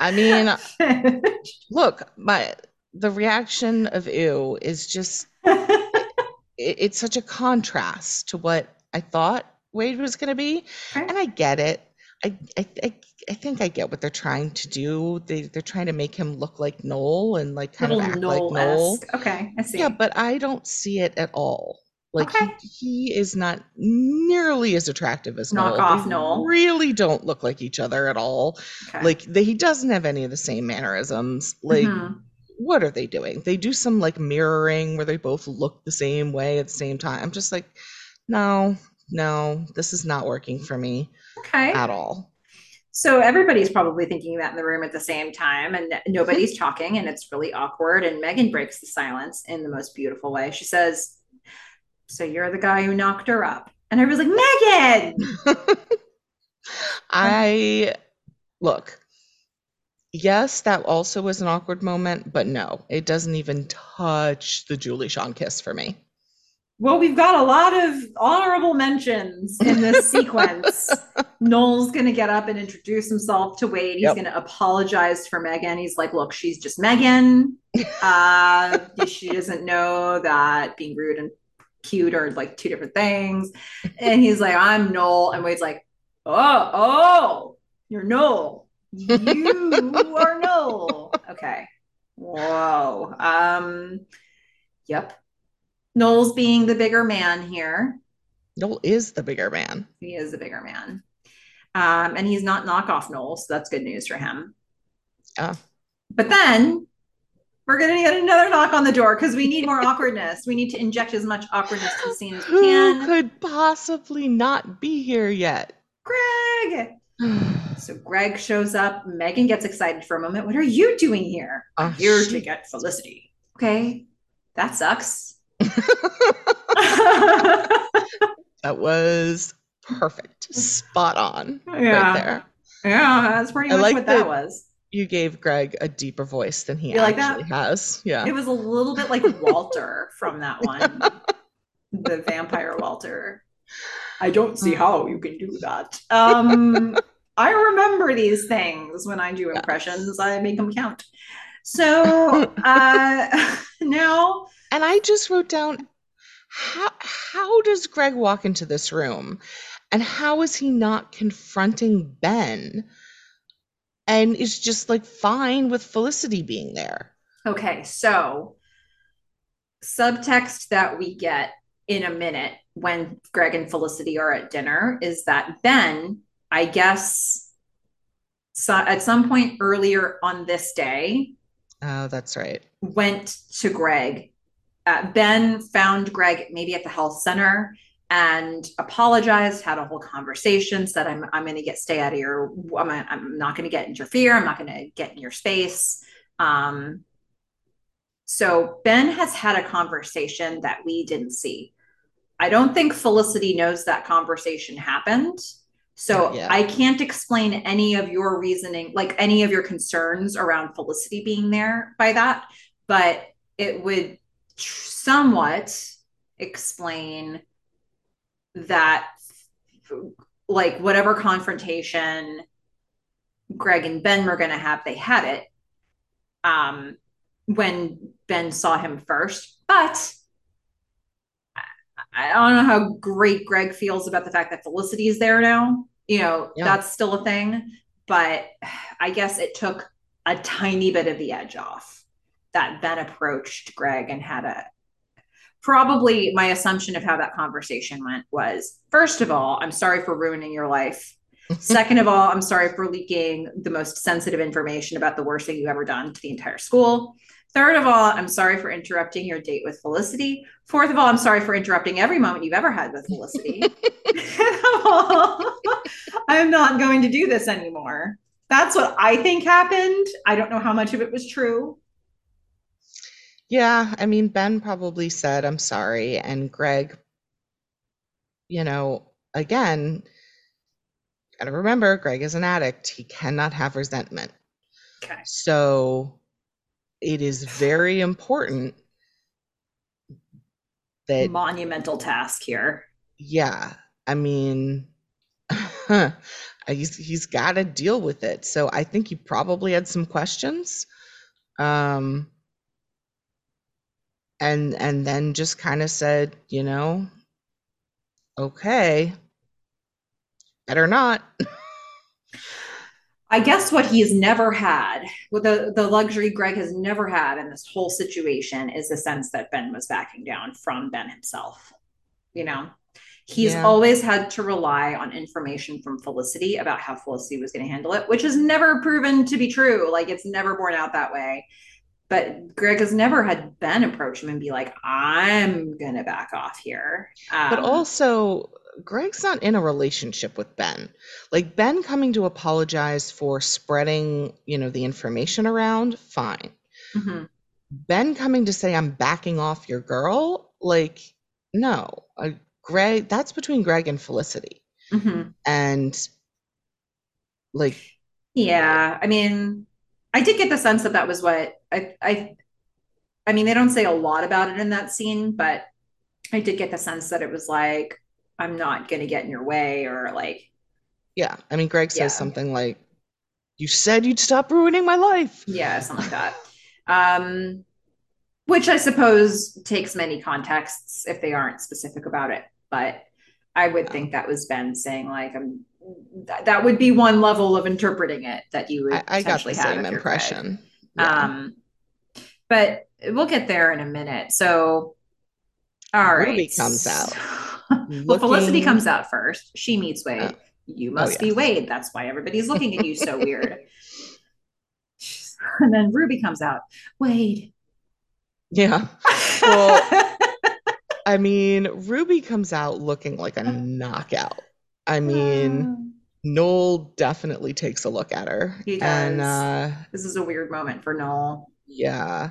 I mean, look, my the reaction of ew is just it, it's such a contrast to what I thought Wade was gonna be, Okay. and I get it. I I I, think I get what they're trying to do. They they're trying to make him look like Noel and like kind little of act like Noel. Okay, I see. Yeah, but I don't see it at all. Like Okay. he, he is not nearly as attractive as Knock Noel. off They Noel. Really don't look like each other at all. Okay. Like they, he doesn't have any of the same mannerisms. Like Mhm. what are they doing? They do some like mirroring where they both look the same way at the same time. I'm just like, no, no, this is not working for me okay. at all. So everybody's probably thinking that in the room at the same time, and nobody's talking, and it's really awkward. And Meghan breaks the silence in the most beautiful way. She says, "So you're the guy who knocked her up?" And I was like, "Meghan, I look, yes, that also was an awkward moment, but no, it doesn't even touch the Julie Sean kiss for me. well, we've got a lot of honorable mentions in this sequence." Noel's gonna get up and introduce himself to Wade. He's Yep. gonna apologize for Meghan. He's like, "Look, she's just Meghan. Uh, she doesn't know that being rude and cute are like two different things." And he's like, "I'm Noel," and Wade's like, "Oh, oh, you're Noel. You are Noel." Okay. Whoa. Um. Yep. Noel's being the bigger man here. Noel is the bigger man. He is the bigger man. Um, and he's not knockoff Noel, so that's good news for him. Yeah. But then we're gonna get another knock on the door because we need more awkwardness. We need to inject as much awkwardness to the scene as we Who can. Who could possibly not be here yet? Greg. So Greg shows up. Meghan gets excited for a moment. What are you doing here? Oh, Here she- to get Felicity. Okay, that sucks. that was perfect. Spot on Yeah. right there. yeah, that's pretty I much like what that that- was. You gave Greg a deeper voice than he You like that? actually has. Yeah. It was a little bit like Walter from that one, the vampire Walter. I don't see how you can do that. Um, I remember these things when I do impressions. I make them count. So uh, now, and I just wrote down how how does Greg walk into this room, and how is he not confronting Ben, and is just like fine with Felicity being there? Okay, so subtext that we get in a minute when Greg and Felicity are at dinner is that Ben, I guess, so at some point earlier on this day, Oh, that's right. went to Greg. Uh, ben found Greg maybe at the health center and apologized, had a whole conversation, said, I'm, I'm going to get stay out of your, I'm, I'm not going to get interfere. I'm not going to get in your space. Um, so Ben has had a conversation that we didn't see. I don't think Felicity knows that conversation happened. So Yeah. I can't explain any of your reasoning, like any of your concerns around Felicity being there by that, but it would somewhat explain that, like, whatever confrontation Greg and Ben were going to have, they had it um, when Ben saw him first. But I don't know how great Greg feels about the fact that Felicity is there now. You know, Yeah. that's still a thing. But I guess it took a tiny bit of the edge off that Ben approached Greg and had a probably my assumption of how that conversation went was first of all, I'm sorry for ruining your life. Second of all, I'm sorry for leaking the most sensitive information about the worst thing you've ever done to the entire school. Third of all, I'm sorry for interrupting your date with Felicity. Fourth of all, I'm sorry for interrupting every moment you've ever had with Felicity. All, I'm not going to do this anymore. That's what I think happened. I don't know how much of it was true. Yeah, I mean, Ben probably said, I'm sorry. And Greg, you know, again, gotta remember, Greg is an addict. He cannot have resentment. Okay. So it is very important that, Monumental task here. yeah, I mean, he's he's got to deal with it. So I think he probably had some questions. Um, and and then just kind of said, you know, okay, better not. I guess what he's never had, with the, the luxury Greg has never had in this whole situation, is the sense that Ben was backing down from Ben himself. You know, he's Yeah. always had to rely on information from Felicity about how Felicity was going to handle it, which has never proven to be true. Like it's never borne out that way. But Greg has never had Ben approach him and be like, "I'm gonna back off here." But Um, also, Greg's not in a relationship with Ben. Like Ben coming to apologize for spreading, you know, the information around, fine. mhm. Ben coming to say I'm backing off your girl, like no. Uh, Greg, that's between Greg and Felicity. Mhm. And like Yeah, I mean, I did get the sense that that was what I I I mean, they don't say a lot about it in that scene, but I did get the sense that it was like I'm not going to get in your way or like yeah, I mean Greg says Yeah. something like you said you'd stop ruining my life. yeah, something like that. Um which I suppose takes many contexts if they aren't specific about it, but I would Yeah. think that was Ben saying like I'm that, that would be one level of interpreting it that you would I, I got the have same if you're Greg. impression. Yeah. Um, but we'll get there in a minute. So, all right. Ruby comes out, well, Felicity comes out first. She meets Wade. Oh. You Oh, must be. Wade. That's why everybody's looking at you so weird. And then Ruby comes out. Wade. Yeah. Well, I mean, Ruby comes out looking like a knockout. I mean, Noel definitely takes a look at her. He And does. uh this is a weird moment for Noel. Yeah.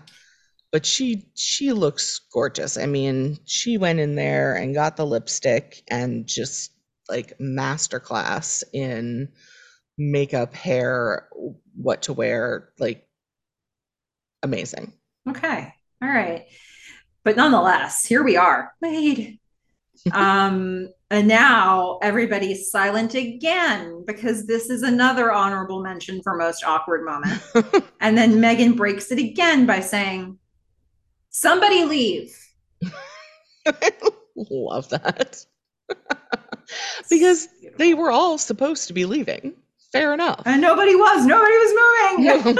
But she she looks gorgeous. I mean, she went in there and got the lipstick and just like masterclass in makeup, hair, what to wear, like amazing. Okay. All right. But nonetheless, here we are. Wade. Um, And now everybody's silent again because this is another honorable mention for most awkward moment. and then Meghan breaks it again by saying, Somebody leave. Love that. because they were all supposed to be leaving. Fair enough. And nobody was. Nobody was moving.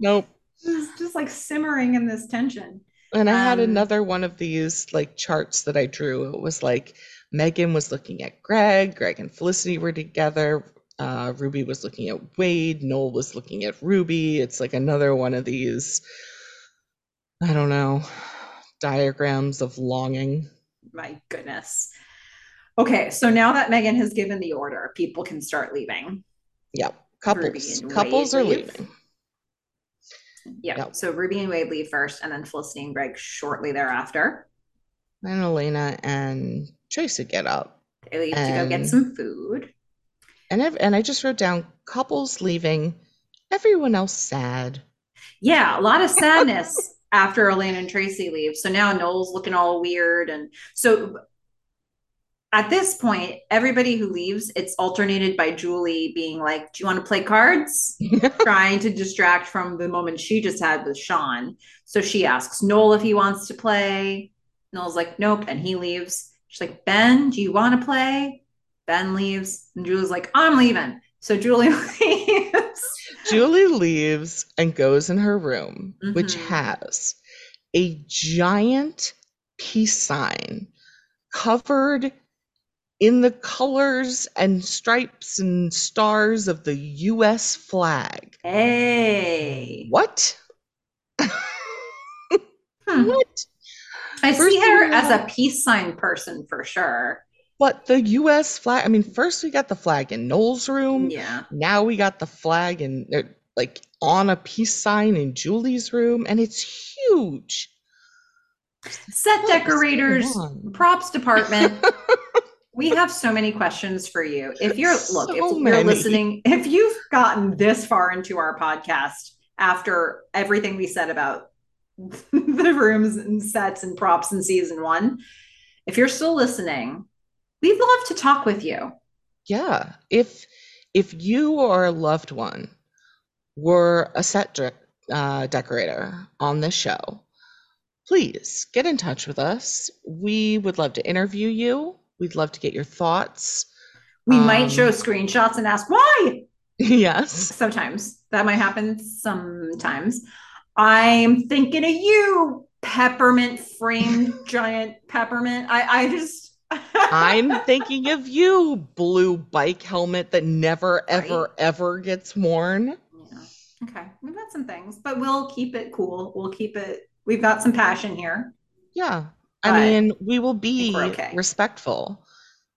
nope. It's just like simmering in this tension. And I had um, another one of these like charts that I drew. It was like Meghan was looking at Greg, Greg and Felicity were together. Uh, Ruby was looking at Wade, Noel was looking at Ruby. It's like another one of these, I don't know, diagrams of longing. My goodness. Okay, so now that Meghan has given the order, people can start leaving. Yep. Couples. Couples Wade are leave. leaving. Yeah. Yep. So Ruby and Wade leave first, and then Felicity and Greg shortly thereafter. And Elena and Tracy get up. They leave and, to go get some food. And I, and I just wrote down couples leaving, everyone else sad. Yeah, a lot of sadness after Elena and Tracy leave. So now Noel's looking all weird. And so at this point, everybody who leaves, it's alternated by Julie being like, Do you want to play cards? Trying to distract from the moment she just had with Sean. So she asks Noel if he wants to play. Noel's like, Nope. And he leaves. She's like, Ben, do you want to play? Ben leaves. And Julie's like, I'm leaving. So Julie leaves. Julie leaves and goes in her room, mm-hmm. which has a giant peace sign covered in the colors and stripes and stars of the US flag. Hey. What? hmm. What? I first see her as a peace sign person for sure. But the US flag, I mean, first we got the flag in Noel's room. Yeah. Now we got the flag in uh, like on a peace sign in Julie's room, and it's huge. Set what decorators, props department. we have so many questions for you. If you're look, so if you're many. listening, if you've gotten this far into our podcast after everything we said about the rooms and sets and props in season one, if you're still listening, we'd love to talk with you. Yeah. If if you or a loved one were a set de- uh, decorator on this show, please get in touch with us. We would love to interview you We'd love to get your thoughts. We um, might show screenshots and ask why. Yes. Sometimes that might happen sometimes. I'm thinking of you, peppermint framed giant peppermint. I, I just I'm thinking of you, blue bike helmet that never, ever, right. ever gets worn. Yeah. Okay. We've got some things, but we'll keep it cool. We'll keep it, we've got some passion here. Yeah. I mean, we will be okay. respectful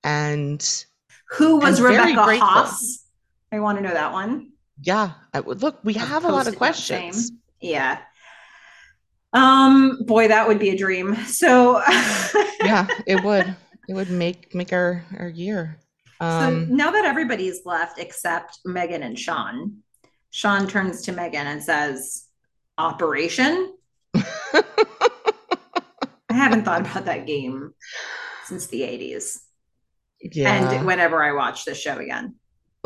and who was and Rebecca Haas? I want to know that one. Yeah, I would look. We have a lot of questions. Yeah. Um, boy, that would be a dream. So yeah, it would. It would make make our our year. Um, so now that everybody's left except Meghan and Sean, Sean turns to Meghan and says, "Operation." I haven't thought about that game since the 80s. Yeah. And whenever I watch this show again.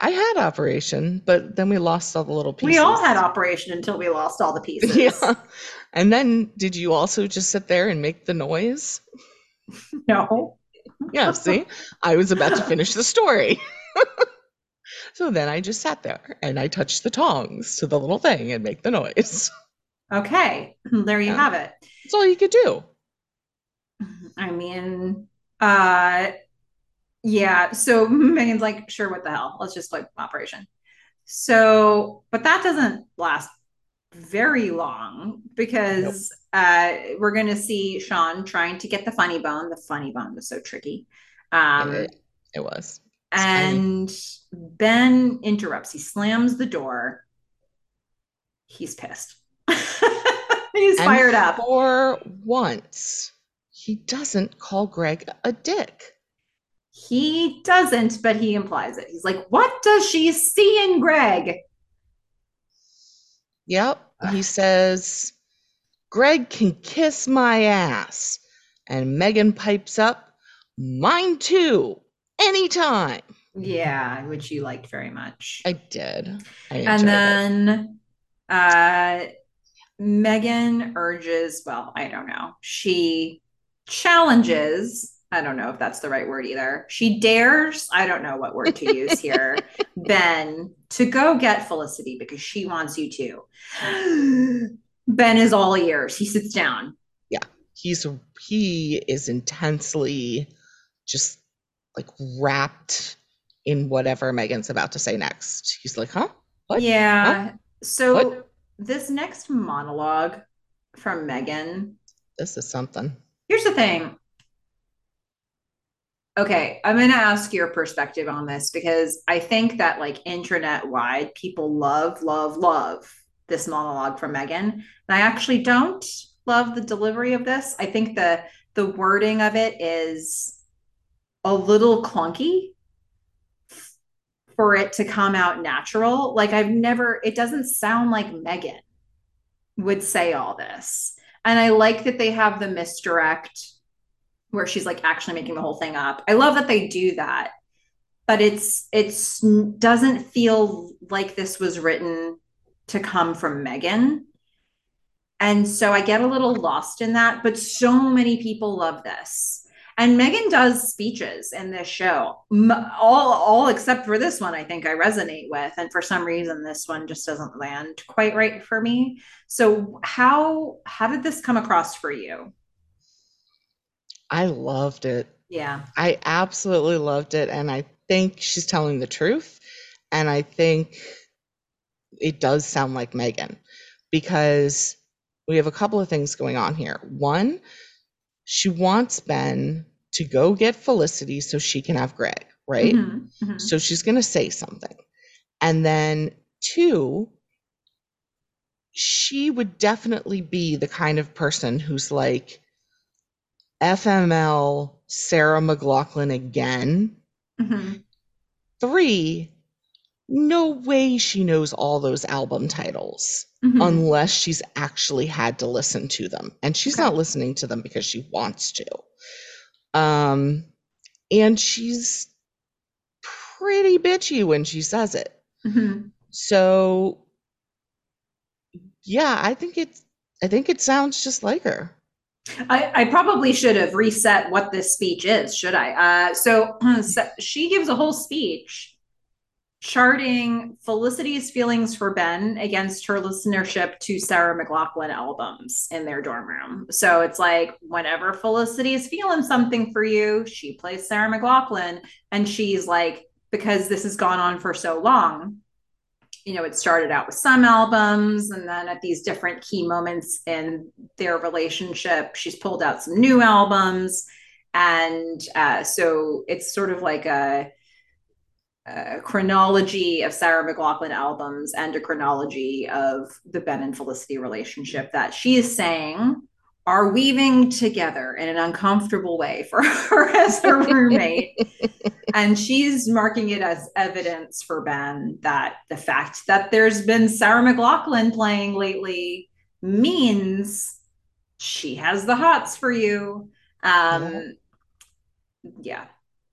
I had Operation, but then we lost all the little pieces. We all had Operation until we lost all the pieces. Yeah. And then did you also just sit there and make the noise? No. yeah, see? I was about to finish the story. so then I just sat there and I touched the tongs to the little thing and make the noise. Okay, there you yeah. have it. That's all you could do. I mean, uh yeah, so Meghan's like, sure, what the hell? Let's just like operation. So, but that doesn't last very long because nope. uh we're gonna see Sean trying to get the funny bone. The funny bone was so tricky. Um it, it was. It's and tiny. Ben interrupts. He slams the door. He's pissed. He's and fired up. For once, he doesn't call Greg a dick. He doesn't, but he implies it. He's like, What does she see in Greg? Yep. He says, Greg can kiss my ass. And Meghan pipes up, Mine too. Anytime. Yeah, which you liked very much. I did. I and then it. uh Meghan urges, well, I don't know. She challenges I don't know if that's the right word either. She dares, I don't know what word to use here, Ben to go get Felicity because she wants you to. Ben is all ears. He sits down. Yeah. He's he is intensely just like wrapped in whatever Meghan's about to say next. He's like, huh? What? Yeah. Huh? So what? this next monologue from Meghan. This is something. Here's the thing. Okay, I'm going to ask your perspective on this because I think that like intranet wide, people love, love, love this monologue from Meghan. And I actually don't love the delivery of this. I think the the wording of it is a little clunky for it to come out natural. Like I've never it doesn't sound like Meghan would say all this. And I like that they have the misdirect where she's like actually making the whole thing up. I love that they do that. But it's it's doesn't feel like this was written to come from Meghan. And so I get a little lost in that, but so many people love this. And Meghan does speeches in this show, all all except for this one. I think I resonate with, and for some reason, this one just doesn't land quite right for me. So how how did this come across for you? I loved it. Yeah. I absolutely loved it. And I think she's telling the truth. And I think it does sound like Meghan because we have a couple of things going on here. One, she wants Ben to go get Felicity so she can have Greg, right? Mm-hmm, mm-hmm. So she's going to say something. And then two, she would definitely be the kind of person who's like, FML Sarah McLachlan again. Mm-hmm. Three, no way she knows all those album titles mm-hmm. unless she's actually had to listen to them. And she's okay. not listening to them because she wants to. Um, and she's pretty bitchy when she says it. Mm-hmm. So yeah, I think it's I think it sounds just like her. I, I, probably should have reset what this speech is, should I? Uh, so, so she gives a whole speech charting Felicity's feelings for Ben against her listenership to Sarah McLachlan albums in their dorm room. So it's like whenever Felicity is feeling something for you, she plays Sarah McLachlan, and she's like, because this has gone on for so long, you know, it started out with some albums, and then at these different key moments in their relationship, she's pulled out some new albums. And uh, so it's sort of like a, a, chronology of Sarah McLachlan albums and a chronology of the Ben and Felicity relationship that she is saying are weaving together in an uncomfortable way for her as her roommate. and she's marking it as evidence for Ben that the fact that there's been Sarah McLachlan playing lately means she has the hots for you. Um, yeah,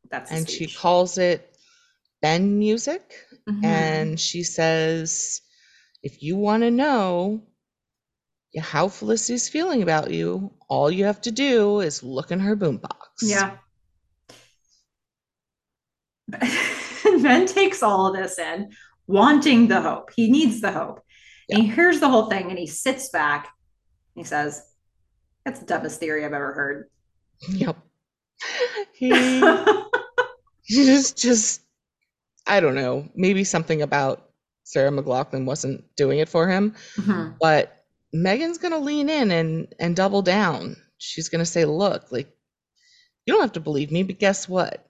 that's and she calls it Ben music. Mm-hmm. And she says, if you want to know how Felicity's feeling about you, all you have to do is look in her boombox. Yeah. ben takes all of this in, wanting the hope. He needs the hope. Yeah. And he hears the whole thing and he sits back. he says, That's the dumbest theory I've ever heard. Yep. He, he just, just, I don't know, maybe something about Sarah McLachlan wasn't doing it for him. Mm-hmm. But Meghan's going to lean in and and double down. She's going to say, "Look, like you don't have to believe me, but guess what?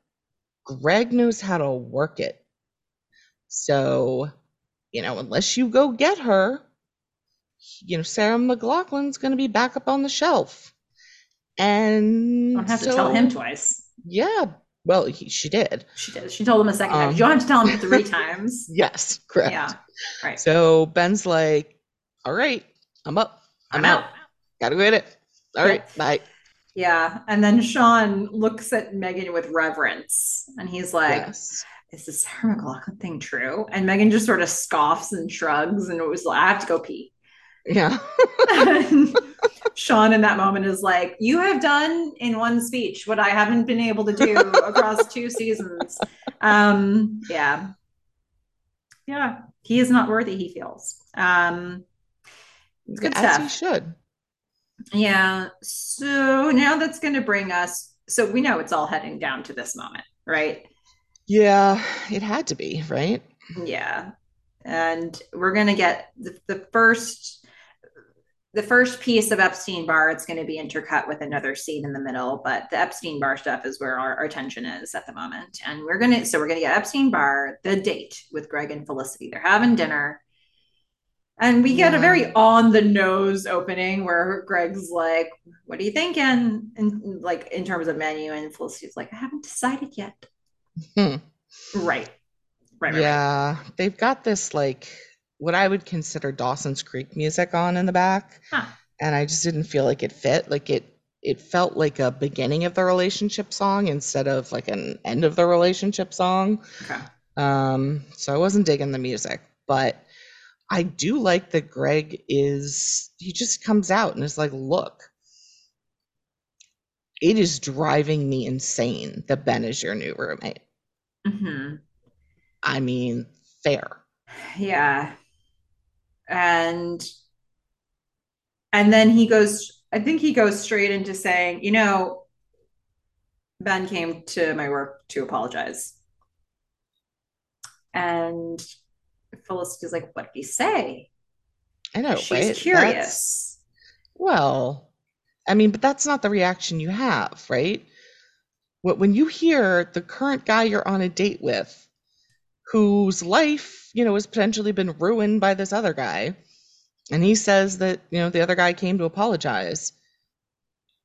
Greg knows how to work it. So, you know, unless you go get her, you know, Sarah McLachlan's going to be back up on the shelf." And I don't have so, to tell him twice. Yeah, well, he, she did. She did. She told him a second um, time. You don't have to tell him three times. yes, correct. Yeah. Right. So Ben's like, all right, I'm up. I'm, I'm out. out. Gotta go get it. All right. Bye. Yeah. And then Sean looks at Meghan with reverence and he's like, Yes. Is this Sarah McLachlan thing true? And Meghan just sort of scoffs and shrugs and it was like, I have to go pee. Yeah. Sean in that moment is like, You have done in one speech what I haven't been able to do across two seasons. Um, yeah. Yeah. He is not worthy, he feels. Um, good As stuff. he should. Yeah. So now that's going to bring us. So we know it's all heading down to this moment, right? Yeah, it had to be, right? Yeah. And we're going to get the, the first the first piece of Epstein Barr, it's going to be intercut with another scene in the middle, but the Epstein Barr stuff is where our, our attention is at the moment. And we're going to, so we're going to get Epstein Barr, the date with Greg and Felicity. They're having dinner. And we get a very on the nose opening where Greg's like, What are you thinking? And like in terms of menu, and Felicity's like, I haven't decided yet. Hmm. Right. Right. right, right. Yeah, they've got this like what I would consider Dawson's Creek music on in the back, Huh. and I just didn't feel like it fit. Like it it felt like a beginning of the relationship song instead of like an end of the relationship song. Okay. Um, so I wasn't digging the music, but I do like that Greg is he just comes out and is like, look, it is driving me insane that Ben is your new roommate. hmm I mean, fair. Yeah. And and then he goes, I think he goes straight into saying, you know, Ben came to my work to apologize. And Felicity's like, what did he say? I know, She's right? That's- curious. well, I mean, but that's not the reaction you have, right? Wh- When you hear the current guy you're on a date with, whose life, you know, has potentially been ruined by this other guy, and he says that, you know, the other guy came to apologize,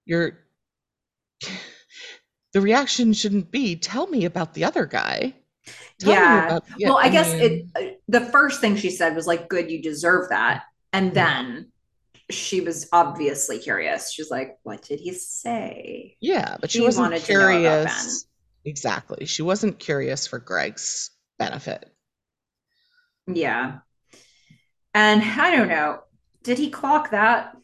you're the reaction shouldn't be, tell me about the other guy. Yeah. about, well, I, guess mean, it uh, the first thing she said was like, good, you deserve that. And then she was obviously curious. She's like, what did he say? Yeah, but she She wasn't wanted to know curious. Exactly. She wasn't curious for Greg's benefit. Yeah. And I don't know. Did he clock that?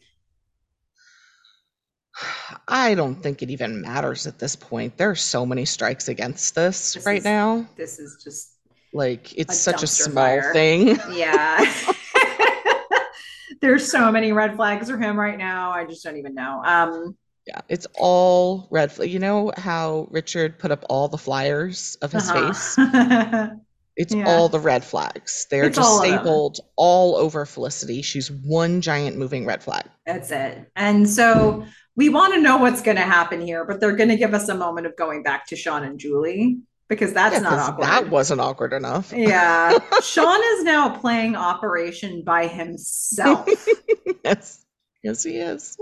I don't think it even matters at this point. There are so many strikes against this, This right is- now. This is just Like it's a such a small fire. thing. yeah. There's so many red flags for him right now. I just don't even know. Um Yeah, it's all red flag. You know how Richard put up all the flyers of his uh-huh. face? It's Yeah. all the red flags. They're It's just all stapled all over Felicity. She's one giant moving red flag. That's it. And so we want to know what's going to happen here, but they're going to give us a moment of going back to Sean and Julie because that's Yeah, not awkward. that wasn't awkward enough. yeah. Sean is now playing Operation by himself. yes. Yes, he is.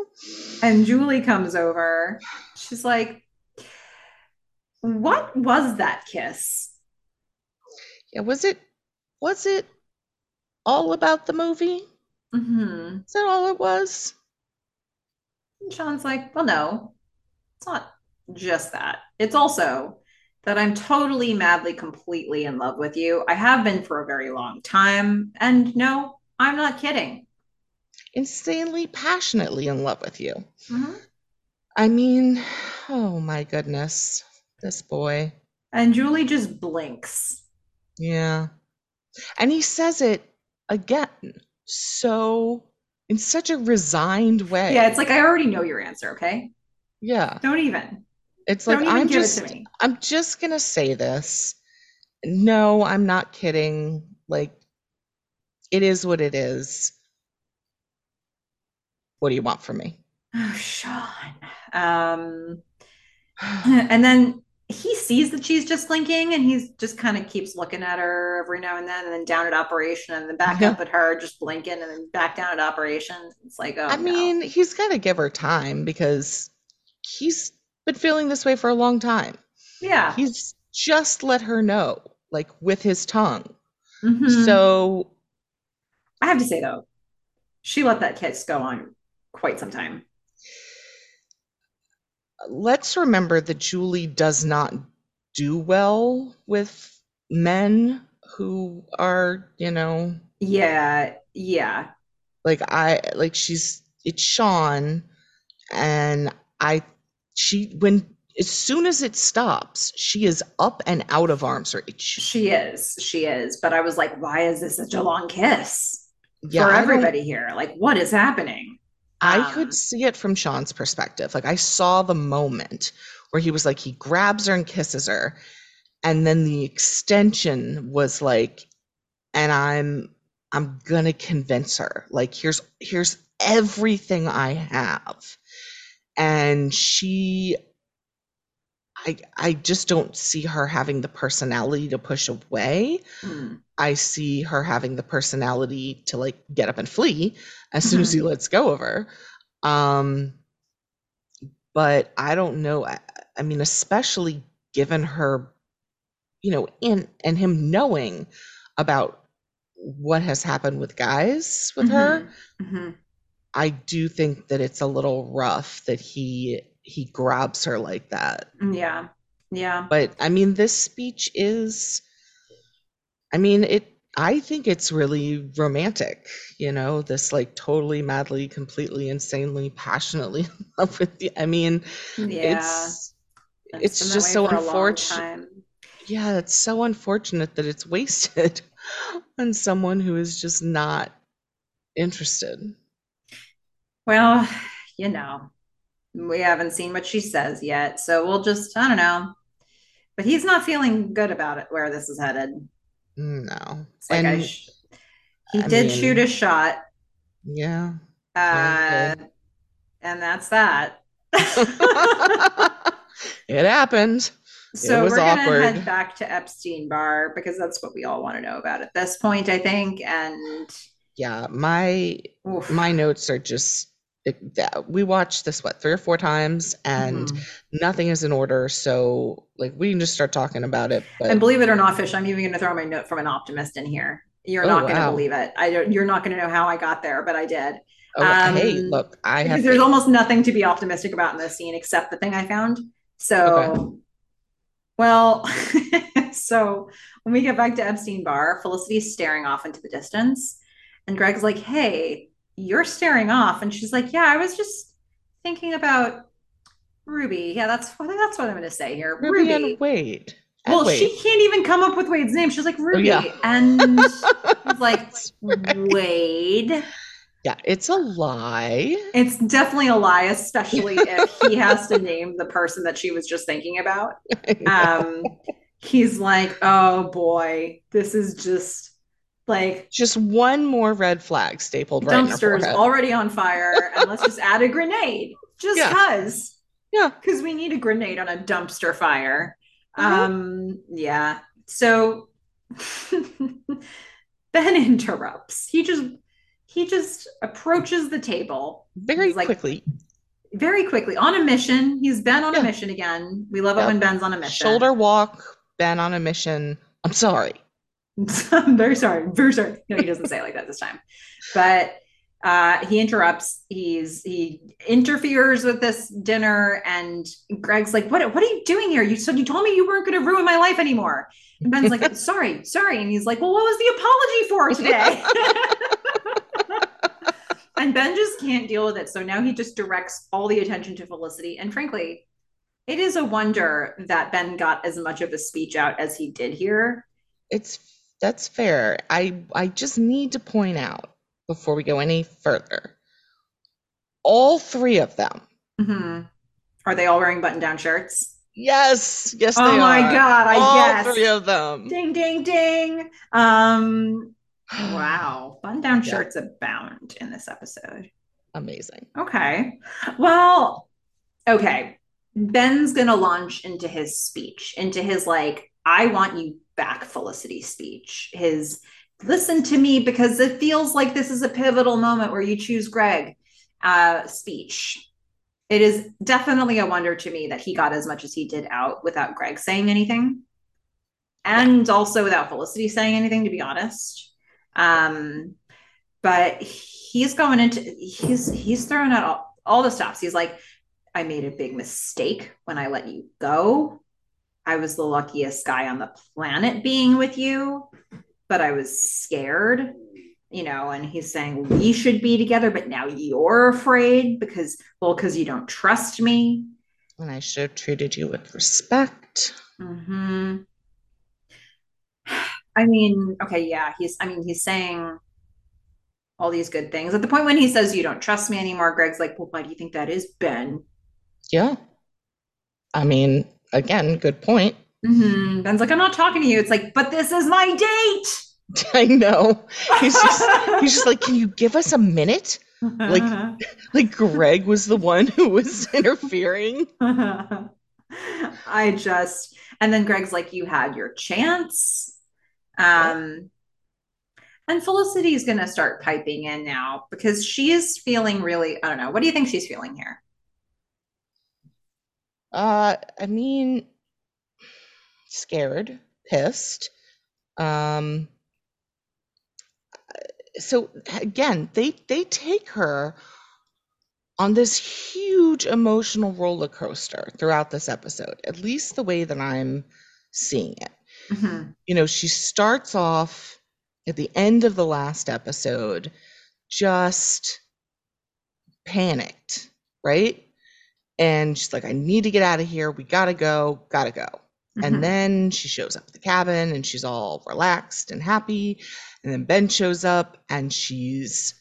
and Julie comes over. She's like, What was that kiss? Yeah, was it was it all about the movie? Mm-hmm. Is that all it was? And Sean's like, Well, no, it's not just that. It's also that I'm totally, madly, completely in love with you. I have been for a very long time. And no, I'm not kidding. Insanely passionately in love with you. Mhm. I mean, oh my goodness. This boy. And Julie just blinks. Yeah. And he says it again so in such a resigned way. Yeah, it's like, I already know your answer, okay? Yeah. Don't even. It's like even I'm just it to. I'm just gonna say this. No, I'm not kidding. Like, it is what it is. What do you want from me? Oh, Sean. Um, and then he sees that she's just blinking and he's just kind of keeps looking at her every now and then and then down at operation and then back Yeah. up at her just blinking and then back down at operation it's like oh I no. mean, he's got to give her time because he's been feeling this way for a long time. yeah He's just let her know, like with his tongue. Mhm. So, i have to say though she let that kiss go on quite some time let's remember that Julie does not do well with men who are, you know, Yeah, yeah. like I like she's it's Sean and I she when as soon as it stops, she is up and out of arm's reach. She is. She is. But I was like, why is this such a long kiss Yeah, for everybody here? Like, what is happening? I Um, could see it from Sean's perspective. Like I saw the moment where he was like he grabs her and kisses her and then the extension was like and I'm I'm going to convince her. Like here's here's everything I have. And she I I just don't see her having the personality to push away. hmm. I see her having the personality to like get up and flee as soon as Mhm. he lets go of her. Um, but I don't know. I, I mean, especially given her, you know, and and him knowing about what has happened with guys with her, Mhm. I do think that it's a little rough that he he grabs her like that. Mhm. Yeah. Yeah. But I mean, this speech is, I mean, it, I think it's really romantic, you know, this like totally, madly, completely, insanely, passionately in love with you. I mean, Yeah. it's, It's it's just so for a long unfortunate. Yeah, it's so unfortunate that it's wasted on someone who is just not interested. Well, you know, we haven't seen what she says yet, so we'll just, I don't know. But he's not feeling good about it where this is headed. No. It's like I And sh he I did shoot a shot, yeah, uh, and that's that. It happened. It So was we're gonna awkward. head back to Epstein Bar because that's what we all want to know about at this point, I think. And Yeah, my oof. my notes are just it, that we watched this what three or four times and Mhm. nothing is in order so like we can just start talking about it And believe it or not, Fish, I'm even going to throw my note from an optimist in here. You're oh not going to wow believe it. I don't. You're not going to know how I got there, but I did. oh hey Um, look i have there's almost nothing to be optimistic about in this scene except the thing I found. okay So, well, so when we get back to Epstein Bar, Felicity's staring off into the distance, and Greg's like, "Hey, you're staring off," and she's like, "Yeah, I was just thinking about Ruby. Yeah, that's what that's what I'm going to say here, ruby and Ruby." wade and Well, she can't even come up with Wade's name. She's like, oh yeah Ruby. And like, right. Wade. yeah it's a lie It's definitely a lie, especially if he has to name the person that she was just thinking about. Um, he's like, oh boy, this is just like just one more red flag stapled right in her dumpsters already on fire, and let's just add a grenade. Just yeah cause. yeah Because we need a grenade on a dumpster fire. Mhm. Um, yeah. So Ben interrupts. He just he just approaches the table. very like quickly very quickly on a mission. He's Ben on a mission again. We love it when Ben's on a mission. shoulder walk ben on a mission i'm sorry I'm very sorry. Very sorry. No, he doesn't say it like that this time. But uh, he interrupts. He's he interferes with this dinner, and Greg's like, "What? What are you doing here? You said you told me you weren't going to ruin my life anymore." And Ben's like, "Sorry, sorry." And he's like, "Well, what was the apology for today?" and Ben just can't deal with it. So now he just directs all the attention to Felicity. And frankly, it is a wonder that Ben got as much of a speech out as he did here. It's that's fair. I I just need to point out before we go any further. All three of them. hmm Are they all wearing button-down shirts? Yes, yes Oh my are. God, I guess. All three of them. Ding, ding, ding. Um, wow. Button-down Yeah, shirts abound in this episode. amazing. Okay. Well, okay. Ben's gonna launch into his speech, into his like, I want you back, Felicity speech. His listen to me because it feels like this is a pivotal moment where you choose Greg uh speech. It is definitely a wonder to me that he got as much as he did out without Greg saying anything and also without Felicity saying anything, to be honest. Um, but he's going into he's he's throwing out all, all the stops. He's like, I made a big mistake when I let you go. I was the luckiest guy on the planet being with you, but I was scared, you know. And he's saying we should be together, but now you're afraid because, well, because you don't trust me. And I should have treated you with respect. Mm-hmm. I mean, okay, yeah, he's, I mean, he's saying all these good things. At the point when he says, You don't trust me anymore, Greg's like, Well, why do you think that is, Ben? Yeah. I mean, again, good point. Mm-hmm. Ben's like, I'm not talking to you. It's like, But this is my date. I know. He's just he's just like, Can you give us a minute? Like like Greg was the one who was interfering. I just and then Greg's like, You had your chance. Um and Felicity is going to start piping in now because she is feeling really, I don't know. What do you think she's feeling here? Uh, I mean, scared, pissed. Um, so again, they they take her on this huge emotional roller coaster throughout this episode, at least the way that I'm seeing it. Mm-hmm. You know, she starts off at the end of the last episode just panicked, right? And she's like, I need to get out of here. We gotta go, gotta go. Mm-hmm. And then she shows up at the cabin and she's all relaxed and happy. And then Ben shows up and she's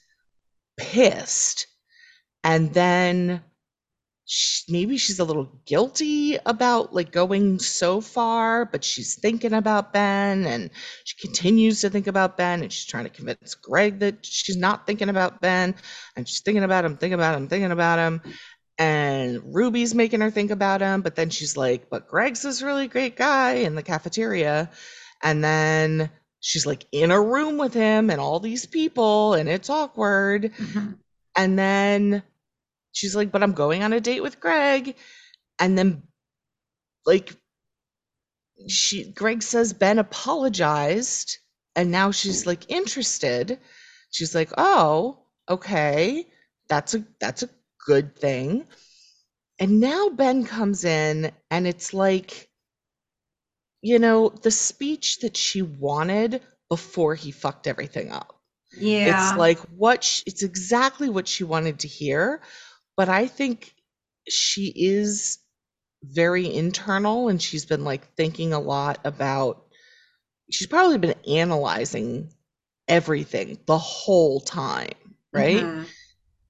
pissed. And then she, maybe she's a little guilty about like going so far, but she's thinking about Ben and she continues to think about Ben and she's trying to convince Greg that she's not thinking about Ben and she's thinking about him, thinking about him, thinking about him. And Ruby's making her think about him, but then she's like, but Greg's this really great guy in the cafeteria. And then she's like in a room with him and all these people, and it's awkward. Mm-hmm. And then she's like, but I'm going on a date with Greg. And then, like, she, Greg says Ben apologized. And now she's like interested. She's like, oh, okay. That's a, that's a good thing. And now Ben comes in and it's like, you know, the speech that she wanted before he fucked everything up. Yeah. It's like what she, it's exactly what she wanted to hear, but I think she is very internal and she's been like thinking a lot about she's probably been analyzing everything the whole time, right? Mm-hmm.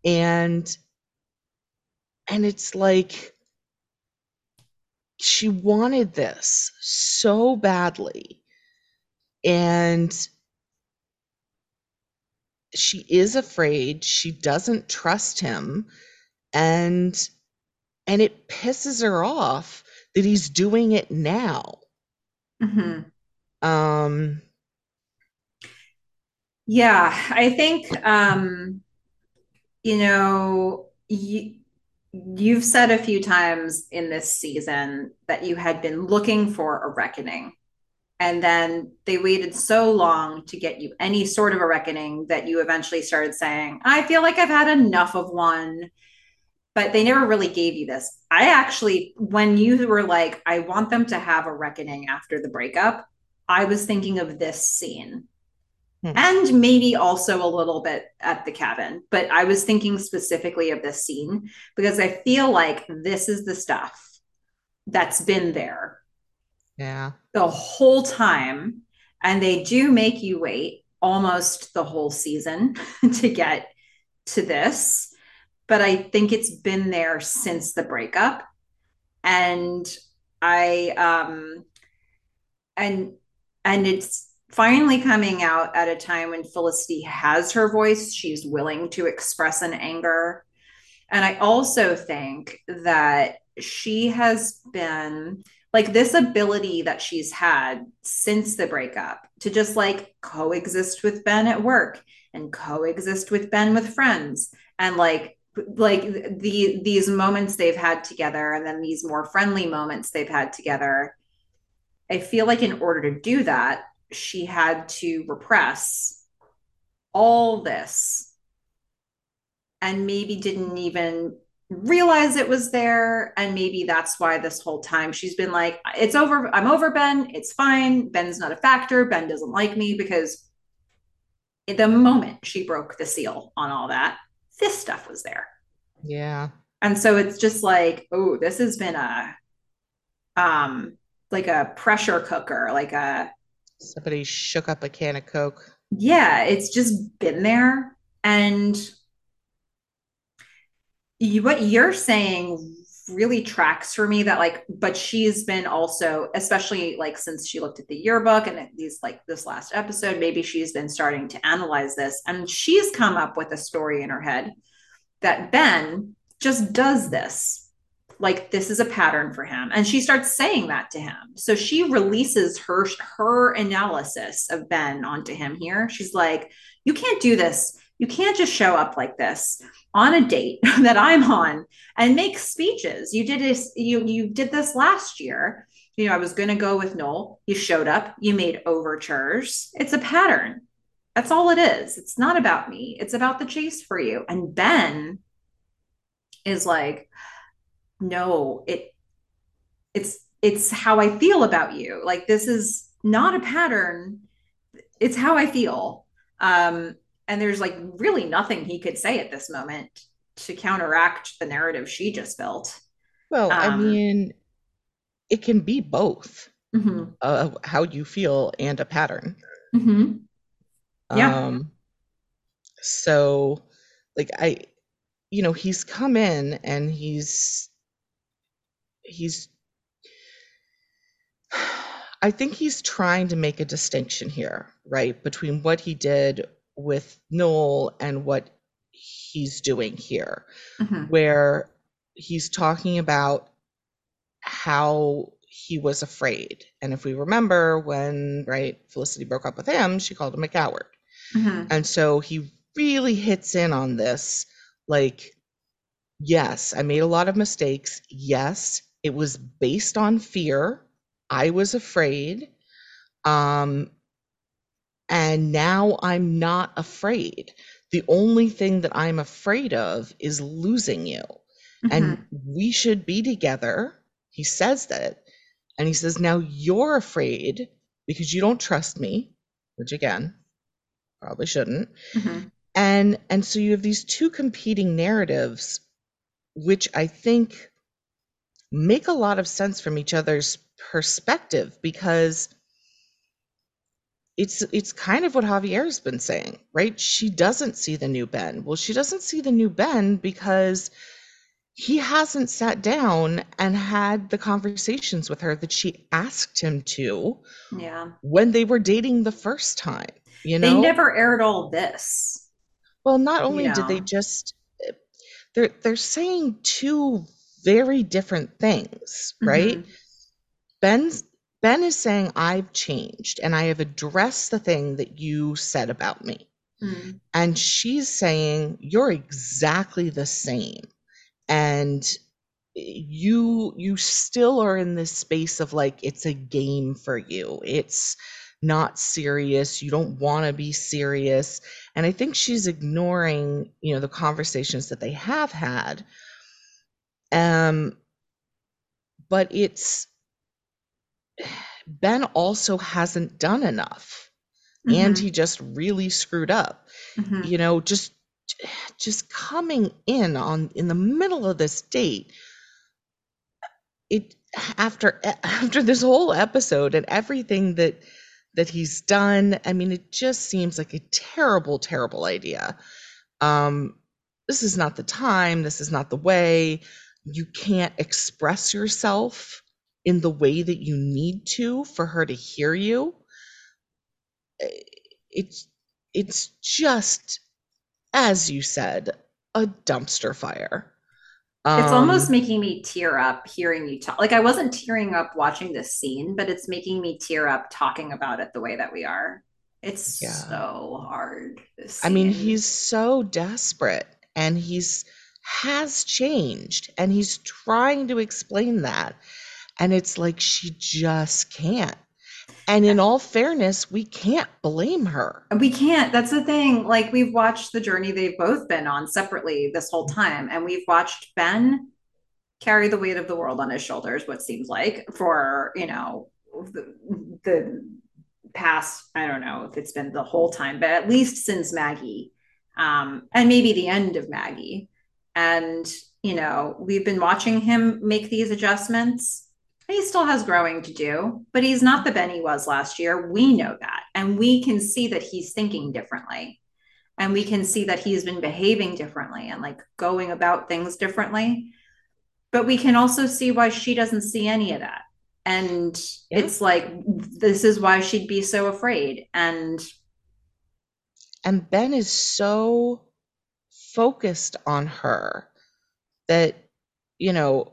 And and it's like she wanted this so badly. And she is afraid. She doesn't trust him. And and it pisses her off that he's doing it now. Mm-hmm. um yeah i think um you know you, you've said a few times in this season that you had been looking for a reckoning and then they waited so long to get you any sort of a reckoning that you eventually started saying i feel like i've had enough of one but they never really gave you this. I actually, when you were like, I want them to have a reckoning after the breakup, I was thinking of this scene. Hmm. And maybe also a little bit at the cabin, but I was thinking specifically of this scene because I feel like this is the stuff that's been there. Yeah. The whole time. And they do make you wait almost the whole season to get to this but I think it's been there since the breakup. And I um and and it's finally coming out at a time when Felicity has her voice. She's willing to express an anger. And I also think that she has been like this ability that she's had since the breakup to just like coexist with Ben at work and coexist with Ben with friends and like like the these moments they've had together and then these more friendly moments they've had together i feel like in order to do that she had to repress all this and maybe didn't even realize it was there. And maybe that's why this whole time she's been like it's over. I'm over ben. It's fine. Ben's not a factor. Ben doesn't like me because the moment she broke the seal on all that this stuff was there. Yeah. and so it's just like oh this has been a um like a pressure cooker like a Somebody shook up a can of Coke. yeah it's just been there. And what you're saying really tracks for me that like but she's been also especially like since she looked at the yearbook and these like this last episode maybe she's been starting to analyze this. And she's come up with a story in her head that ben just does this like this is a pattern for him and she starts saying that to him so she releases her her analysis of ben onto him here she's like you can't do this you can't just show up like this on a date that I'm on and make speeches. You did this, you you did this last year. You know, I was gonna go with Noel. You showed up, you made overtures. It's a pattern. That's all it is. It's not about me. It's about the chase for you. And Ben is like, no, it it's it's how I feel about you. Like this is not a pattern. It's how I feel. Um, and there's like really nothing he could say at this moment to counteract the narrative she just built. Well, I Um, mean, it can be both mhm, uh, how you feel and a pattern. mhm. Yeah. Um, so like I, you know, he's come in and he's he's I think he's trying to make a distinction here, right, between what he did with Noel and what he's doing here, mhm, where he's talking about how he was afraid. And if we remember when, right, Felicity broke up with him, she called him a coward. mhm, And so he really hits in on this like, yes, I made a lot of mistakes. Yes, it was based on fear. I was afraid. Um, and now I'm not afraid. The only thing that I'm afraid of is losing you. And mhm, we should be together. He says that. And he says, now you're afraid because you don't trust me, which again, probably shouldn't. mhm. And and so you have these two competing narratives, which I think make a lot of sense from each other's perspective because it's it's kind of what Javier's been saying, right? She doesn't see the new Ben. Well, she doesn't see the new Ben because he hasn't sat down and had the conversations with her that she asked him to Yeah. when they were dating the first time, you know They never aired all this, Well, not only did they just they're they're saying two very different things, right? Mhm, Ben's Ben is saying I've changed and I have addressed the thing that you said about me. mhm, And she's saying you're exactly the same. And you you still are in this space of like it's a game for you. It's not serious. You don't want to be serious. And I think she's ignoring, you know, the conversations that they have had. Um but it's Ben also hasn't done enough. And mhm, he just really screwed up. mhm. You know, just just coming in on in the middle of this date it after after this whole episode and everything that that he's done i mean it just seems like a terrible terrible idea. Um this is not the time. This is not the way you can't express yourself in the way that you need to for her to hear you Eh, it's it's just as you said a dumpster fire It's almost um making me tear up hearing you talk. Like I wasn't tearing up watching this scene, but it's making me tear up talking about it the way that we are. It's yeah so hard, this I mean, he's so desperate and he's has changed and he's trying to explain that. And it's like she just can't. And in all fairness, we can't blame her. We can't. That's the thing. Like we've watched the journey they've both been on separately this whole time, and we've watched Ben carry the weight of the world on his shoulders. What seems like for you know the, the past. I don't know if it's been the whole time, but at least since Maggie, um, and maybe the end of Maggie. And you know, we've been watching him make these adjustments he still has growing to do, but he's not the Ben he was last year. We know that. And we can see that he's thinking differently. And we can see that he's been behaving differently and like going about things differently. But we can also see why she doesn't see any of that. And yeah. it's like, this is why she'd be so afraid. And and Ben is so focused on her that, you know,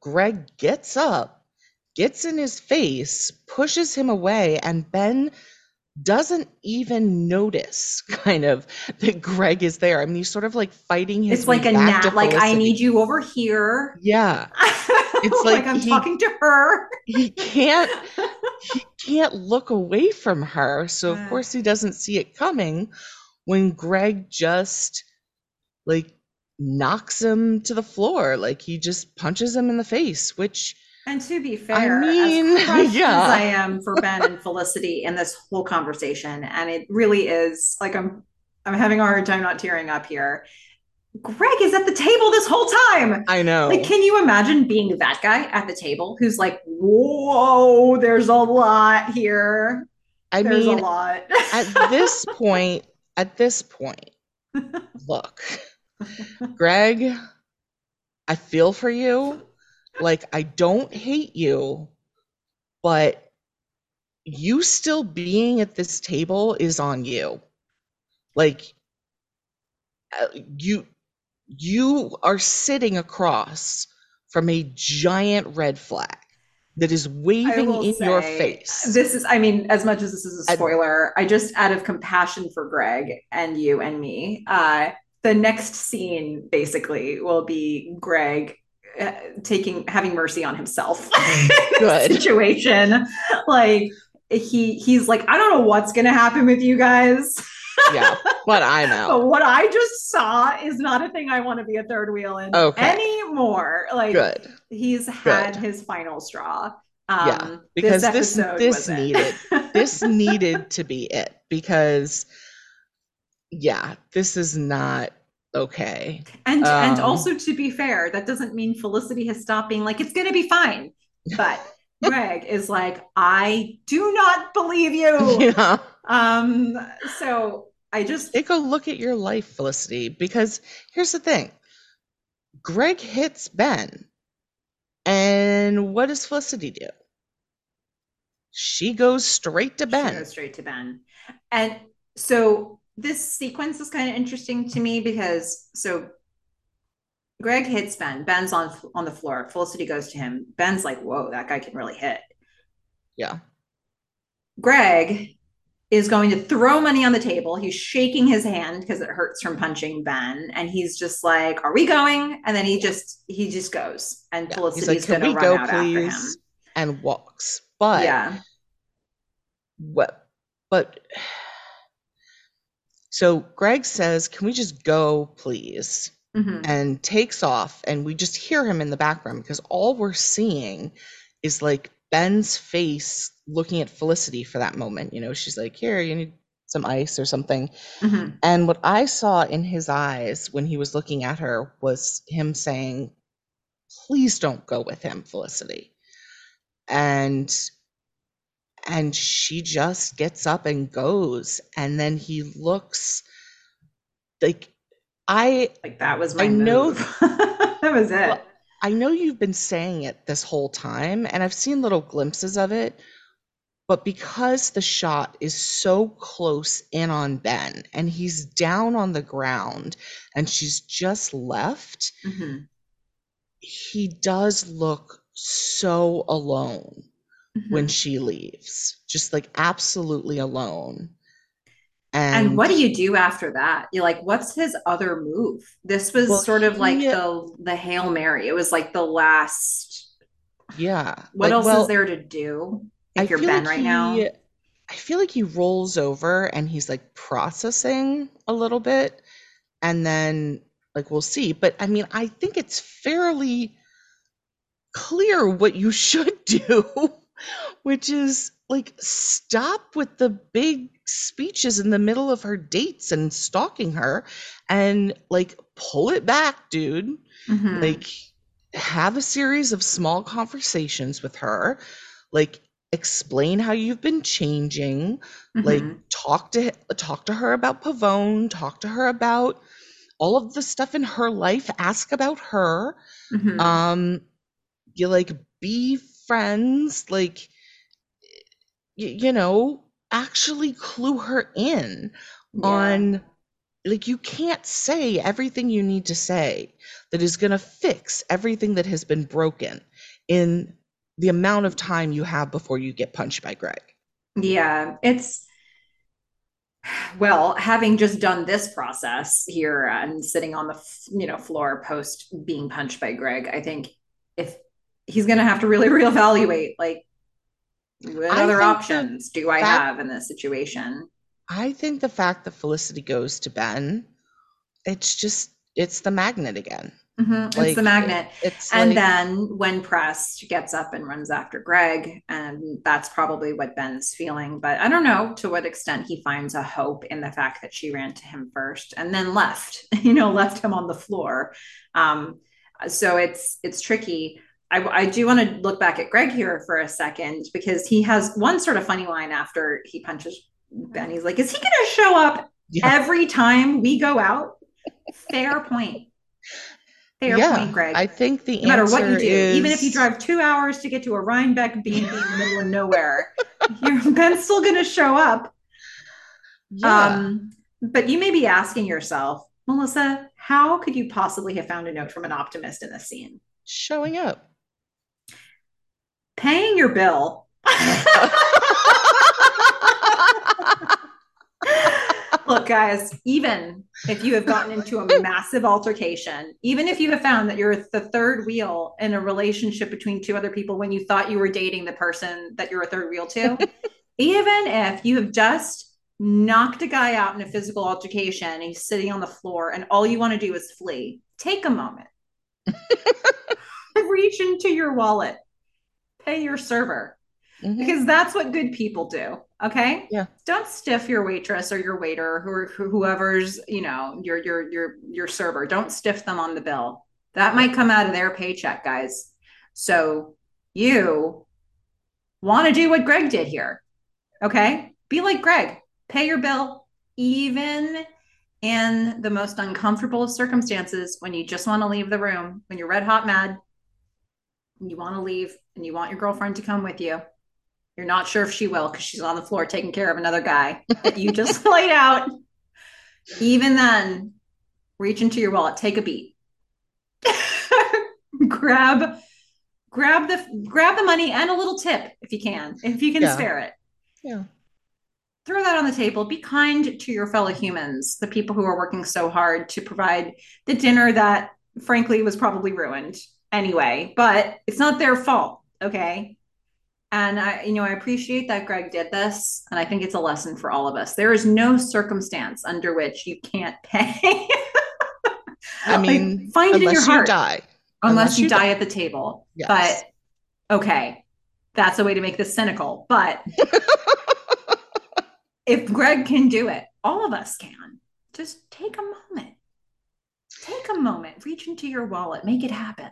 Greg gets up, gets in his face, pushes him away, and Ben doesn't even notice kind of that Greg is there. I mean, he's sort of like fighting his It's like a gnat, like I need you over here. Yeah. It's like, like I'm he, talking to her. he can't he can't look away from her. So of course he doesn't see it coming when Greg just like knocks him to the floor. Like he just punches him in the face, which and to be fair, I mean, as yeah. as I am for Ben and Felicity in this whole conversation, and it really is like I'm I'm having a hard time not tearing up here. Greg is at the table this whole time. I know. Like, can you imagine being that guy at the table who's like, whoa, there's a lot here. I there's mean, a lot. at this point, at this point, look, Greg, I feel for you. Like, I don't hate you, but you still being at this table is on you. Like, uh, you you are sitting across from a giant red flag that is waving in your face. This is, I mean, as much as this is a spoiler, I, I just out of compassion for Greg and you and me, uh, the next scene basically will be Greg uh, taking having mercy on himself Good. situation like he he's like i don't know what's gonna happen with you guys yeah but i know but what i just saw is not a thing i want to be a third wheel in okay. anymore like Good. he's had Good. his final straw um, yeah because this this, this needed this needed to be it because yeah, this is not okay. And um, and also to be fair, that doesn't mean Felicity has stopped being like it's going to be fine. But Greg is like, I do not believe you. Yeah. Um. So I just take a look at your life, Felicity, because here's the thing: Greg hits Ben, and what does Felicity do? She goes straight to Ben. She goes straight to Ben, and so this sequence is kind of interesting to me because so Greg hits Ben. Ben's on on the floor. Felicity goes to him. Ben's like, "Whoa, that guy can really hit." Yeah. Greg is going to throw money on the table. He's shaking his hand because it hurts from punching Ben, and he's just like, "Are we going?" And then he just he just goes, and yeah. Felicity's like, going to run go, out please? after him and walks. But yeah, what? But so Greg says, Can we just go, please? Mm-hmm. And takes off. And we just hear him in the background because all we're seeing is like Ben's face looking at Felicity for that moment. You know, she's like, Here, you need some ice or something. Mm-hmm. And what I saw in his eyes when he was looking at her was him saying, Please don't go with him, Felicity. And and she just gets up and goes and then he looks like i like that was my i move. know that was it well, i know you've been saying it this whole time and i've seen little glimpses of it but because the shot is so close in on ben and he's down on the ground and she's just left mm-hmm. he does look so alone mm-hmm. when she leaves, just like absolutely alone. And, and, what do you do after that? You're like, what's his other move? This was well, sort of like the the Hail Mary. It was like the last Yeah. What like, else well, is there to do? if I you're Ben like right now. I feel like he rolls over and he's like processing a little bit and then like we'll see. But I mean, I think it's fairly clear what you should do, which is like stop with the big speeches in the middle of her dates and stalking her and like pull it back, dude. Mhm. Like have a series of small conversations with her. Like explain how you've been changing. Like Mhm. talk to talk to her about Pavone, talk to her about all of the stuff in her life, ask about her. Mhm. Um you like be friends, like y- you know, actually clue her in Yeah. on like you can't say everything you need to say that is going to fix everything that has been broken in the amount of time you have before you get punched by Greg. Yeah, it's well, having just done this process here and sitting on the f- you know floor post being punched by Greg, I think if he's going to have to really reevaluate like what I other options do I fact have in this situation? I think the fact that Felicity goes to Ben, it's just it's the magnet again. Mhm, It's Like the it, magnet. it's And like then when pressed, gets up and runs after Greg. And that's probably what Ben's feeling. But I don't know to what extent he finds a hope in the fact that she ran to him first and then left, you know, left him on the floor. Um, so it's it's tricky. I, I do want to look back at Greg here for a second because he has one sort of funny line after he punches Ben. He's like, "Is he going to show up yeah, every time we go out?" Fair point. Fair yeah. point, Greg I think the no matter what you do, even if you drive two hours to get to a Rhinebeck B and B in the middle of nowhere, Ben's still going to show up. yeah, Um, but you may be asking yourself, Melissa, how could you possibly have found a note from an optimist in this scene? showing up. Paying your bill. Look, guys, even if you have gotten into a massive altercation, even if you have found that you're the third wheel in a relationship between two other people when you thought you were dating the person that you're a third wheel to, even if you have just knocked a guy out in a physical altercation and he's sitting on the floor and all you want to do is flee, take a moment, reach into your wallet, pay your server Mhm. because that's what good people do. Okay. Yeah. Don't stiff your waitress or your waiter or whoever's, you know, your your your your server. Don't stiff them on the bill. That might come out of their paycheck, guys. So you want to do what Greg did here. Okay? Be like Greg. Pay your bill even in the most uncomfortable of circumstances when you just want to leave the room, when you're red hot mad, and you want to leave and you want your girlfriend to come with you. You're not sure if she will because she's on the floor taking care of another guy that you just laid out. Even then, reach into your wallet, take a beat, grab, grab the grab the money and a little tip if you can, if you can Yeah. spare it. Yeah. Throw that on the table. Be kind to your fellow humans, the people who are working so hard to provide the dinner that, frankly, was probably ruined anyway. But it's not their fault, okay? And I, you know, I appreciate that Greg did this, and I think it's a lesson for all of us. There is no circumstance under which you can't pay. I Like, mean, find it in your you heart, die. unless unless you you die die. at the table. Yes. But okay, that's a way to make this cynical. But if Greg can do it, all of us can. Just take a moment. Take a moment, reach into your wallet, make it happen.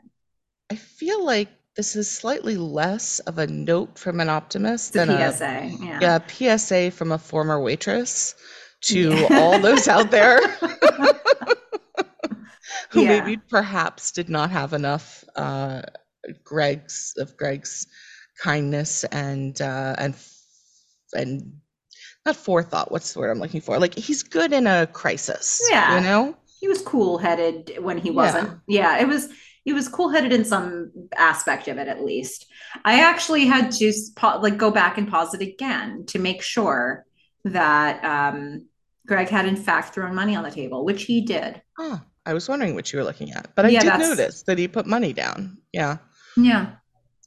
I feel like this is slightly less of a note from an optimist a than a PSA. Yeah. yeah, PSA from a former waitress to Yeah. all those out there who Yeah. maybe perhaps did not have enough uh, Greg's of Greg's kindness and uh, and and not forethought. What's the word I'm looking for? Like he's good in a crisis. Yeah. you know. he was cool headed when he wasn't. Yeah, it was he was cool headed in some aspect of it at least. I actually had to like go back and pause it again to make sure that um, Greg had in fact thrown money on the table, which he did. Oh, I was wondering what you were looking at, but I Yeah, did that's- notice that he put money down. Yeah. Yeah.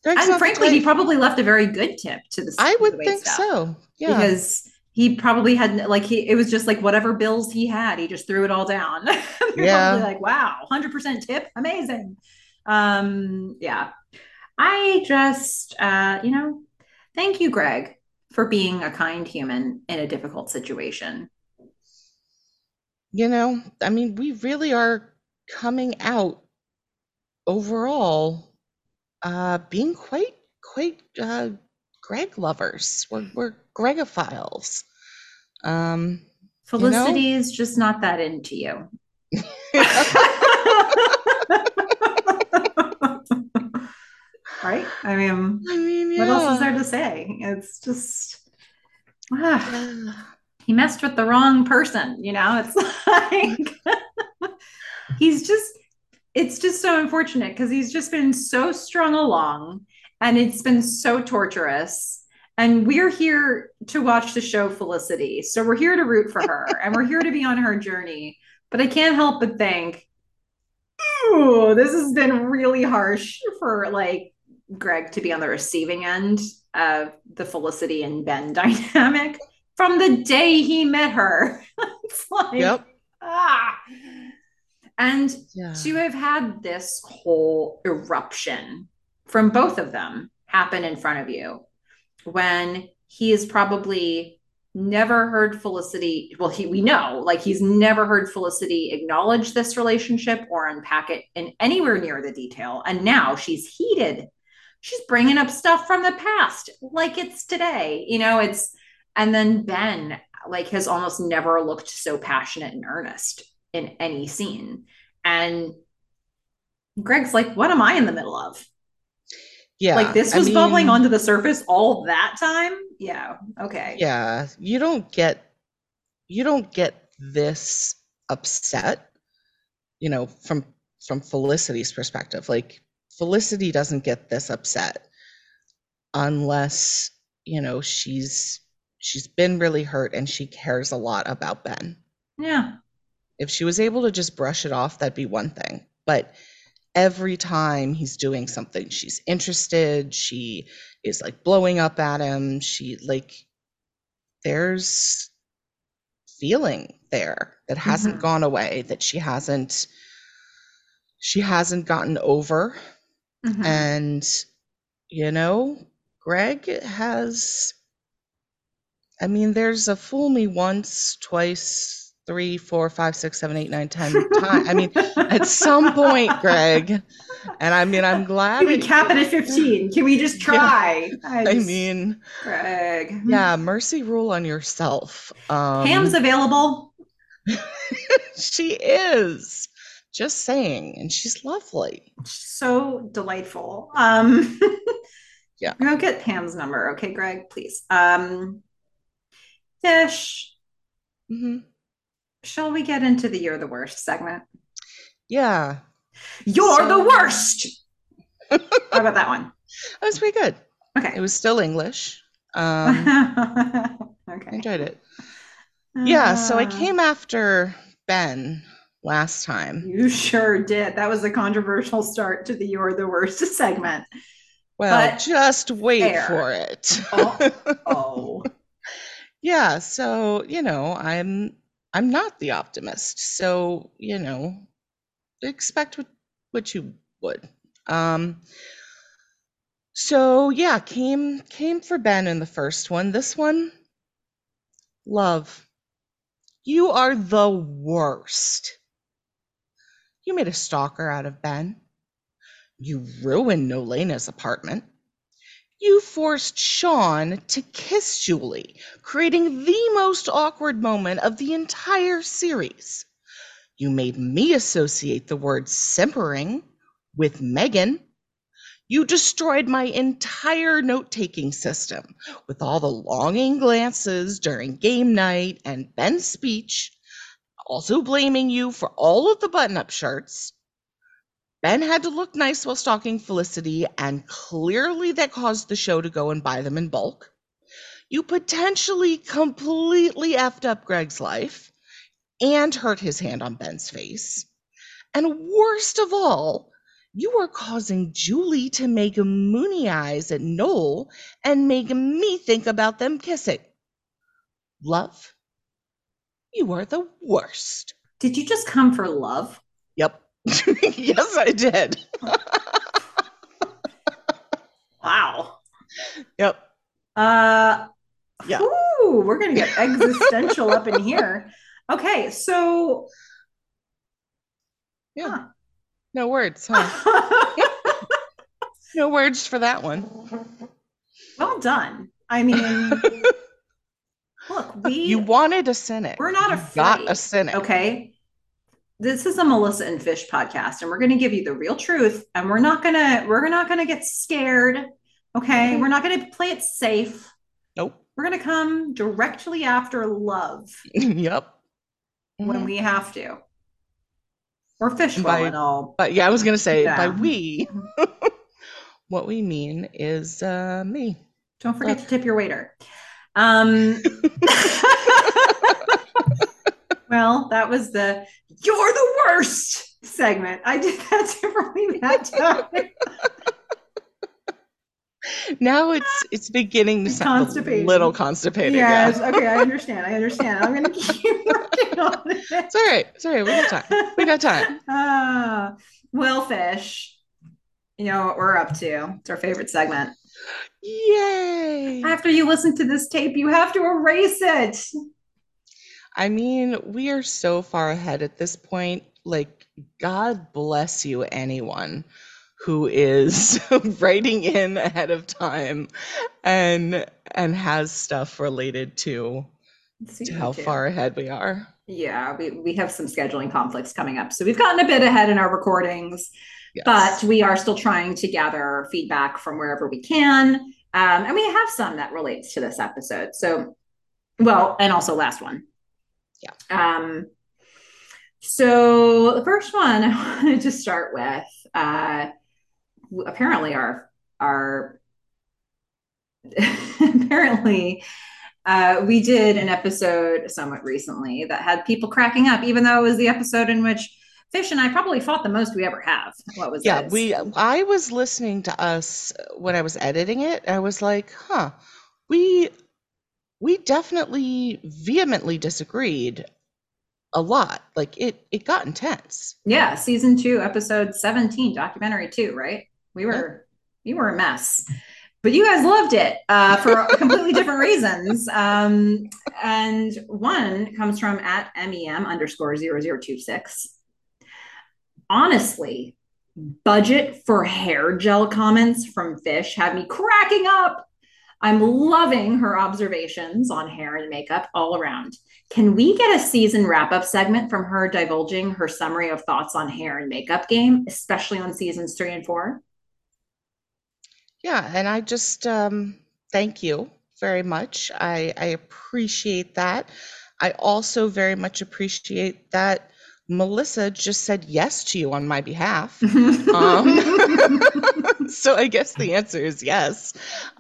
Greg's and frankly, he probably left a very good tip to the I would think staff. so. Yeah. because he probably had like he it was just like whatever bills he had he just threw it all down Yeah. like wow 100% tip amazing um yeah i just uh you know thank you greg for being a kind human in a difficult situation you know, I mean, we really are coming out overall uh being quite quite uh Greg lovers. We're we're Gregophiles. Um felicity is just not that into you. Right? I mean I mean, what else is there to say? It's just ah. He messed with the wrong person you know? It's like he's just it's just so unfortunate because he's just been so strung along and it's been so torturous and we're here to watch the show felicity so we're here to root for her and we're here to be on her journey but i can't help but think ooh this has been really harsh for like greg to be on the receiving end of the felicity and ben dynamic from the day he met her it's like Yep. ah and Yeah. to have had this whole eruption from both of them happen in front of you when he has probably never heard Felicity. Well, he we know like he's never heard Felicity acknowledge this relationship or unpack it in anywhere near the detail. And now she's heated. She's bringing up stuff from the past like it's today. You know, it's and then Ben like has almost never looked so passionate and earnest in any scene. And Greg's like, what am I in the middle of? Yeah. like this I was bubbling onto the surface all that time? Yeah. Okay. Yeah. You don't get you don't get this upset, you know, from from Felicity's perspective. Like Felicity doesn't get this upset unless, you know, she's she's been really hurt and she cares a lot about Ben. Yeah. If she was able to just brush it off, that'd be one thing. But every time he's doing something, she's interested, she is like blowing up at him, she like there's feeling there that hasn't Mhm. gone away, that she hasn't she hasn't gotten over. Mhm. And you know, Greg has I mean, there's a fool me once, twice, three, four, five, six, seven, eight, nine, ten times. I mean, at some point, Greg, and I mean, I'm glad. Can we cap it at 15? Can we just Yeah. try? I just- mean, Greg. yeah, mercy rule on yourself. Um, Pam's available. she is. Just saying, and she's lovely. So delightful. Um Yeah. Go get Pam's number, okay, Greg, please. Um Tish, hmm shall we get into the You're the Worst segment? Yeah, You're So- the worst. How about that one? that was pretty good. Okay. It was still English. Um, I okay. enjoyed it. Yeah, so I Uh, came after Ben last time. You sure did. That was a controversial start to the You're the Worst segment. Well, but just wait fair. for it. Oh. Oh. yeah, so, you know, I'm I'm not the optimist. So, you know, expect what, what you would. Um so yeah, came came for Ben in the first one. This one love. You are the worst. You made a stalker out of Ben. You ruined Nolena's apartment. You forced Sean to kiss Julie, creating the most awkward moment of the entire series. You made me associate the word simpering with Meghan. You destroyed my entire note taking system with all the longing glances during game night and Ben's speech, also blaming you for all of the button up shirts. Ben had to look nice while stalking Felicity, and clearly that caused the show to go and buy them in bulk. You potentially completely effed up Greg's life and hurt his hand on Ben's face. And worst of all, You are causing Julie to make moony eyes at Noel and make me think about them kissing. Love, you are the worst. Did you just come for love? Yep. yes, I did. wow. Yep. Uh Yeah. Ooh, we're gonna get existential up in here. Okay, so Yeah. Huh. No words, huh? no words for that one. well done. I mean, look, we You wanted a cynic. we're not afraid. Got a cynic. okay. This is a Melissa and Fish podcast, and we're going to give you the real truth. And we're not gonna we're not gonna get scared. Okay, Mhm. we're not gonna play it safe. Nope. We're gonna come directly after love yep. when Mhm. we have to. Or fish will By- and all. But yeah, I was gonna say by we, what we mean is uh, me. Don't forget to tip your waiter. Um, well, that was the "You're the worst" segment. I did that differently that time. Now it's it's beginning to sound a little constipated. yes. Yeah. Okay. I understand. I understand. I'm going to keep working on it. It's all right. It's all right. We got time. We got time. Ah, well, fish. You know what we're up to. It's our favorite segment. Yay! After you listen to this tape, you have to erase it. I mean, we are so far ahead at this point. Like, God bless you, anyone who is writing in ahead of time and and has stuff related to, to how two. far ahead we are. Yeah, we, we have some scheduling conflicts coming up. So we've gotten a bit ahead in our recordings, Yes. but we are still trying to gather feedback from wherever we can. Um, and we have some that relates to this episode. So, well, and also last one. Yeah. Um, so the first one I wanted to start with, uh, apparently our, our, apparently uh, we did an episode somewhat recently that had people cracking up, even though it was the episode in which Fish and I probably fought the most we ever have. What was Yeah, it? we I was listening to us when I was editing it. I was like, "Huh. We we definitely vehemently disagreed a lot. Like it it got intense." yeah, season two, episode 17, documentary two, right? We were we were a mess. But you guys loved it uh, for completely different reasons. Um, and one comes from at MEM underscore 0026. Honestly, budget for hair gel comments from Fish had me cracking up. I'm loving her observations on hair and makeup all around. Can we get a season wrap up segment from her divulging her summary of thoughts on hair and makeup game, especially on seasons three and four? Yeah, and I just um thank you very much. I I appreciate that. I also very much appreciate that Melissa just said yes to you on my behalf. Um, so I guess the answer is yes.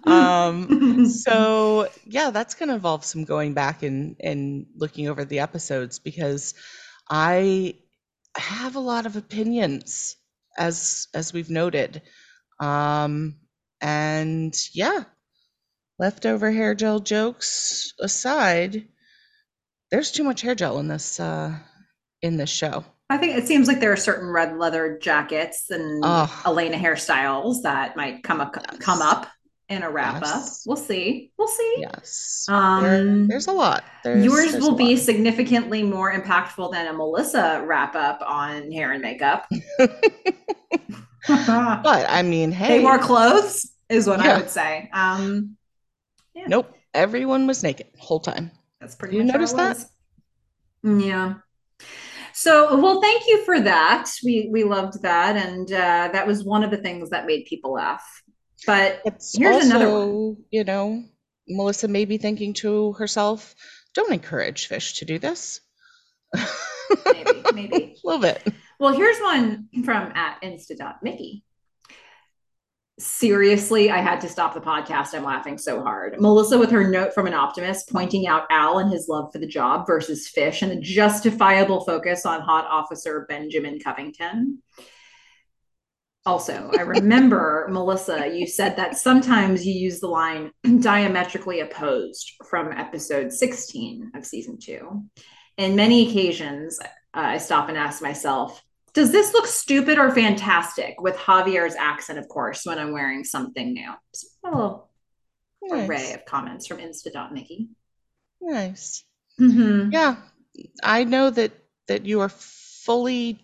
Um, so yeah, that's going to involve some going back and and looking over the episodes because I have a lot of opinions as as we've noted. Um, and yeah, leftover hair gel jokes aside, there's too much hair gel in this uh in this show. I think it seems like there are certain red leather jackets and. Elena hairstyles that might come up Yes. come up in a wrap up. We'll see. We'll see. Yes. Um, There- there's a lot. There's, Yours there's will be lot. significantly more impactful than a Melissa wrap up on hair and makeup. But I mean, hey, They wore clothes, is what I would say. Um, nope, everyone was naked whole time. that's pretty You notice that? Yeah. So, well, thank you for that. We we loved that, and uh, that was one of the things that made people laugh. But It's Here's also, another you know, Melissa may be thinking to herself, don't encourage fish to do this. maybe, maybe. A little bit. Well, here's one from at insta.mickey. Seriously, I had to stop the podcast. I'm laughing so hard. Melissa with her note from an optimist pointing out Al and his love for the job versus Fish and the justifiable focus on hot officer Benjamin Covington. also, I remember, Melissa, you said that sometimes you use the line diametrically opposed from episode 16 of season two. In many occasions, uh, I stop and ask myself, does this look stupid or fantastic with Javier's accent, of course, when I'm wearing something new? A little nice. array of comments from Insta.Mickey. Nice. Mm-hmm. Yeah, I know that that you are fully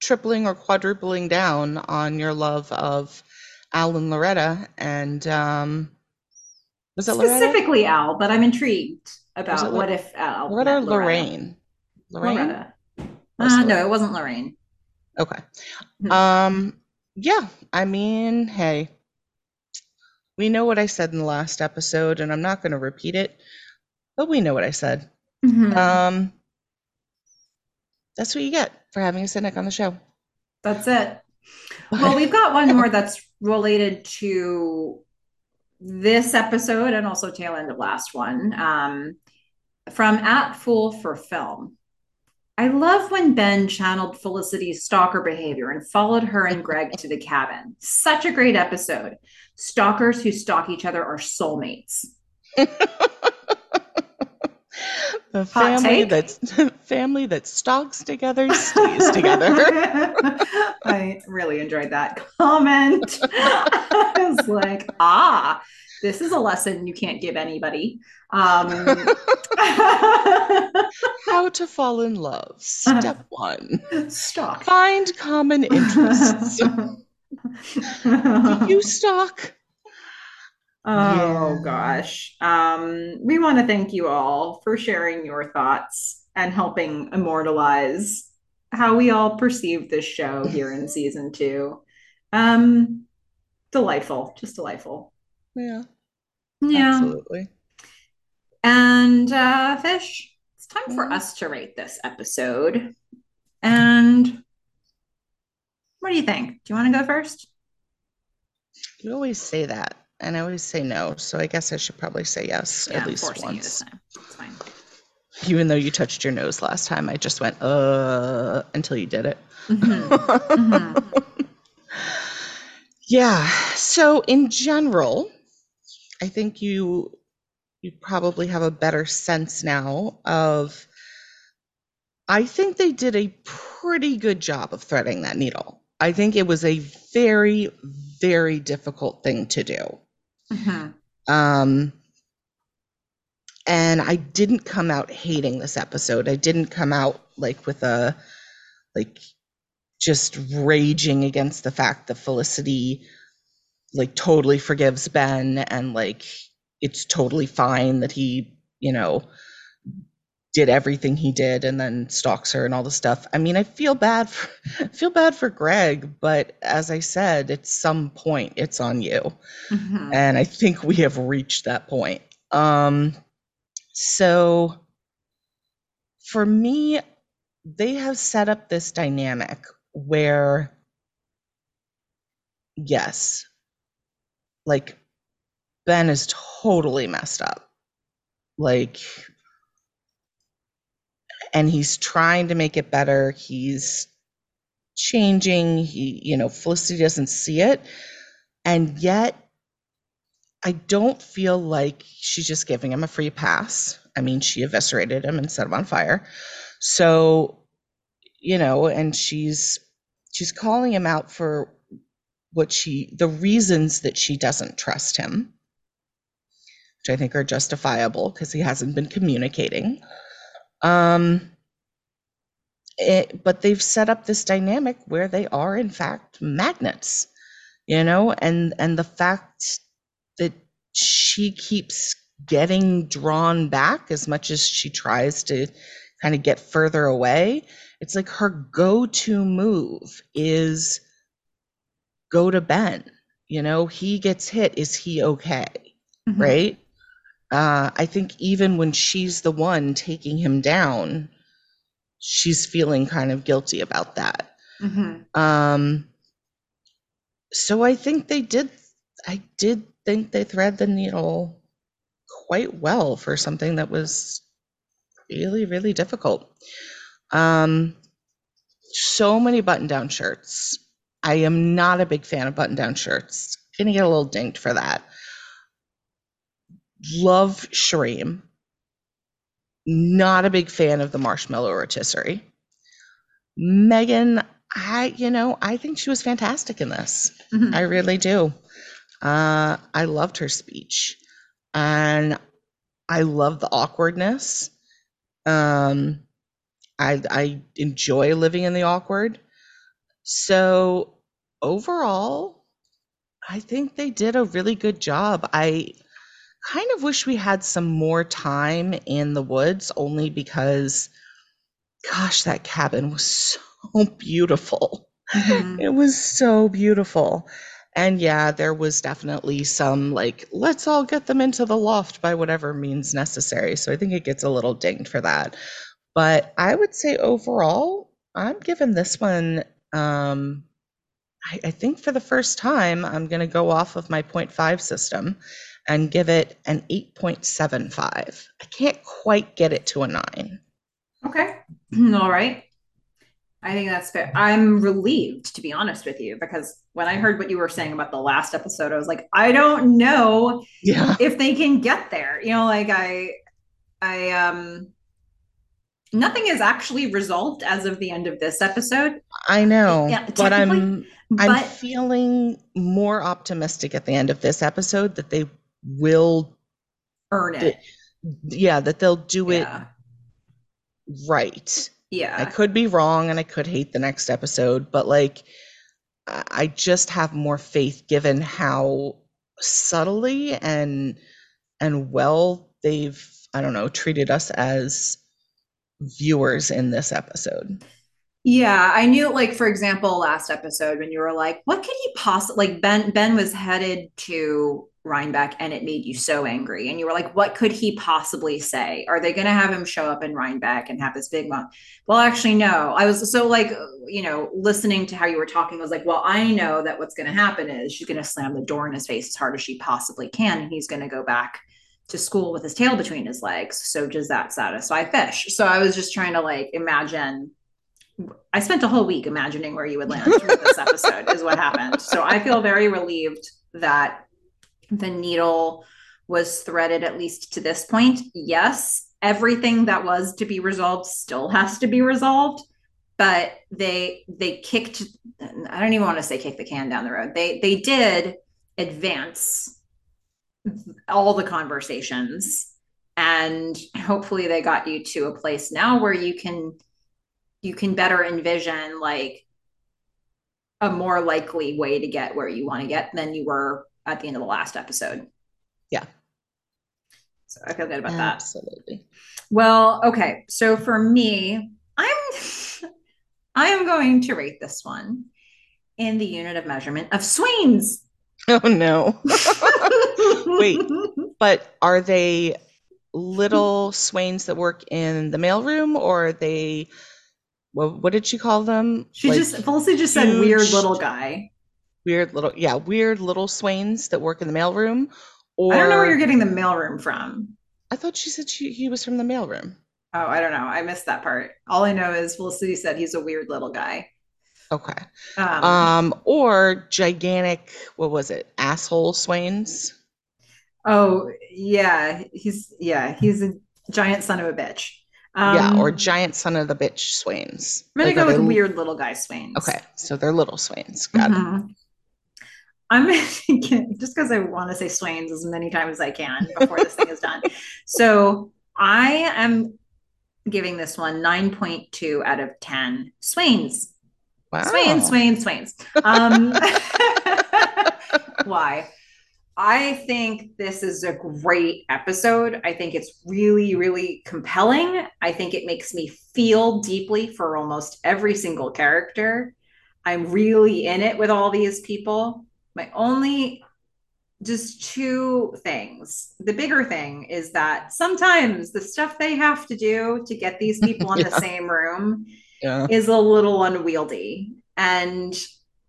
tripling or quadrupling down on your love of Al and Loretta, and um, was it specifically Loretta? Al? But I'm intrigued about what if Al Loretta Lorraine? Lorraine. Loretta. Uh, no, it wasn't Lorraine. Okay. Mm-hmm. Um. Yeah. I mean, hey, we know what I said in the last episode, and I'm not going to repeat it, but we know what I said. Mm-hmm. Um. That's what you get for having a cynic on the show. That's it. Well, we've got one more that's related to this episode and also tail end of last one um, from at Fool for Film. I love when Ben channeled Felicity's stalker behavior and followed her and Greg to the cabin. Such a great episode. Stalkers who stalk each other are soulmates. The family that's family that stalks together stays together. I really enjoyed that comment. I was like, ah, this is a lesson you can't give anybody. Um, How to fall in love. Step one. Stalk. Find common interests. Do you stalk? Oh yeah. gosh. Um, we want to thank you all for sharing your thoughts and helping immortalize how we all perceive this show here in season two. Um, delightful, just delightful. Yeah. Yeah. Absolutely. And uh, Fish, it's time for us to rate this episode. And what do you think? Do you want to go first? You always say that and I always say no. So I guess I should probably say yes yeah, at least once. Even though you touched your nose last time, I just went uh until you did it. Mm-hmm. mm-hmm. yeah. So in general, I think you you probably have a better sense now of I think they did a pretty good job of threading that needle. I think it was a very, very difficult thing to do. Mm-hmm. Um, and I didn't come out hating this episode. I didn't come out like with a like just raging against the fact that Felicity like totally forgives Ben and like it's totally fine that he, you know, did everything he did and then stalks her and all the stuff. I mean, I feel bad for feel bad for Greg, but as I said, at some point it's on you. Mm-hmm. And I think we have reached that point. Um so for me, they have set up this dynamic where yes, like Ben is totally messed up. Like and he's trying to make it better. He's changing. He, you know, Felicity doesn't see it. And yet, I don't feel like she's just giving him a free pass. I mean, she eviscerated him and set him on fire. So, you know, and she's she's calling him out for what she the reasons that she doesn't trust him, which I think are justifiable because he hasn't been communicating. Um, it, but they've set up this dynamic where they are in fact magnets, you know, and and the fact that she keeps getting drawn back as much as she tries to kind of get further away. It's like her go-to move is go to Ben. You know, he gets hit. Is he okay? Mm-hmm. Right? Uh, I think even when she's the one taking him down, she's feeling kind of guilty about that. Mm-hmm. Um, so I think they did. I did think they thread the needle quite well for something that was really, really difficult. Um, so many button-down shirts. I am not a big fan of button down shirts. Gonna get a little dinged for that. Love Shreem. Not a big fan of the marshmallow rotisserie. Meghan, I, you know, I think she was fantastic in this. Mhm. I really do. Uh, I loved her speech, and I love the awkwardness. Um, I I enjoy living in the awkward. So overall, I think they did a really good job. I kind of wish we had some more time in the woods, only because, gosh, that cabin was so beautiful. Mhm. It was so beautiful. And yeah, there was definitely some like, let's all get them into the loft by whatever means necessary. So I think it gets a little dinged for that. But I would say overall, I'm giving this one, um, I, I think for the first time, I'm going to go off of my 0.5 system and give it an 8.75. I can't quite get it to a nine. Okay. All right. I think that's fair. I'm relieved, to be honest with you, because when I heard what you were saying about the last episode, I was like, I don't know Yeah. if they can get there. You know, like I, I, um, nothing is actually resolved as of the end of this episode. I know, Yeah, but I'm technically, I'm feeling more optimistic at the end of this episode that they will earn it. yeah, that they'll do it Yeah. right. Yeah. I could be wrong and I could hate the next episode, but like I I just have more faith given how subtly and and well they've I don't know, treated us as viewers in this episode. Yeah, I knew like for example last episode when you were like what could he possibly like Ben Ben was headed to Rhinebeck and it made you so angry and you were like what could he possibly say? Are they going to have him show up in Rhinebeck and have this big one? Well, actually no. I was so like you know listening to how you were talking I was like well I know that what's going to happen is she's going to slam the door in his face as hard as she possibly can and he's going to go back to school with his tail between his legs. So does that satisfy fish? So I was just trying to like imagine I spent a whole week imagining where you would land this episode, is what happened. So I feel very relieved that the needle was threaded at least to this point. Yes, everything that was to be resolved still has to be resolved, but they they kicked I don't even want to say kick the can down the road. They they did advance all the conversations and hopefully they got you to a place now where you can you can better envision like a more likely way to get where you want to get than you were at the end of the last episode. Yeah. So I feel good about that. Absolutely. Well, okay. So for me, I'm I am going to rate this one in the unit of measurement of swains. Oh no. Wait. But are they little swains that work in the mailroom or are they what, what did she call them? She Like, just Felicity just said weird little guy. Weird little yeah, weird little swains that work in the mailroom. Or I don't know where you're getting the mailroom from. I thought she said she, he was from the mailroom. Oh, I don't know. I missed that part. All I know is Felicity said he's a weird little guy. Okay. Um, Um, or gigantic, what was it? Asshole swains. oh yeah, he's yeah, he's a giant son of a bitch. Um, yeah, or giant son of the bitch swains. I'm gonna Like, go with weird little guy swains. Okay, so they're little swains. Got it. I'm thinking just because I want to say swains as many times as I can before this thing is done. So I am giving this one 9.2 out of 10 swains. Wow. Swains, swains, swains. Um, why? I think this is a great episode. I think it's really, really compelling. I think it makes me feel deeply for almost every single character. I'm really in it with all these people. My only just two things. The bigger thing is that sometimes the stuff they have to do to get these people in Yeah. the same room Yeah. is a little unwieldy. And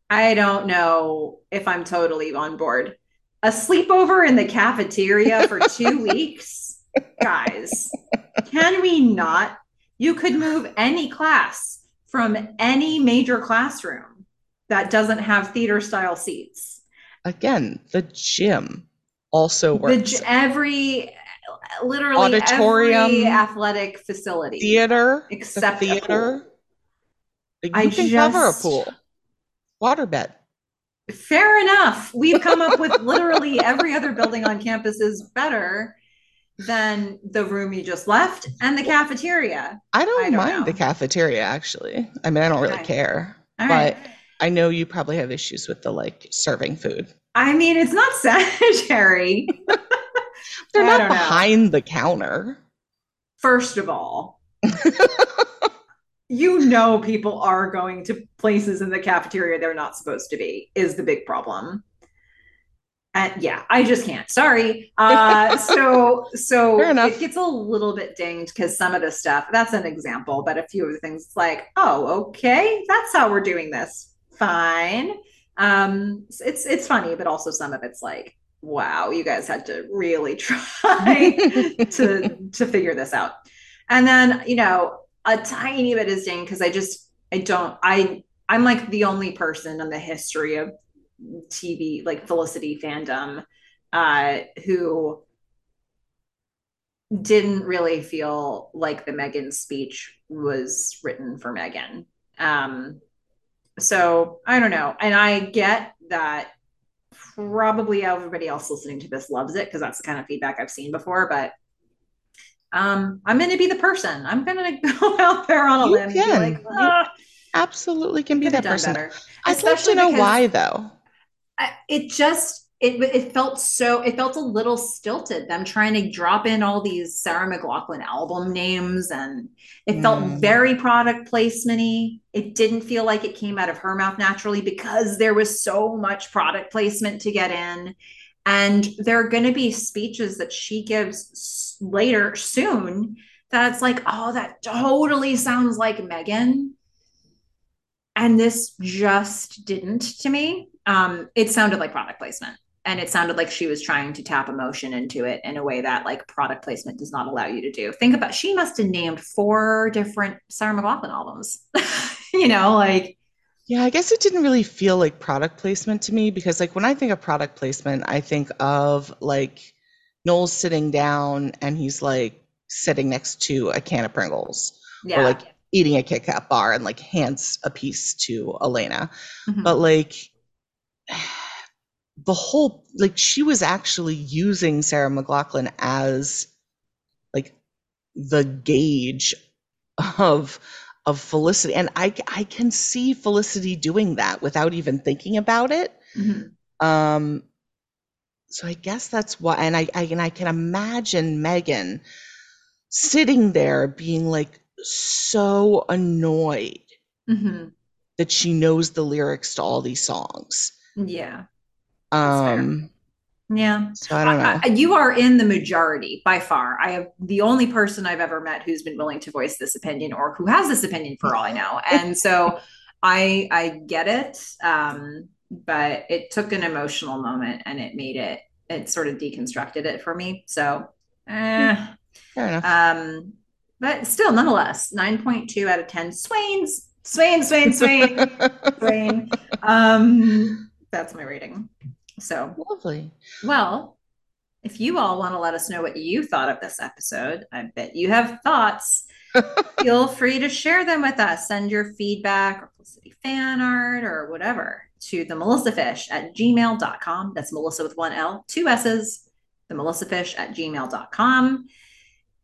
I don't know if I'm totally on board. A sleepover in the cafeteria for two weeks? Guys, can we not? You could move any class from any major classroom that doesn't have theater style seats. Again, the gym also works. The, every literally Auditorium, every athletic facility theater, except the theater. You I can cover a pool, waterbed. Fair enough. We've come up with literally every other building on campus is better than the room you just left and the cafeteria. I don't, I don't mind the cafeteria actually. I mean, I don't really Okay. care, All but right. I know you probably have issues with the like serving food. I mean, it's not sanitary. They're not don't know. behind the counter. First of all, you know people are going to places in the cafeteria they're not supposed to be is the big problem. And yeah, I just can't. Sorry. Uh so so it gets a little bit dinged because some of the stuff, that's an example, but a few of the things it's like, oh, okay, that's how we're doing this. Fine. Um it's it's funny, but also some of it's like, wow, you guys had to really try to to figure this out. And then, you know, a tiny bit is ding because I just I don't I I'm like the only person in the history of TV like Felicity fandom uh who didn't really feel like the Meghan speech was written for Meghan. Um so I don't know. And I get that probably everybody else listening to this loves it because that's the kind of feedback I've seen before, but um, I'm going to be the person. I'm going to go out there on a You limb and be can. like, ah, Absolutely can be that person. better. I'd love to Especially know why though. I- It just it it felt so it felt a little stilted. Them trying to drop in all these Sarah McLachlan album names, and it felt Mm. very product placement-y. It didn't feel like it came out of her mouth naturally because there was so much product placement to get in. And there are going to be speeches that she gives later soon that's like, oh, that totally sounds like Meghan. And this just didn't to me. Um, it sounded like product placement. And it sounded like she was trying to tap emotion into it in a way that like product placement does not allow you to do. Think about she must have named four different Sarah McLachlan albums. you know, like Yeah, I guess it didn't really feel like product placement to me because, like, when I think of product placement, I think of like Noel sitting down and he's like sitting next to a can of Pringles yeah. or like eating a Kit Kat bar and like hands a piece to Elena. Mhm. But like the whole, like, she was actually using Sarah McLachlan as like the gauge of of Felicity. And I I can see Felicity doing that without even thinking about it. Mhm. Um, so I guess that's why, and I, I and I can imagine Meghan sitting there being like so annoyed Mhm. that she knows the lyrics to all these songs. Yeah. Um, Yeah. so I don't know. I- I- you are in the majority by far. I have the only person I've ever met who's been willing to voice this opinion or who has this opinion for all I know. And so I I get it. Um, but it took an emotional moment and it made it it sort of deconstructed it for me. So eh. Fair enough. um but still nonetheless 9.2 out of 10 swains swain swain swain swain um that's my rating so Lovely. well, if you all want to let us know what you thought of this episode, I bet you have thoughts. Feel free to share them with us. Send your feedback or Felicity fan art or whatever to the Melissa Fish at gmail.com. That's Melissa with one L, two S's, the Melissa Fish at gmail.com.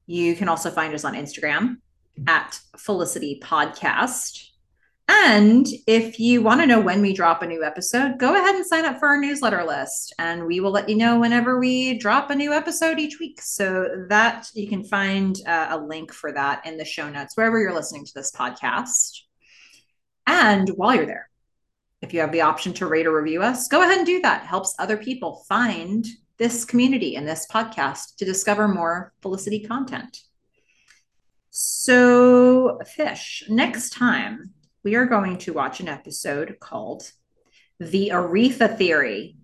You can also find us on Instagram at Felicity Podcast. And if you want to know when we drop a new episode, go ahead and sign up for our newsletter list, and we will let you know whenever we drop a new episode each week. So that you can find uh, a link for that in the show notes wherever you're listening to this podcast. And while you're there, if you have the option to rate or review us, go ahead and do that. It helps other people find this community and this podcast to discover more Felicity content. So, Fish, next time we are going to watch an episode called The Aretha Theory.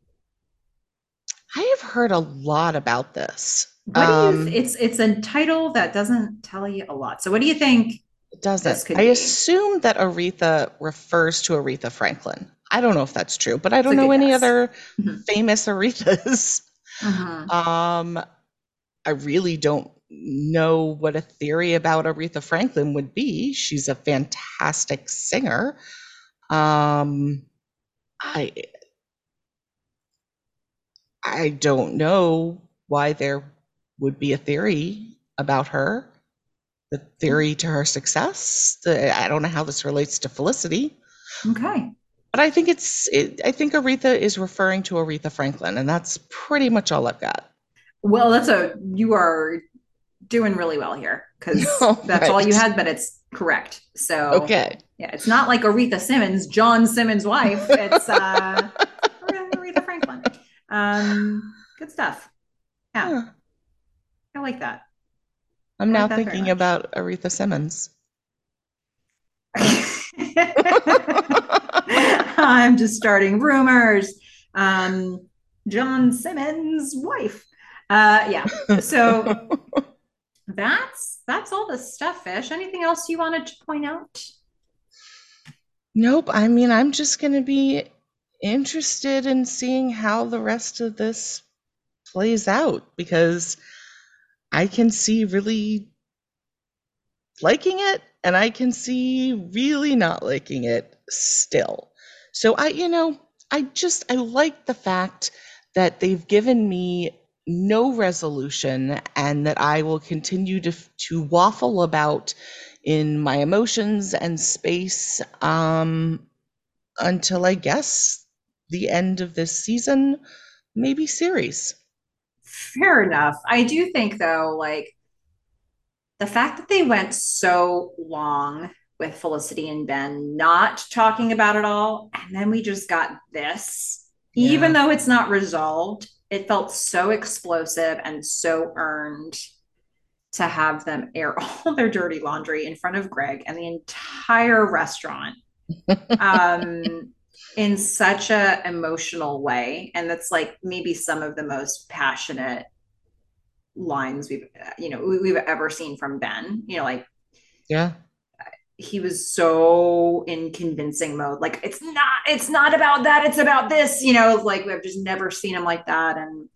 I have heard a lot about this. What do you Um, it's it's a title that doesn't tell you a lot. So what do you think? It doesn't. I be. assume that Aretha refers to Aretha Franklin. I don't know if that's true, but I don't know any guess. other mm-hmm. famous Arethas. Mm-hmm. Um, I really don't know what a theory about Aretha Franklin would be. She's a fantastic singer. Um, I I don't know why there would be a theory about her. The theory to her success. The, I don't know how this relates to Felicity. Okay. But I think it's. It, I think Aretha is referring to Aretha Franklin, and that's pretty much all I've got. Well, that's a. You are doing really well here because that's right. all you had, but it's correct. So okay, yeah, it's not like Aretha Simmons, John Simmons' wife. It's uh, Aretha Franklin. Um, good stuff. Yeah, yeah. I like that. I'm now thinking about Aretha Simmons. I'm just starting rumors. Um, John Simmons' wife. Uh, yeah. So that's that's all the stuff, Fish. Anything else you wanted to point out? Nope. I mean, I'm just going to be interested in seeing how the rest of this plays out because I can see really liking it and I can see really not liking it still. So I, you know, I just I like the fact that they've given me no resolution and that I will continue to to waffle about in my emotions and space um, until I guess the end of this season, maybe series. Fair enough. I do think though, like the fact that they went so long with Felicity and Ben not talking about it all, and then we just got this, yeah. even though it's not resolved it felt so explosive and so earned to have them air all their dirty laundry in front of Greg and the entire restaurant um, in such a emotional way. And that's like maybe some of the most passionate lines we've you know we've ever seen from Ben. You know, like yeah, he was so in convincing mode. Like it's not it's not about that it's about this you know like we've just never seen him like that. And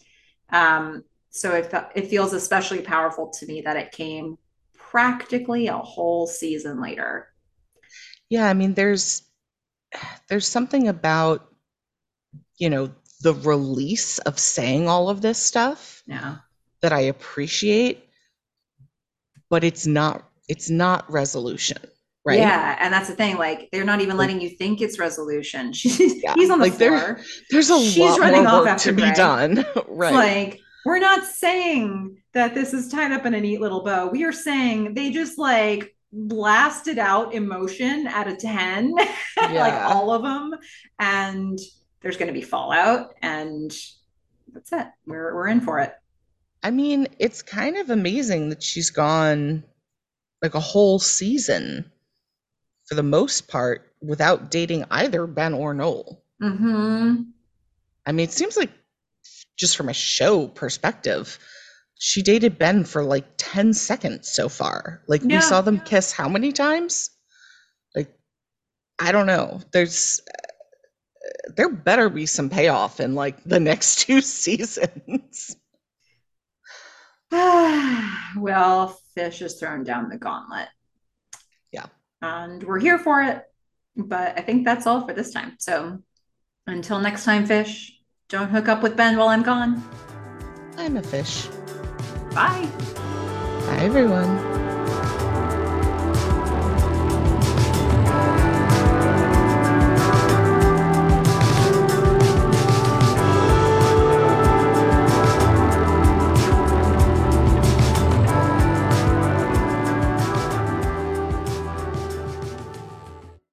um so it, it feels especially powerful to me that it came practically a whole season later. Yeah i mean there's there's something about you know the release of saying all of this stuff yeah. that i appreciate but it's not it's not resolution right? Yeah, and that's the thing. Like they're not even letting you think it's resolution. She's yeah. he's on the like, floor. There, there's a She's lot running more work to be done. right. like we're not saying that this is tied up in a neat little bow. We are saying they just like blasted out emotion at a 10 yeah. like all of them and there's going to be fallout and that's it we're we're in for it i mean it's kind of amazing that she's gone like a whole season for the most part without dating either Ben or Noel. Mm-hmm. I mean, it seems like just from a show perspective, she dated Ben for like 10 seconds so far. Like yeah. we saw them kiss how many times? Like I don't know. There's there better be some payoff in like the next two seasons. well, Fish has thrown down the gauntlet and we're here for it. But I think that's all for this time. So until next time, fish, don't hook up with Ben while I'm gone. I'm a fish. Bye. Bye, everyone.